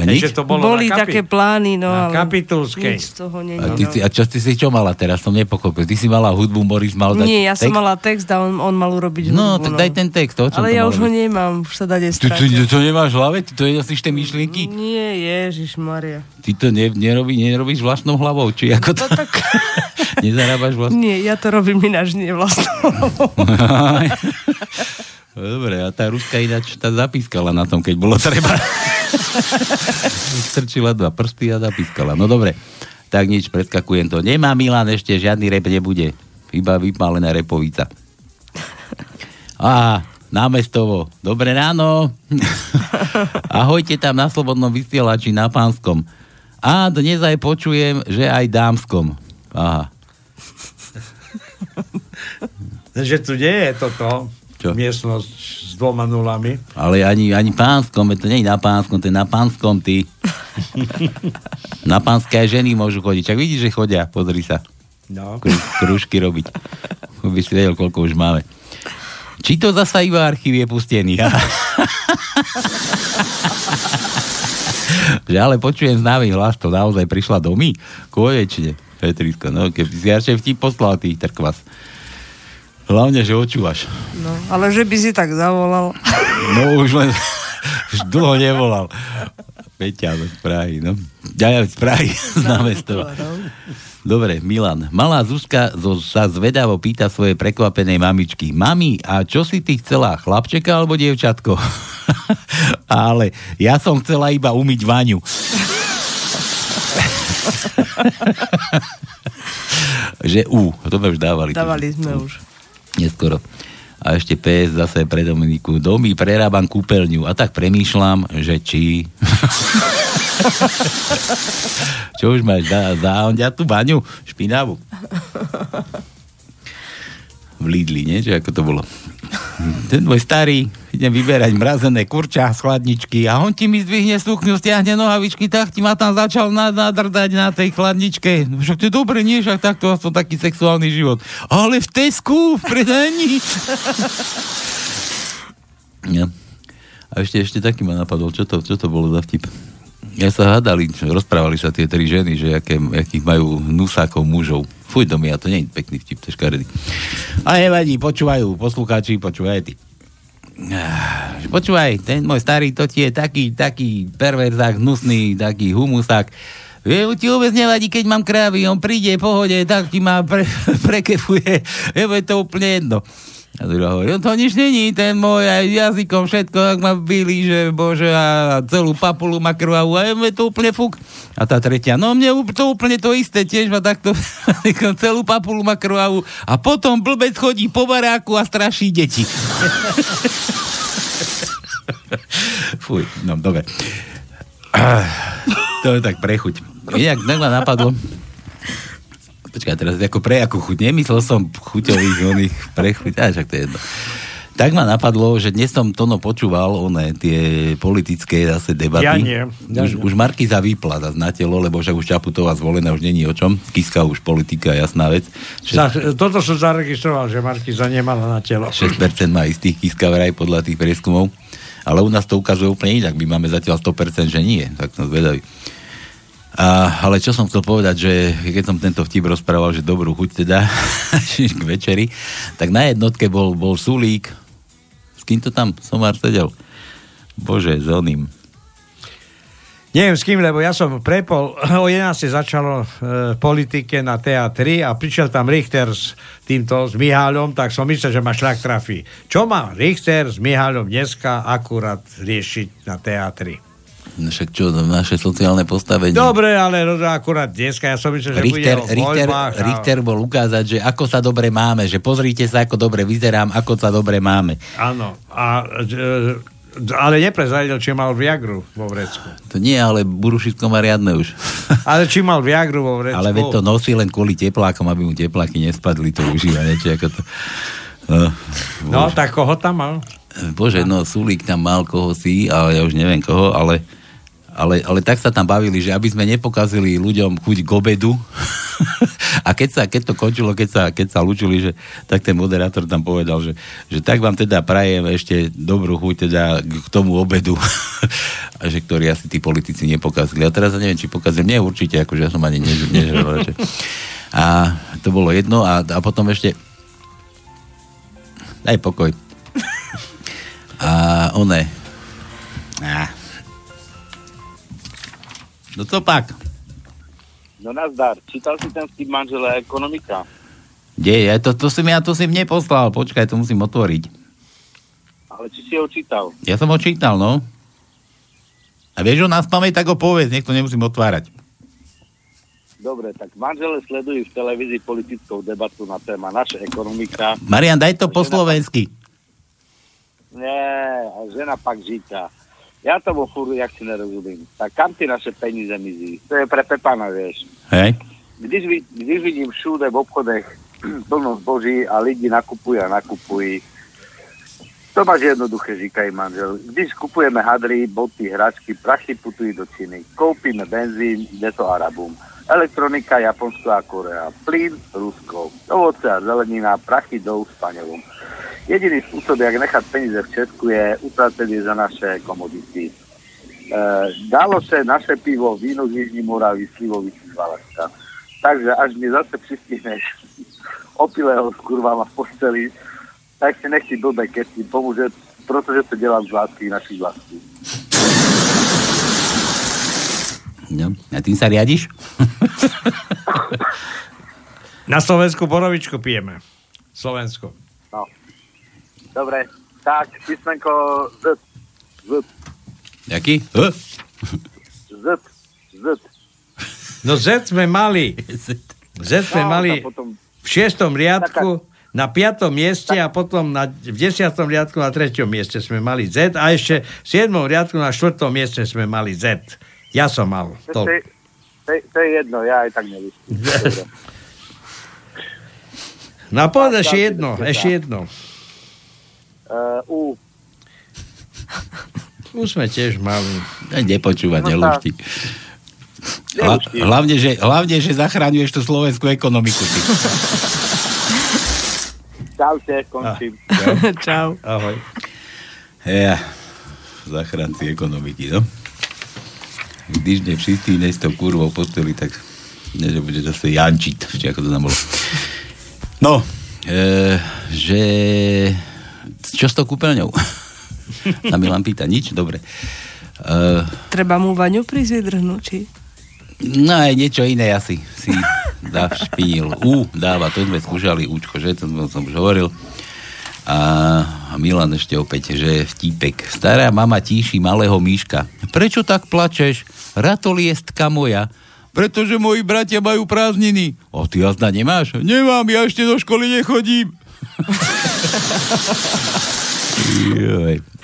To nič? Ešte to bolo Boli na také kapi- plány, no na ale Kapitulskej. nič z toho nie A, ty, si, a čo ty si čo mala teraz? Som nepochopil. Ty si mala hudbu, Moris mal dať Nie, ja som text? mala text a on, on mal urobiť No, hudbu. tak daj ten text, o čom Ale to ja už ho byť? nemám, už sa dade Ty, ty, stratil. to nemáš v hlave? Ty to nenosíš tie myšlienky? Nie, Ježiš Maria. Ty to ne, nerobí, nerobíš vlastnou hlavou? Či ako to? tak... Nezarábaš vlastnou? Nie, ja to robím ináč nie vlastnou. No, Dobre, a tá Ruska ináč tá zapískala na tom, keď bolo treba. Strčila dva prsty a zapískala. No dobre, tak nič, preskakujem to. Nemá Milan ešte, žiadny rep nebude. Iba vypálená repovica. Á, námestovo. Dobré ráno. Ahojte tam na Slobodnom vysielači na Pánskom. A dnes aj počujem, že aj dámskom. Aha. Že tu nie je toto. Čo? Miestnosť s dvoma nulami. Ale ani, ani pánskom, to nie je na pánskom, to je na pánskom, ty. na pánske aj ženy môžu chodiť. Čak vidíš, že chodia, pozri sa. No. Kru, krúžky robiť. By si vedel, koľko už máme. Či to zasa iba archív je pustený? ha? že ale počujem známy hlas, to naozaj prišla domy? Konečne. Petrisko, no keby si radšej vtip poslal tých trkvas. Hlavne, že očúvaš. No, ale že by si tak zavolal. No už len už dlho nevolal. Peťa z Prahy, no. Ja z Prahy, z námestova. Dobre, Milan. Malá Zuzka zo, sa zvedavo pýta svojej prekvapenej mamičky. Mami, a čo si ty chcela, chlapčeka alebo dievčatko? Ale ja som chcela iba umyť vaňu. že U, to sme už dávali. Dávali sme už. Neskoro. A ešte PS zase pre Dominiku. Domy, prerábam kúpeľňu. A tak premýšľam, že či... Čo už máš? On ťa tú baňu? Špinavú. V Lidli, nie? Že ako to bolo? Ten môj starý, idem vyberať mrazené kurča z chladničky a on ti mi zdvihne sukňu, stiahne nohavičky, tak ti ma tam začal na- nadrdať na tej chladničke. No Však to je dobre, nie? Však takto aspoň taký sexuálny život. Ale v Tesku, v predaní. Ja. A ešte, ešte taký ma napadol, čo to, čo to bolo za vtip. Ja sa hádali, rozprávali sa tie tri ženy, že aké, akých majú nusákov mužov. Fuj, do ja to nie je pekný vtip, to škaredý. A nevadí, počúvajú, poslucháči, počúvaj ty. Ah, Počúvaj, ten môj starý, to ti je taký, taký perverzák, hnusný, taký humusák. Je, ti vôbec nevadí, keď mám krávy, on príde, pohode, tak ti ma pre, prekefuje, je je to úplne jedno. A druhá hovorí, "No to nič není, ten môj aj jazykom všetko, ak ma bili, že bože, a celú papulu má krvavú, a je to úplne fuk. A tá tretia, no mne to úplne to isté, tiež ma takto, celú papulu má krvavú. A potom blbec chodí po baráku a straší deti. Fuj, no dobre. Ah, To je tak prechuť. Inak tak ma napadlo, Počkaj, teraz ako pre akú chuť. Nemyslel som chuťových oných pre chuť. Á, však to je jedno. Tak ma napadlo, že dnes som Tono počúval one, tie politické zase debaty. Ja nie, ja už, nie. už Markiza vypla zase na telo, lebo však už Čaputová zvolená už není o čom. Kiska už politika, jasná vec. Za, toto som zaregistroval, že Markiza nemala na telo. 6% má istých Kiska vraj podľa tých prieskumov. Ale u nás to ukazuje úplne inak. My máme zatiaľ 100%, že nie. Tak som zvedavý. A, ale čo som chcel povedať, že keď som tento vtip rozprával, že dobrú chuť teda k večeri, tak na jednotke bol, bol Sulík. S kým to tam Somár sedel? Bože, s oným. Neviem s kým, lebo ja som prepol, o 11. začalo e, politike na TA3 a prišiel tam Richter s týmto, s Miháľom, tak som myslel, že ma šľak trafí. Čo má Richter s Miháľom dneska akurát riešiť na TA3? Však čo, naše sociálne postavenie. Dobre, ale akurát dneska, ja som myslel, že Richter, bude Richter, voľbách Richter bol ukázať, že ako sa dobre máme, že pozrite sa, ako dobre vyzerám, ako sa dobre máme. Áno, a, ale neprezradil, či mal Viagru vo vrecku. To nie, ale burušitko má riadne už. Ale či mal Viagru vo vrecku. Ale veď to nosí len kvôli teplákom, aby mu tepláky nespadli, to užíva, niečo ako to. No, No, tak koho tam mal? Bože, no, Sulík tam mal koho si, ale ja už neviem koho, ale, ale, ale tak sa tam bavili, že aby sme nepokazili ľuďom chuť k obedu. A keď, sa, keď to končilo, keď sa, keď sa lúčili, že, tak ten moderátor tam povedal, že, že tak vám teda prajem ešte dobrú chuť teda k tomu obedu. A že ktorý asi tí politici nepokazili. A teraz ja neviem, či pokazili. Nie, určite, akože ja som ani že... A to bolo jedno. A, a potom ešte daj pokoj. A one. Á. No co pak? No nazdar, čítal si ten vtip manžela ekonomika? Kde je? To, to si mi, ja to si mne poslal. Počkaj, to musím otvoriť. Ale či si ho čítal? Ja som ho čítal, no. A vieš, o nás pamäť, tak ho povedz, nech to nemusím otvárať. Dobre, tak manžele sledujú v televízii politickou debatu na téma naša ekonomika. Marian, daj to po slovensky. Nie, žena pak říká. Ja tomu furt, jak si nerozumím. Tak kam ty naše peníze mizí? To je pre Pepana, vieš. Hej? Když, vid, když vidím všude v obchodech plno zboží a lidi nakupujú a nakupujú, to máš jednoduché, říkají manžel. Když kupujeme hadry, boty, hračky, prachy putují do Číny. Koupíme benzín, jde to Arabům. Elektronika, Japonsko a Korea. Plyn, Rusko. Ovoce a zelenina, prachy jdou Španělům. Jediný způsob, jak nechat peníze v Česku, je utratit je za naše komodity. E, dalo se naše pivo, víno z Jižní Moravy, slivovici z Valašska. Takže až mi zase přistihneš opilého s kurvama v posteli, tak si nechci blbé keci, pomůže, protože to dělám z lásky našich vlastní. No. A tým sa riadiš? Na Slovensku borovičku pijeme. Slovensko. No. Dobre, tak, písmenko Z. Z. Jaký? H? Z. Z. No Z sme mali. Z sme No, mali potom- v šiestom riadku, na piatom mieste a potom na, v desiatom riadku na treťom mieste sme mali Z a ešte v siedmom riadku na štvrtom mieste sme mali Z. Ja som mal. To, To. to, je- to, je- jedno, ja aj tak nelistím. Dobre. No povedz ešte jedno, ešte jedno. Uh, U. Tu sme tiež mali. Nepočúvať, No nelúšti. Hla, hlavne, že, hlavne, že zachráňuješ tú slovenskú ekonomiku. Ty. Čaute, končím. Čau. Ahoj. Ja, zachránci ekonomiky, no. Když ne všistý, s tou kurvou posteli, tak ne, že bude zase jančiť, či ako to tam bolo. No, e, že... Čo s tou kúpeľňou? Sa Milan pýta, nič? Dobre. E, Treba mu vaňu prísť vydrhnúť, či? No aj niečo iné asi si zašpinil. U dáva, to sme skúšali účko, že? To som už hovoril. A Milan ešte opäť, že vtípek. Stará mama tíši malého míška. Prečo tak plačeš? Ratoliestka moja. Pretože moji bratia majú prázdniny. O, ty jazda nemáš? Nemám, ja ešte do školy nechodím.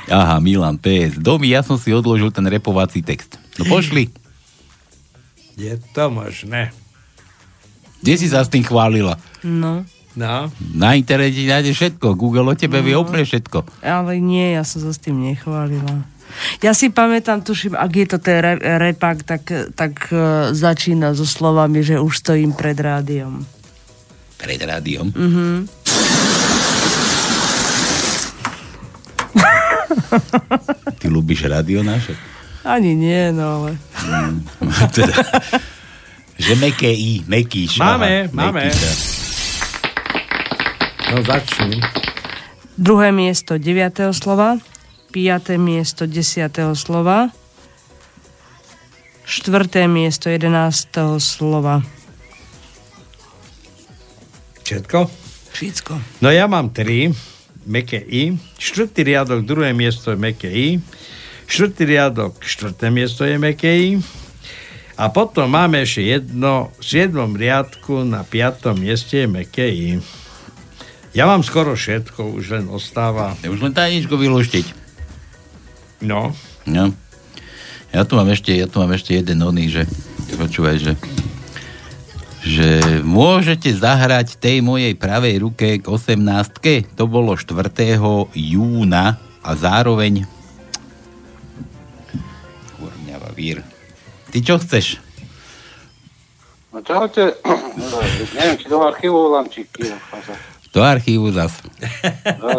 Aha, Milan, PS. Domy, ja som si odložil ten repovací text. No pošli. Je to možné. Kde si sa s tým chválila? No. No. Na internete nájdeš všetko. Google o tebe vie No. úplne všetko. Ale nie, ja som sa s tým nechválila. Ja si pamätám, tuším, ak je to ten re- repak, tak, tak uh, začína so slovami, že už stojím pred rádiom. Pred rádiom. Mhm. Ty ľúbiš rádio naše? Ani nie, no ale... teda, že meké I, mekýš. Máme, aha, máme. No začni. Druhé miesto 9. slova, piaté miesto 10. slova, štvrté miesto 11. slova. Všetko? Všetko. No ja mám tri, meké I, štvrtý riadok, druhé miesto je meké I, štvrtý riadok, štvrté miesto je meké I, a potom máme ešte jedno, v siedmom riadku na piatom mieste je meké I. Ja mám skoro všetko, už len ostáva. Ja už len tajničko vyluštiť. No. No. Ja tu mám ešte, ja tu mám ešte jeden oný, že počúvaj, že že môžete zahrať tej mojej pravej ruke k 18. To bolo 4. júna a zároveň Kurňava vír. Ty čo chceš? No čaute, neviem, či do archívu volám, či kýva fáza. Do archívu zas.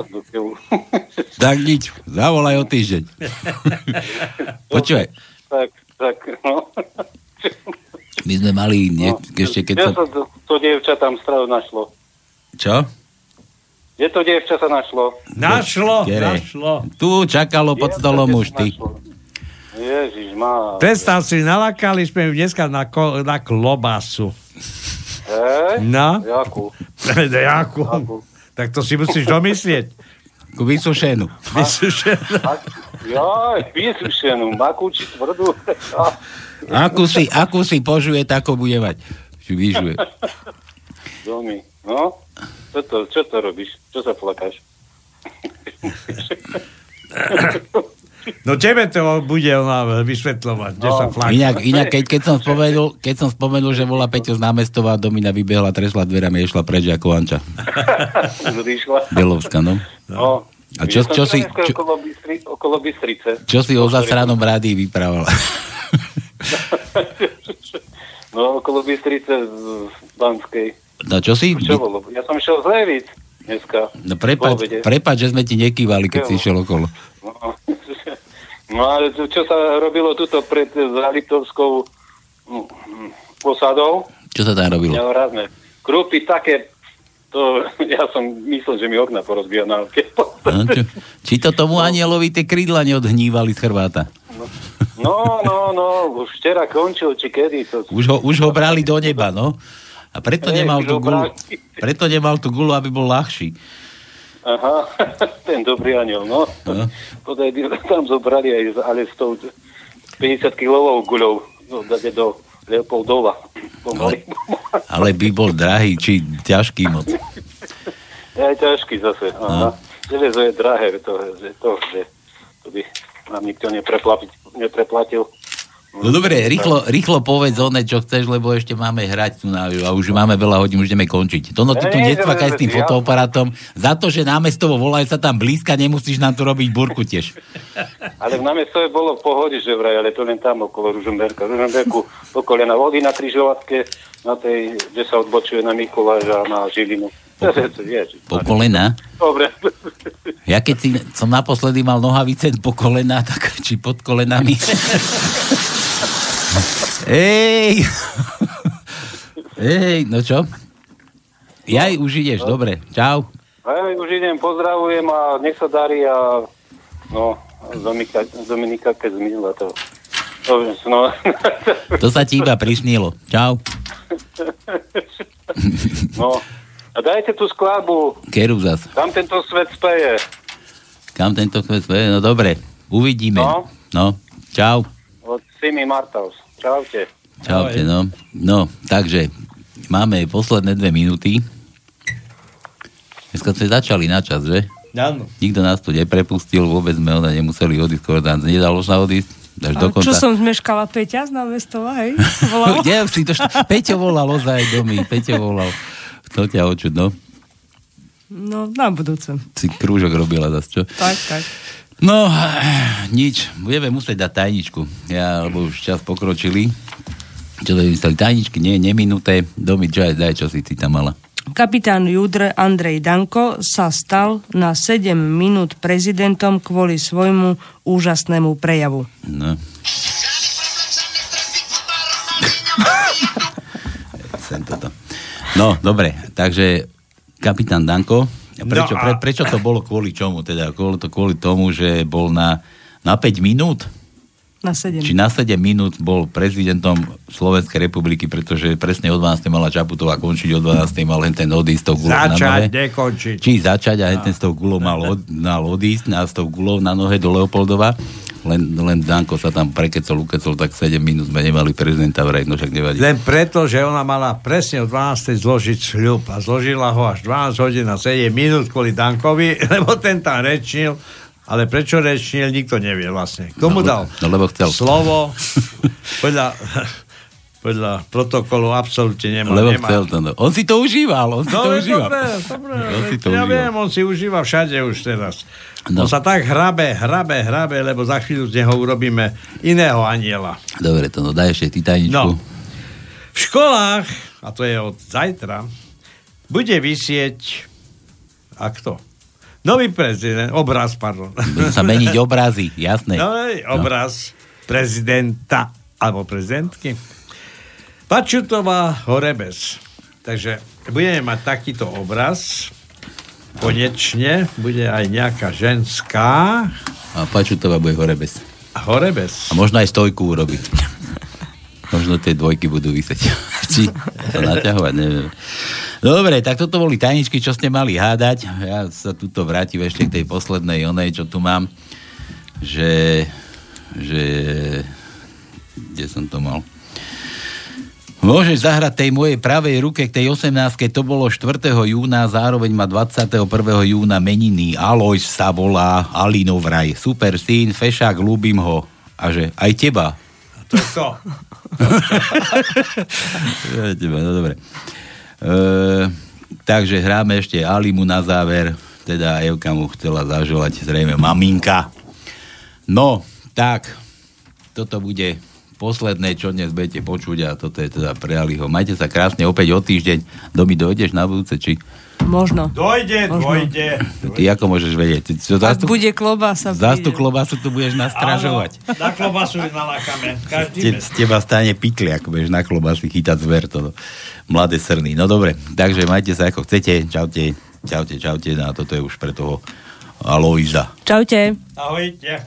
Do keľu. Tak nič, zavolaj o týždeň. Počúvaj, Tak, tak, no. my sme mali nie, ešte keď sa to, to dievča tam stravu našlo? Čo? Kde to dievča sa našlo? Našlo, Kere? našlo. Tu čakalo pod stolom už ty. Ježiš, má. Predstav si, nalakali sme ju dneska na, ko, na klobasu. Hej? No. Jakú? Jakú? Tak to si musíš domyslieť. Ku vysušenú. Vysušenú. Jaj, vysušenú, makú či tvrdú. Akú si, akú si požuje, tako bude mať. Či vyžuje. Domy, no? Čo to, čo to robíš? Čo sa plakáš? No tebe to bude ona vysvetľovať, kde sa fláka. Inak, inak keď, keď, som spomenul, keď som spomenul, že volá Peťo z námestová, Domina vybehla, tresla dverami, išla preč ako Anča. Belovská, no. No. A čo- som čo si- čo- Okolo, Bystri, okolo Bystrice. Čo si o zasranom rádii vyprávala? No, okolo Bystrice z z Banskej. No čo si? Čo bolo? Ja som išiel z Levic dneska. No prepač, prepač, že sme ti nekývali, keď si išiel okolo. No, no ale čo- sa robilo tuto pred Zaliptovskou mm, mm, posadou? Čo sa tam robilo? Nehorázne. Krúpy také, to ja som myslel, že mi okna porozbíja na. No, čo, či to tomu anielovi tie krídla neodhnívali z chrbáta? No, no, no, už včera končil, či kedy to... Už ho, už ho brali do neba, no. A preto Hej, nemal tú gulu, preto nemal tú gulu, aby bol ľahší. Aha, ten dobrý aniel, no. No. Podaj, tam zobrali aj, ale s tou 50 kilovou guľou no, dade do Leopoldova. Pomaly. Ale by bol drahý, či ťažký moc. Aj ťažký zase. Aha. Železo je drahé, to, to, že to by nám nikto nepreplatil. No dobre, rýchlo, rýchlo povedz one, čo chceš, lebo ešte máme hrať tu na, a už máme veľa hodín, už ideme končiť. To no, ty tu Nie, necvakaj s tým fotoaparátom. Za to, že námestovo volajú sa tam blízka, nemusíš nám tu robiť burku tiež. Ale v námestove bolo v pohode, že vraj, ale to len tam okolo Ružomberka. Ružomberku okolo na vody na križovatke, na tej, kde sa odbočuje na Mikuláša a na Žilinu. Je, Po kolena. Dobre. Ja keď si, som naposledy mal nohavice po kolena, tak či pod kolenami. Ej! Ej, no čo? Jaj, už ideš, dobre. Čau. Aj, už idem, pozdravujem a nech sa darí a no, Dominika, Dominika keď zmizla to. to no, To sa ti iba prisnilo. Čau. no. A dajte tú skladbu, Keru zas. tam tento svet speje. Kam tento svet sve? No dobre, uvidíme. No. No, čau. Od Simi Martaus. Čaute. Čaute, no. No, takže, máme posledné dve minúty. Dneska sme začali na čas, že? Áno. Nikto nás tu neprepustil, vôbec sme ona nemuseli odísť, skoro tam nedalo sa odísť. Až A dokonca... čo som zmeškala Peťa z námestova, hej? Volal? Kde si to št... Peťo volal ozaj domy, Peťo volal. To ťa očud, no. No, na budúce. Si krúžok robila zase, čo? Tak, tak. No, nič. Budeme musieť dať tajničku. Ja, lebo už čas pokročili. Čo to vymysleli? Tajničky nie, neminuté. Domy, čo aj daj, čo si ty tam mala. Kapitán Judr Andrej Danko sa stal na 7 minút prezidentom kvôli svojmu úžasnému prejavu. No. Sem toto. No, dobre, takže kapitán Danko, prečo, No a- pre, prečo to bolo kvôli čomu? Teda kvôli, to kvôli tomu, že bol na, na 5 minút? Na 7. Či na 7 minút bol prezidentom Slovenskej republiky, pretože presne o 12. mala Čaputová končiť, o 12. mal len ten odísť s tou gulou na Začať, nohe. nekončiť. Či začať a ten s tou gulou mal, od, mal odísť a s tou gulou na nohe do Leopoldova. Len, len Danko sa tam prekecol, ukecol, tak 7 minút sme nemali prezidenta vraj, no však nevadí. Len preto, že ona mala presne o 12. zložiť sľub a zložila ho až 12 hodín a 7 minút kvôli Dankovi, lebo ten tam rečnil, ale prečo rečnil, nikto nevie vlastne. Kto mu No, dal no, lebo chcel. slovo podľa, podľa protokolu absolútne nemá. Lebo nemá. chcel to. No. On si to užíval, on si to No, užíval. dobre, dobre. On si to ja užíval. viem, on si užíva všade už teraz. No. On sa tak hrabe, hrabe, hrabe, lebo za chvíľu z neho urobíme iného aniela. Dobre, to no, daj ešte ty tajničku. No. V školách, a to je od zajtra, bude vysieť, a kto? Nový prezident, obraz, pardon. Budú sa meniť obrazy, jasné. Nový obraz prezidenta, alebo prezidentky. Pačutová Horebes. Takže budeme mať takýto obraz. Konečne bude aj nejaká ženská. A Pačutová bude hore bez. Horebes. A možno aj stojku urobiť. Možno tie dvojky budú vysieť. Či to naťahovať, neviem. Dobre, tak toto boli tajničky, čo ste mali hádať. Ja sa tuto vrátim ešte k tej poslednej onej, čo tu mám. Že... Že... Kde som to mal? Môžeš zahrať tej mojej pravej ruke k tej 18 to bolo 4. júna, zároveň má 21. júna meniny. Alois sa volá, Alinov vraj. Super syn, fešák, ľúbim ho. A že aj teba. To je to. Ja, teba, no dobre. E, takže hráme ešte Alimu na záver. Teda Evka mu chcela zaželať zrejme maminka. No, tak, toto bude posledné, čo dnes budete počuť a toto je teda pre Aliho. Majte sa krásne opäť o týždeň. Domi dojdeš na budúce, či? Možno. Dojde, Možno. dojde. Ty ako môžeš vedieť? Ty, čo, Ak zastup, bude klobása, zastup príde. klobásu tu budeš nastražovať. Áno, na klobasu nalákame. Každý Te, mes. z teba stane pikli, ako budeš na klobásy chytať zver, to mladé srny. No dobre, takže majte sa ako chcete. Čaute, čaute, čaute. No a toto je už pre toho Aloiza. Čaute. Ahojte.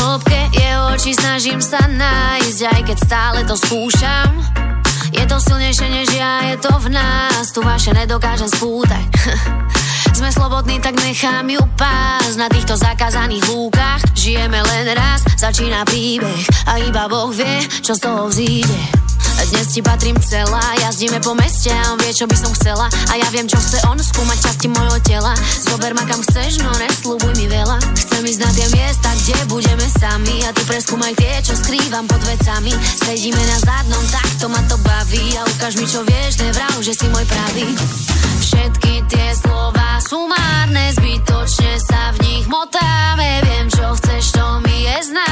Hĺbke je oči snažím sa nájsť, aj keď stále to skúšam. Je to silnejšie než ja, je to v nás, tu vaše nedokážem spútať. Sme slobodní, tak nechám ju pás na týchto zakázaných lúkach. Žijeme len raz, začína príbeh a iba Boh vie, čo z toho vzíde. Dnes ti patrím celá, jazdíme po meste a on vie, čo by som chcela. A ja viem, čo chce on, skúmať časti mojho tela. Zober ma kam chceš, no nesľubuj mi veľa. Chcem ísť na tie miesta, kde budeme sami. A ty preskúmaj tie, čo skrývam pod vecami. Sedíme na zadnom, tak to ma to baví. A ukáž mi, čo vieš, nevrav, že si môj pravý. Všetky tie slova sú márne Zbytočne sa v nich motáme Viem, čo chceš, to mi je známe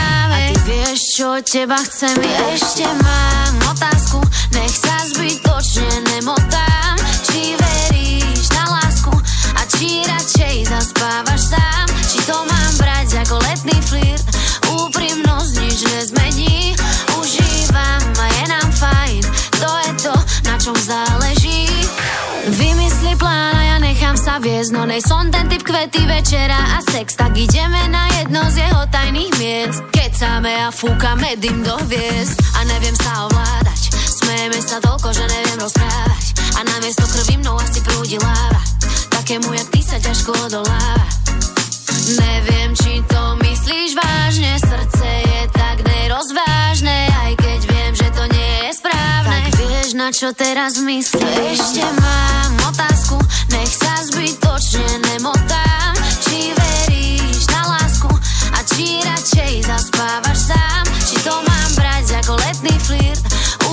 vieš, čo teba chcem? Ešte mám otázku. Nech sa zbytočne nemotám. Či veríš na lásku? A či radšej zaspávaš sám? Či to mám brať ako letný flirt? Úprimnosť nič nezmení. Užívam a je nám fajn. To je to, na čom záleží. Vymysli plán a ja nechám sa viesť. No nej som ten typ kvety večera a sex. Tak ideme na jedno z jeho tajných miest Kecáme a fúkame dym do hviezd. A neviem sa ovládať. Smejeme sa toľko, že neviem rozprávať. A namiesto krvi mnou asi prúdi láva. Takému jak ty sa ťažko odoláva. Neviem, či to myslíš vážne. Srdce je tak nerozvážne Aj keď viem, že to nie je správne. Tak vieš, na čo teraz myslíš? Ešte mám otázku, nech sa zbyt ti radšej zaspávaš sám. Či to mám brať ako letný flirt?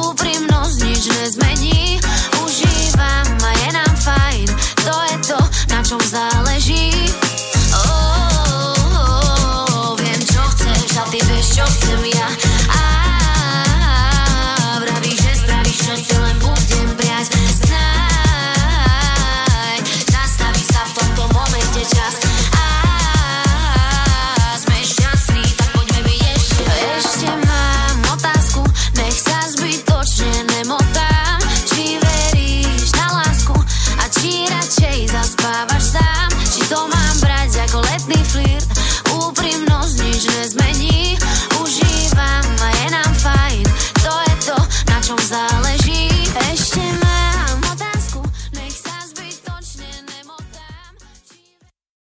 Úprimnosť nič nezmení. Užívam a je nám fajn. To je to, na čom záleží.